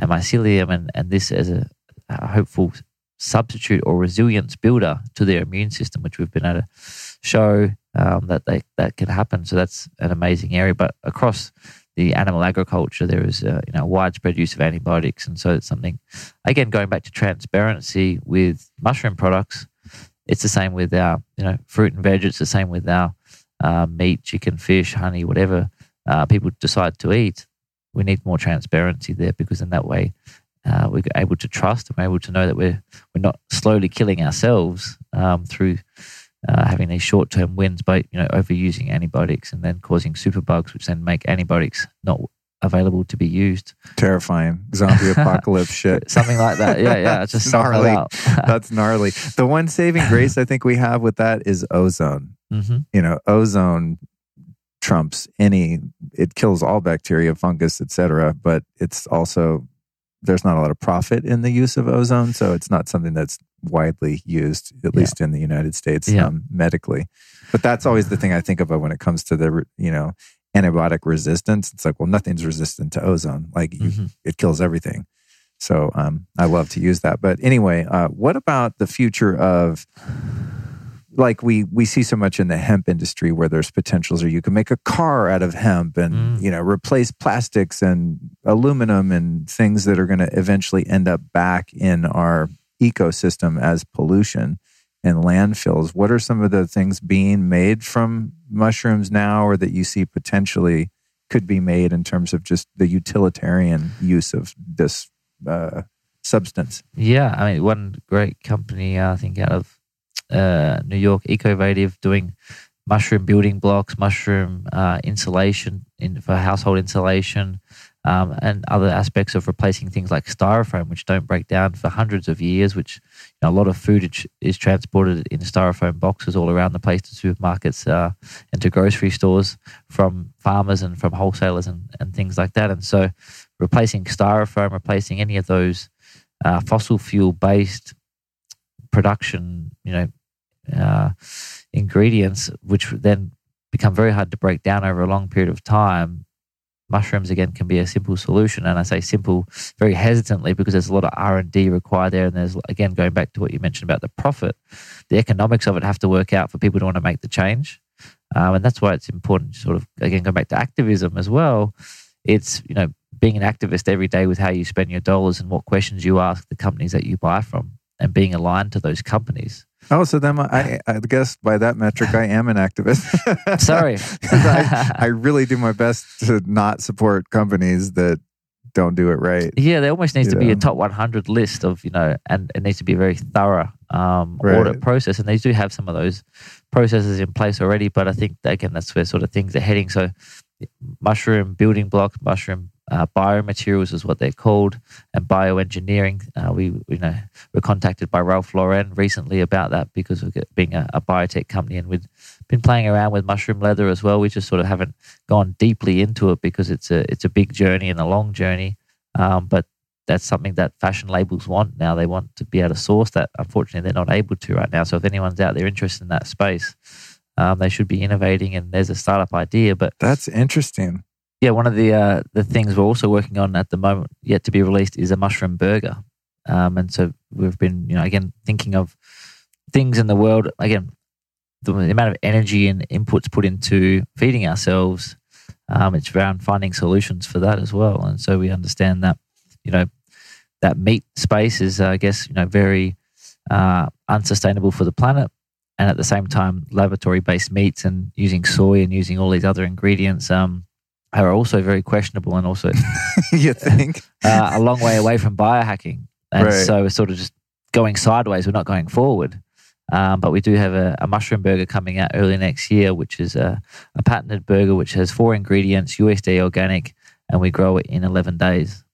and mycelium and and this as a a hopeful substitute or resilience builder to their immune system, which we've been able to show um, that they, that can happen. So that's an amazing area. But across the animal agriculture, there is uh, you know widespread use of antibiotics, and so it's something. Again, going back to transparency with mushroom products, it's the same with our you know fruit and veg. It's the same with our uh, meat, chicken, fish, honey, whatever uh, people decide to eat. We need more transparency there because in that way uh, we're able to trust and we're able to know that we're we're not slowly killing ourselves um, through uh, having these short term wins by you know overusing antibiotics and then causing superbugs, which then make antibiotics not available to be used. Terrifying zombie apocalypse shit. Something like that. Yeah, yeah. It's just Gnarly. That's gnarly. The one saving grace I think we have with that is ozone. hmm You know, ozone trumps any. It kills all bacteria, fungus, etc. But it's also there's not a lot of profit in the use of ozone, so it's not something that's widely used, at Yeah. least in the United States, Yeah. um, medically. But that's always the thing I think about when it comes to the you know antibiotic resistance. It's like, well, nothing's resistant to ozone. Like you, Mhm. it kills everything. So um, I love to use that. But anyway, uh, what about the future of like we we see so much in the hemp industry where there's potentials or you can make a car out of hemp and Mm. you know replace plastics and aluminum and things that are going to eventually end up back in our ecosystem as pollution and landfills. What are some of the things being made from mushrooms now or that you see potentially could be made in terms of just the utilitarian use of this uh, substance? Yeah, I mean, one great company, uh, I think, out of uh, New York, Ecovative, doing mushroom building blocks, mushroom uh, insulation in, for household insulation, um, and other aspects of replacing things like styrofoam, which don't break down for hundreds of years. Which you know, a lot of food is, transported in styrofoam boxes all around the place to supermarkets uh, and to grocery stores from farmers and from wholesalers and, and things like that. And so, replacing styrofoam, replacing any of those uh, fossil fuel based production, you know, uh, ingredients, which then become very hard to break down over a long period of time. Mushrooms again can be a simple solution, and I say simple very hesitantly because there's a lot of R and D required there, and there's again going back to what you mentioned about the profit, the economics of it have to work out for people to want to make the change, um, and that's why it's important. Sort of again go back to activism as well. It's you know being an activist every day with how you spend your dollars and what questions you ask the companies that you buy from, and being aligned to those companies. Oh, so then I, I guess by that metric, I am an activist. Sorry. I, I really do my best to not support companies that don't do it right. Yeah, there almost needs You to be a top 100 list of, you know, and it needs to be a very thorough um, Right. audit process. And they do have some of those processes in place already. But I think, again, that's where sort of things are heading. So, mushroom building blocks, mushroom uh, biomaterials is what they're called, and bioengineering. Uh, we, you know, were contacted by Ralph Lauren recently about that because of being a, a biotech company, and we've been playing around with mushroom leather as well. We just sort of haven't gone deeply into it because it's a it's a big journey and a long journey. Um, but that's something that fashion labels want now. They want to be able to source that. Unfortunately, they're not able to right now. So if anyone's out there interested in that space, um, they should be innovating. And there's a startup idea, but That's interesting. Yeah, one of the uh, the things we're also working on at the moment, yet to be released, is a mushroom burger. Um, and so we've been, you know, again thinking of things in the world. Again, the amount of energy and inputs put into feeding ourselves. Um, it's around finding solutions for that as well. And so we understand that, you know, that meat space is, uh, I guess, you know, very uh, unsustainable for the planet. And at the same time, laboratory based meats and using soy and using all these other ingredients um, are also very questionable and also you think? uh, a long way away from biohacking. And Right. so we're sort of just going sideways. We're not going forward. Um, but we do have a, a mushroom burger coming out early next year, which is a, a patented burger which has four ingredients, USD organic, and we grow it in 11 days.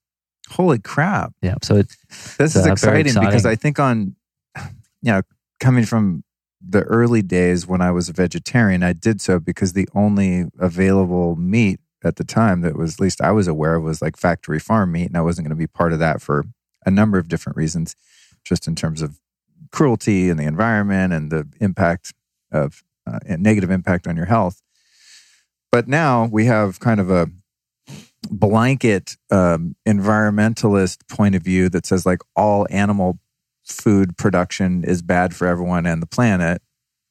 Holy crap. Yeah. So it's, This is uh, very exciting, because. I think on, you know, coming from the early days when I was a vegetarian, I did so because the only available meat at the time that was, at least I was aware of, was like factory farm meat. And I wasn't going to be part of that for a number of different reasons, just in terms of cruelty and the environment and the impact of uh, negative impact on your health. But now we have kind of a blanket um, environmentalist point of view that says like all animal food production is bad for everyone and the planet.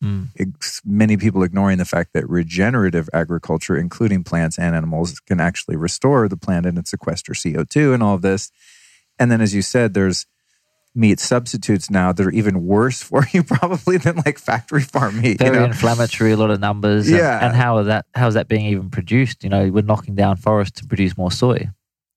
Mm, Ex- many people ignoring the fact that regenerative agriculture, including plants and animals, can actually restore the planet and sequester CO2 and all of this. And then, as you said, there's meat substitutes now that are even worse for you probably than like factory farm meat. you very know? inflammatory, a lot of numbers. and- Yeah. And, how are that, how is that being even produced? You know, we're knocking down forests to produce more soy.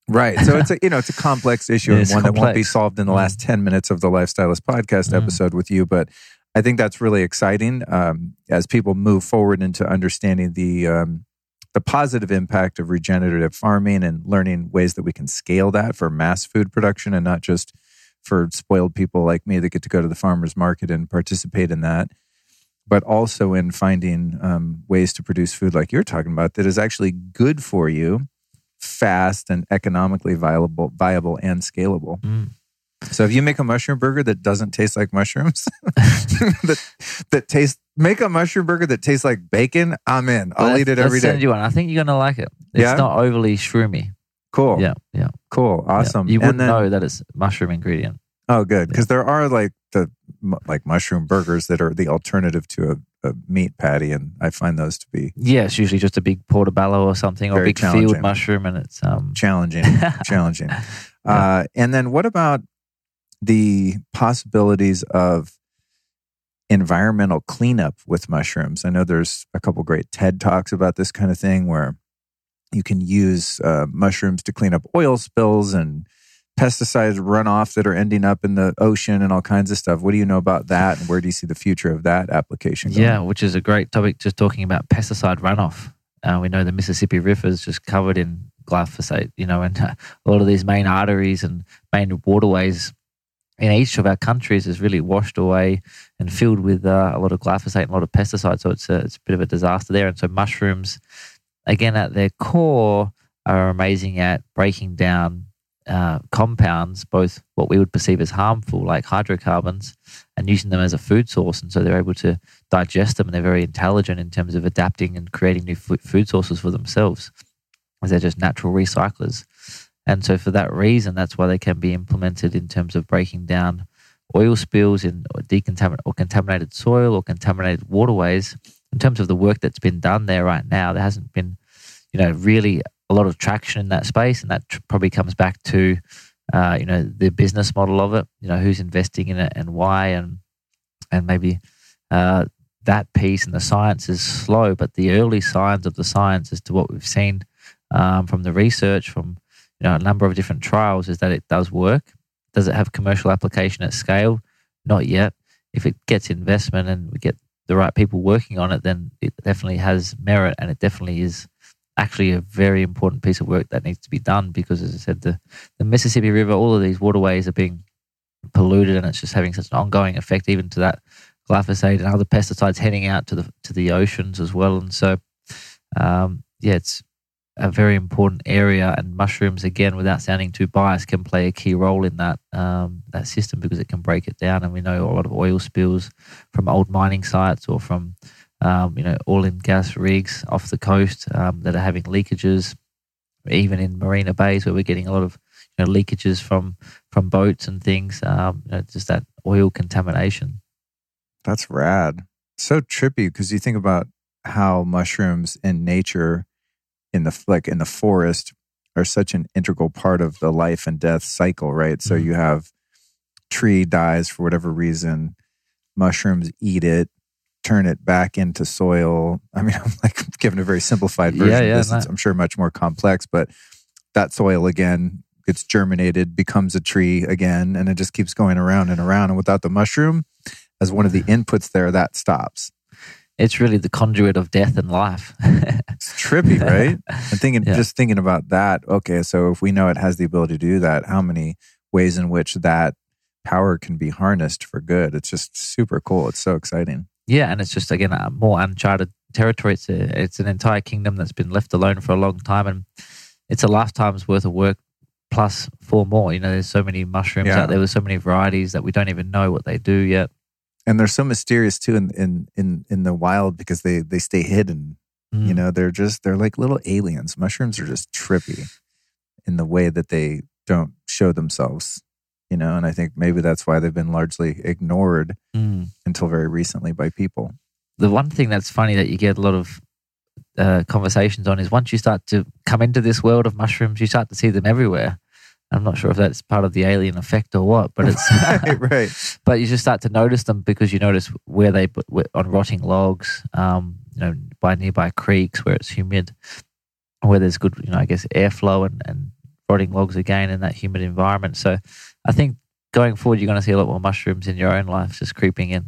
Right. So it's a you know it's a complex issue Yeah, and one that won't be solved in the Mm. last ten minutes of the Life Stylist podcast Mm. episode with you. But I think that's really exciting um, as people move forward into understanding the um, the positive impact of regenerative farming and learning ways that we can scale that for mass food production and not just for spoiled people like me that get to go to the farmers market and participate in that. But also in finding um, ways to produce food like you're talking about that is actually good for you, fast and economically viable, viable and scalable. Mm. So if you make a mushroom burger that doesn't taste like mushrooms, that that tastes make a mushroom burger that tastes like bacon, I'm in. I'll eat it every send you one. I think you're going to like it. It's Yeah? not overly shroomy. Cool. Yeah. Yeah. Cool. yeah. Awesome. You wouldn't then- know that it's mushroom ingredient. Oh, good. Because there are like the like mushroom burgers that are the alternative to a, a meat patty, and I find those to be Yeah, it's usually just a big portobello or something, or a big field mushroom, and it's um. challenging. challenging. Uh, and then what about the possibilities of environmental cleanup with mushrooms? I know there's a couple great TED talks about this kind of thing where you can use uh, mushrooms to clean up oil spills and pesticide runoff that are ending up in the ocean and all kinds of stuff. What do you know about that, and where do you see the future of that application? Going? Yeah, which is a great topic. Just talking about pesticide runoff. Uh, we know the Mississippi River is just covered in glyphosate. You know, and uh, a lot of these main arteries and main waterways in each of our countries is really washed away and filled with uh, a lot of glyphosate and a lot of pesticides. So it's a, it's a bit of a disaster there. And so mushrooms, again, at their core, are amazing at breaking down uh, compounds, both what we would perceive as harmful, like hydrocarbons, and using them as a food source. And so they're able to digest them and they're very intelligent in terms of adapting and creating new food sources for themselves as they're just natural recyclers. And so, for that reason, that's why they can be implemented in terms of breaking down oil spills in or decontaminated or contaminated soil or contaminated waterways. In terms of the work that's been done there right now, there hasn't been, you know, really a lot of traction in that space, and that tr- probably comes back to, uh, you know, the business model of it. You know, who's investing in it and why, and and maybe uh, that piece and the science is slow, but the early signs of the science as to what we've seen um, from the research from you know a number of different trials is that it does work. Does it have commercial application at scale? Not yet. If it gets investment and we get the right people working on it, then it definitely has merit and it definitely is actually a very important piece of work that needs to be done because, as I said, the, the Mississippi River, all of these waterways are being polluted and it's just having such an ongoing effect, even to that glyphosate and other pesticides heading out to the to the oceans as well. And so, um, yeah, it's a very important area, and mushrooms, again, without sounding too biased, can play a key role in that um, that system because it can break it down. And we know a lot of oil spills from old mining sites or from um, you know oil and gas rigs off the coast um, that are having leakages, even in marina bays where we're getting a lot of you know, leakages from from boats and things. Um, you know, just that oil contamination. That's rad. So trippy because you think about how mushrooms in nature in the like in the forest are such an integral part of the life and death cycle, right? So Mhm. you have tree dies for whatever reason, mushrooms eat it, turn it back into soil. I mean, I'm like giving a very simplified version yeah, of this. I'm sure much more complex, but that soil again gets germinated, becomes a tree again, and it just keeps going around and around. And without the mushroom as one of the inputs there, that stops. It's really the conduit of death and life. It's trippy, right? And thinking, Yeah. just thinking about that. Okay, so if we know it has the ability to do that, how many ways in which that power can be harnessed for good? It's just super cool. It's so exciting. Yeah, and it's just again a more uncharted territory. It's a, it's an entire kingdom that's been left alone for a long time, and it's a lifetime's worth of work plus four more. You know, there's so many mushrooms Yeah. out there with so many varieties that we don't even know what they do yet. And they're so mysterious too in in in, in the wild because they they stay hidden. You Mm. know, they're just they're like little aliens. Mushrooms are just trippy in the way that they don't show themselves. You know, and I think maybe that's why they've been largely ignored Mm. until very recently by people. The one thing that's funny that you get a lot of uh, conversations on is once you start to come into this world of mushrooms, you start to see them everywhere. I'm not sure if that's part of the alien effect or what, but it's right, right. but you just start to notice them because you notice where they put on rotting logs, um, you know, by nearby creeks where it's humid, where there's good, you know, I guess airflow and, and rotting logs again in that humid environment. So I think going forward, you're going to see a lot more mushrooms in your own life just creeping in.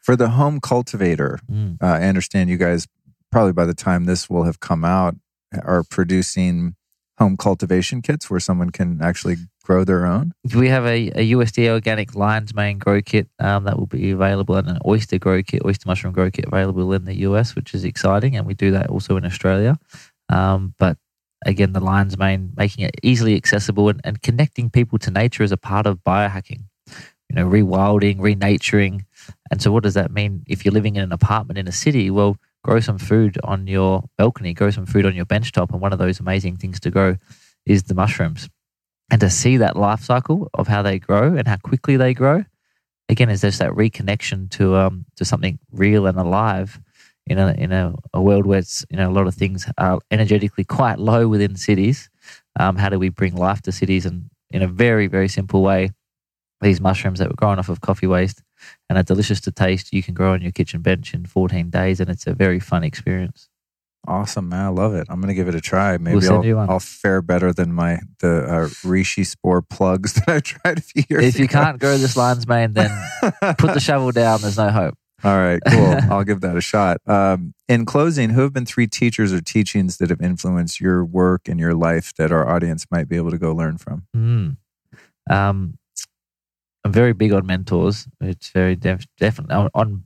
For the home cultivator, Mm. uh, I understand you guys probably by the time this will have come out are producing home cultivation kits where someone can actually grow their own. We have a, a USDA organic lion's mane grow kit um, that will be available and an oyster grow kit, oyster mushroom grow kit available in the US, which is exciting. And we do that also in Australia. Um, but again, the lion's mane, making it easily accessible and, and connecting people to nature as a part of biohacking, you know, rewilding, renaturing. And so, what does that mean if you're living in an apartment in a city? Well, grow some food on your balcony, grow some food on your bench top. And one of those amazing things to grow is the mushrooms. And to see that life cycle of how they grow and how quickly they grow, again, is just that reconnection to um to something real and alive in a in a, a world where it's you know a lot of things are energetically quite low within cities. Um, how do we bring life to cities and in a very very simple way? These mushrooms that were grown off of coffee waste and are delicious to taste, you can grow on your kitchen bench in 14 days, and it's a very fun experience. Awesome, man! I love it. I'm going to give it a try. Maybe We'll I'll. I'll fare better than my the uh, reishi spore plugs that I tried a few years If you ago. can't grow this lion's mane, then put the shovel down. There's no hope. All right, cool. I'll give that a shot. Um, in closing, who have been three teachers or teachings that have influenced your work and your life that our audience might be able to go learn from? Mm. Um, I'm very big on mentors. It's very def- definitely on, on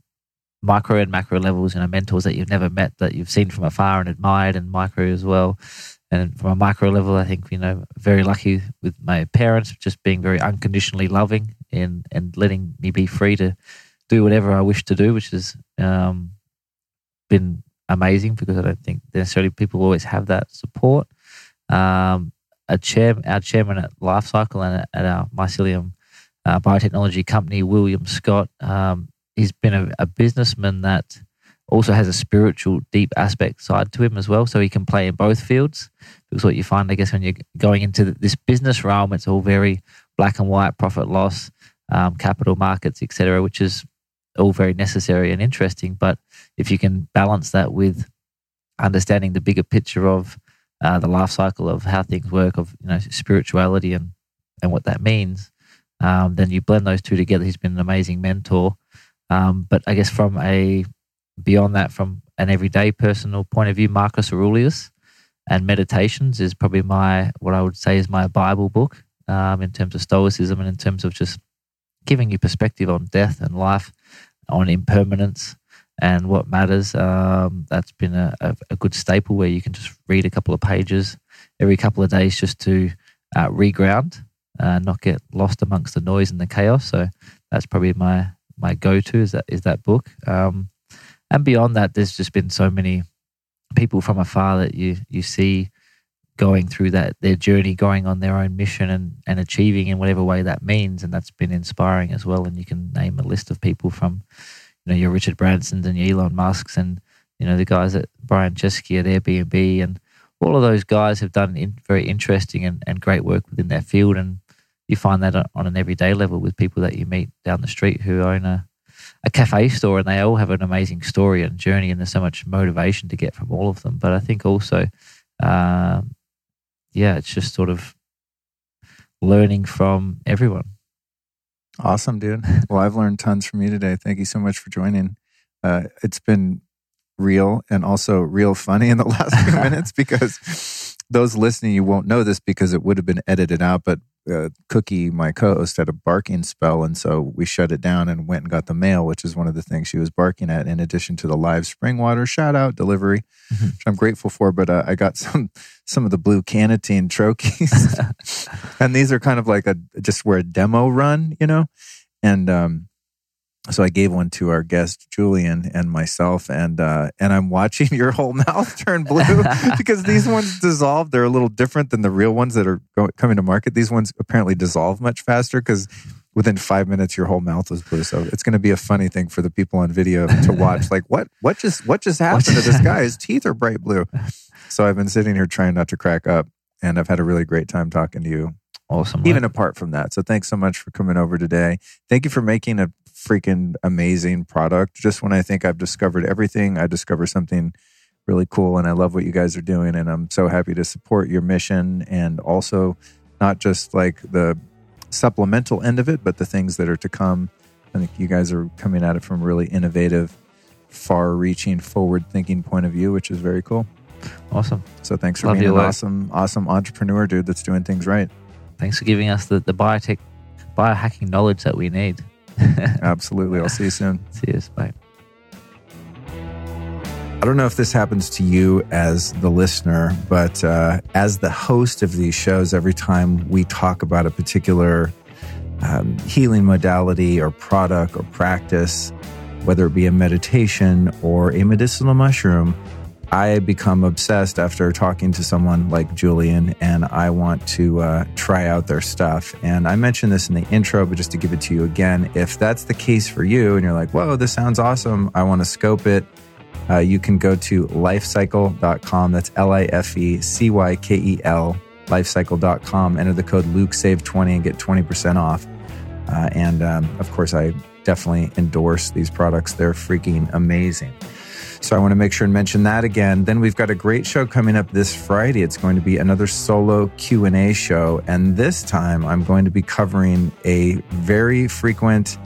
micro and macro levels. You know, mentors that you've never met that you've seen from afar and admired, and micro as well. And from a micro level, I think you know, very lucky with my parents just being very unconditionally loving and and letting me be free to do whatever I wish to do, which has um, been amazing because I don't think necessarily people always have that support. Um, a chair, our chairman at Life Cykel and at, at our mycelium uh, biotechnology company, William Scott, um, he's been a, a businessman that also has a spiritual, deep aspect side to him as well. So he can play in both fields. Because what you find, I guess, when you're going into this business realm, it's all very black and white, profit loss, um, capital markets, etc., which is all very necessary and interesting. But if you can balance that with understanding the bigger picture of uh, the life cycle of how things work, of you know spirituality and and what that means. Um, then you blend those two together. He's been an amazing mentor. Um, but I guess from a beyond that, from an everyday personal point of view, Marcus Aurelius and Meditations is probably my what I would say is my Bible book um, in terms of Stoicism and in terms of just giving you perspective on death and life, on impermanence and what matters. Um, that's been a, a, a, good staple where you can just read a couple of pages every couple of days just to uh, reground, uh, not get lost amongst the noise and the chaos. So that's probably my my go to is that is that book. Um, and beyond that, there's just been so many people from afar that you you see going through that their journey, going on their own mission and, and achieving in whatever way that means. And that's been inspiring as well. And you can name a list of people from, you know, your Richard Bransons and your Elon Musks and, you know, the guys at Brian Chesky at Airbnb and all of those guys have done in, very interesting and, and great work within their field. And you find that on an everyday level with people that you meet down the street who own a, a cafe store and they all have an amazing story and journey and there's so much motivation to get from all of them. But I think also, um, yeah, it's just sort of learning from everyone. Awesome, dude. Well, I've learned tons from you today. Thank you so much for joining. Uh, it's been real and also real funny in the last few minutes because those listening, you won't know this because it would have been edited out, but uh, Cookie, my co-host, had a barking spell, and so we shut it down and went and got the mail, which is one of the things she was barking at. In addition to the live spring water shout out delivery, mm-hmm. which I'm grateful for. But uh, I got some some of the blue Canatine troches, and these are kind of like a just where a demo run, you know, and um, so I gave one to our guest Julian and myself, and uh, and I'm watching your whole mouth turn blue because these ones dissolve. They're a little different than the real ones that are going, coming to market. These ones apparently dissolve much faster because within five minutes your whole mouth was blue. So it's going to be a funny thing for the people on video to watch. like what what just what just happened to this guy? His teeth are bright blue. So I've been sitting here trying not to crack up, and I've had a really great time talking to you. Awesome. Even apart from that. So thanks so much for coming over today. Thank you for making a freaking amazing product. Just when I think I've discovered everything, I discover something really cool. And I love what you guys are doing. And I'm so happy to support your mission and also not just like the supplemental end of it, but the things that are to come. I think you guys are coming at it from a really innovative, far reaching, forward thinking point of view, which is very cool. Awesome. So thanks for love being an awesome, awesome entrepreneur, dude, that's doing things right. Thanks for giving us the, the biotech, biohacking knowledge that we need. Absolutely. I'll see you soon. See you. Bye. I don't know if this happens to you as the listener, but uh, as the host of these shows, every time we talk about a particular um, healing modality or product or practice, whether it be a meditation or a medicinal mushroom, I become obsessed after talking to someone like Julian, and I want to uh, try out their stuff. And I mentioned this in the intro, but just to give it to you again, if that's the case for you, and you're like, "Whoa, this sounds awesome! I want to scope it," uh, you can go to lifecykel.com. That's L I F E C Y K E L, lifecykel.com. Enter the code LukeSave20 and get 20% off. Uh, and um, of course, I definitely endorse these products. They're freaking amazing. So I want to make sure and mention that again. Then we've got a great show coming up this Friday. It's going to be another solo Q&A show and this time I'm going to be covering a very frequent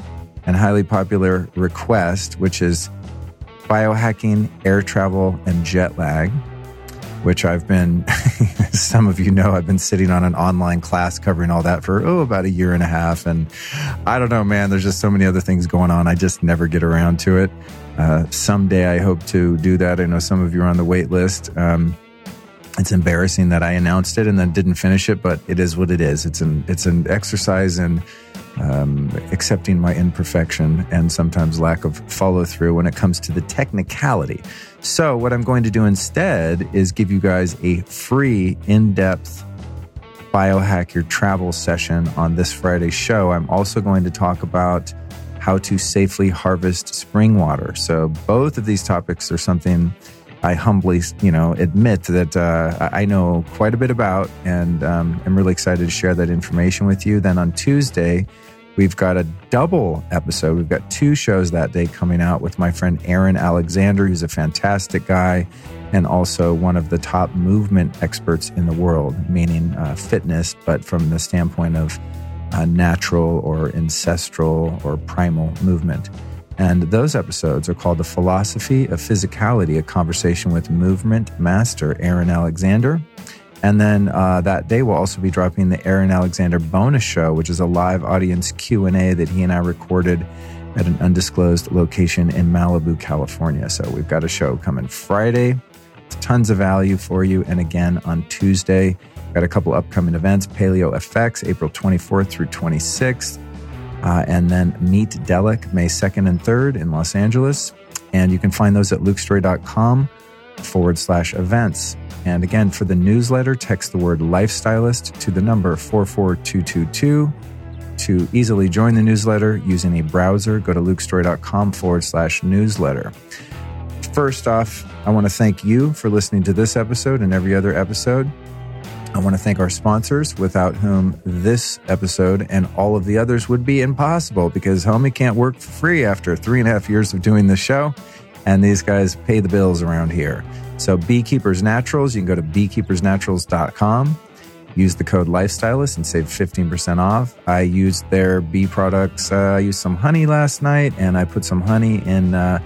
and highly popular request which is biohacking, air travel and jet lag which I've been, some of you know, I've been sitting on an online class covering all that for, oh, about a year and a half. And I don't know, man, there's just so many other things going on. I just never get around to it. Uh, someday I hope to do that. I know some of you are on the wait list. Um, it's embarrassing that I announced it and then didn't finish it, but it is what it is. It's an it's an exercise in um, accepting my imperfection and sometimes lack of follow through when it comes to the technicality. So, what I'm going to do instead is give you guys a free, in depth biohack your travel session on this Friday show. I'm also going to talk about how to safely harvest spring water. So both of these topics are something I humbly, you know, admit that uh, I know quite a bit about, and um, I'm really excited to share that information with you. Then on Tuesday, We've got a double episode. We've got two shows that day coming out with my friend Aaron Alexander, who's a fantastic guy and also one of the top movement experts in the world, meaning uh, fitness, but from the standpoint of uh, natural or ancestral or primal movement. And those episodes are called The Philosophy of Physicality, a conversation with movement master Aaron Alexander and then uh, that day we'll also be dropping the Aaron Alexander bonus show, which is a live audience Q and A that he and I recorded at an undisclosed location in Malibu, California. So we've got a show coming Friday, tons of value for you, and again on Tuesday. Got a couple upcoming events: Paleo Effects, April 24th through 26th, uh, and then Meet Delic, May 2nd and 3rd in Los Angeles. And you can find those at lukestorey.com forward slash events. And again, for the newsletter, text the word lifestylist to the number 44222. To easily join the newsletter using a browser, go to lukestorey.com forward slash newsletter. First off, I want to thank you for listening to this episode and every other episode. I want to thank our sponsors, without whom this episode and all of the others would be impossible because homie can't work for free after three and a half years of doing this show. And these guys pay the bills around here. So, Beekeeper's Naturals, you can go to beekeepersnaturals.com, use the code Lifestylist and save 15% off. I used their bee products. Uh, I used some honey last night and I put some honey in uh,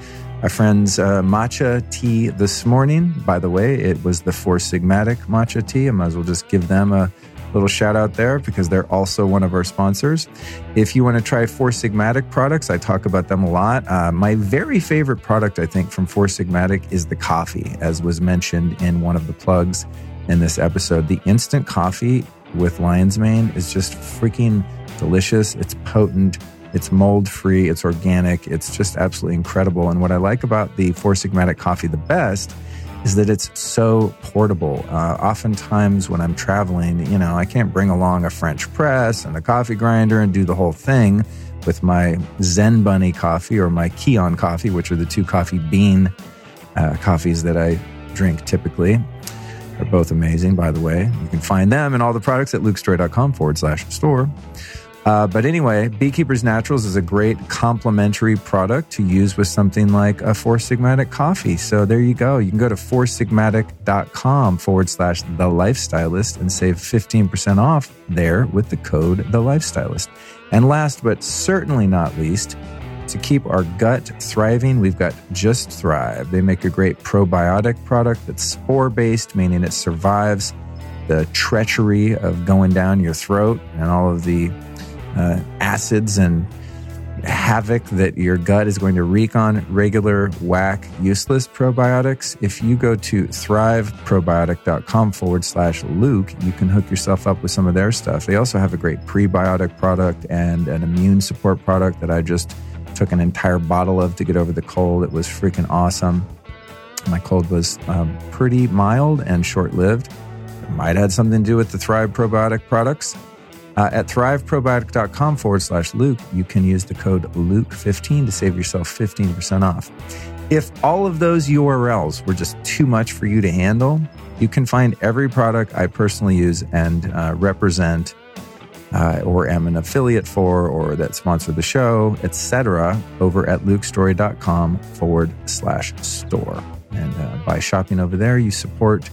a friend's uh, matcha tea this morning. By the way, it was the Four Sigmatic matcha tea. I might as well just give them a little shout out there because they're also one of our sponsors. If you want to try Four Sigmatic products, I talk about them a lot. Uh, my very favorite product, I think, from Four Sigmatic is the coffee, as was mentioned in one of the plugs in this episode. The instant coffee with lion's mane is just freaking delicious. It's potent. It's mold free. It's organic. It's just absolutely incredible. And what I like about the Four Sigmatic coffee the best is that it's so portable. Uh, oftentimes, when I'm traveling, you know, I can't bring along a French press and a coffee grinder and do the whole thing with my Zen Bunny coffee or my Kion coffee, which are the two coffee bean uh, coffees that I drink typically. They're both amazing, by the way. You can find them and all the products at lukestorey.com forward slash store. Uh, but anyway, Beekeeper's Naturals is a great complementary product to use with something like a Four Sigmatic coffee. So there you go. You can go to foursigmatic.com forward slash the lifestylist and save 15% off there with the code the lifestylist. And last but certainly not least, to keep our gut thriving, we've got Just Thrive. They make a great probiotic product that's spore based, meaning it survives the treachery of going down your throat and all of the uh, acids and havoc that your gut is going to wreak on regular, whack, useless probiotics. If you go to thriveprobiotic.com forward slash Luke, you can hook yourself up with some of their stuff. They also have a great prebiotic product and an immune support product that I just took an entire bottle of to get over the cold. It was freaking awesome. My cold was um, pretty mild and short lived. It might have had something to do with the Thrive probiotic products. Uh, at thriveprobiotic.com forward slash Luke, you can use the code Luke15 to save yourself 15% off. If all of those URLs were just too much for you to handle, you can find every product I personally use and uh, represent uh, or am an affiliate for or that sponsor the show, etc., over at lukestorey.com forward slash store. And uh, by shopping over there, you support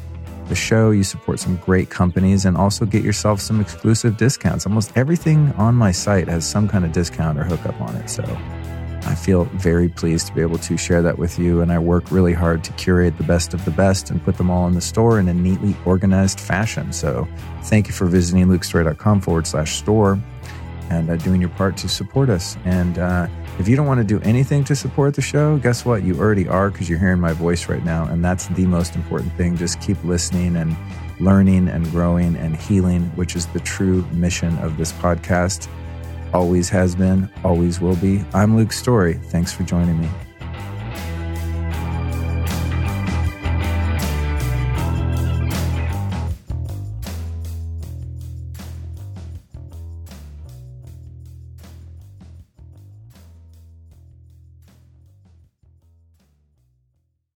the show, you support some great companies, and also get yourself some exclusive discounts. Almost everything on my site has some kind of discount or hookup on it. So I feel very pleased to be able to share that with you. And I work really hard to curate the best of the best and put them all in the store in a neatly organized fashion. So thank you for visiting lukestorey.com forward slash store and uh, doing your part to support us. And uh, if you don't want to do anything to support the show, guess what? You already are because you're hearing my voice right now. And that's the most important thing. Just keep listening and learning and growing and healing, which is the true mission of this podcast. Always has been, always will be. I'm Luke Storey. Thanks for joining me.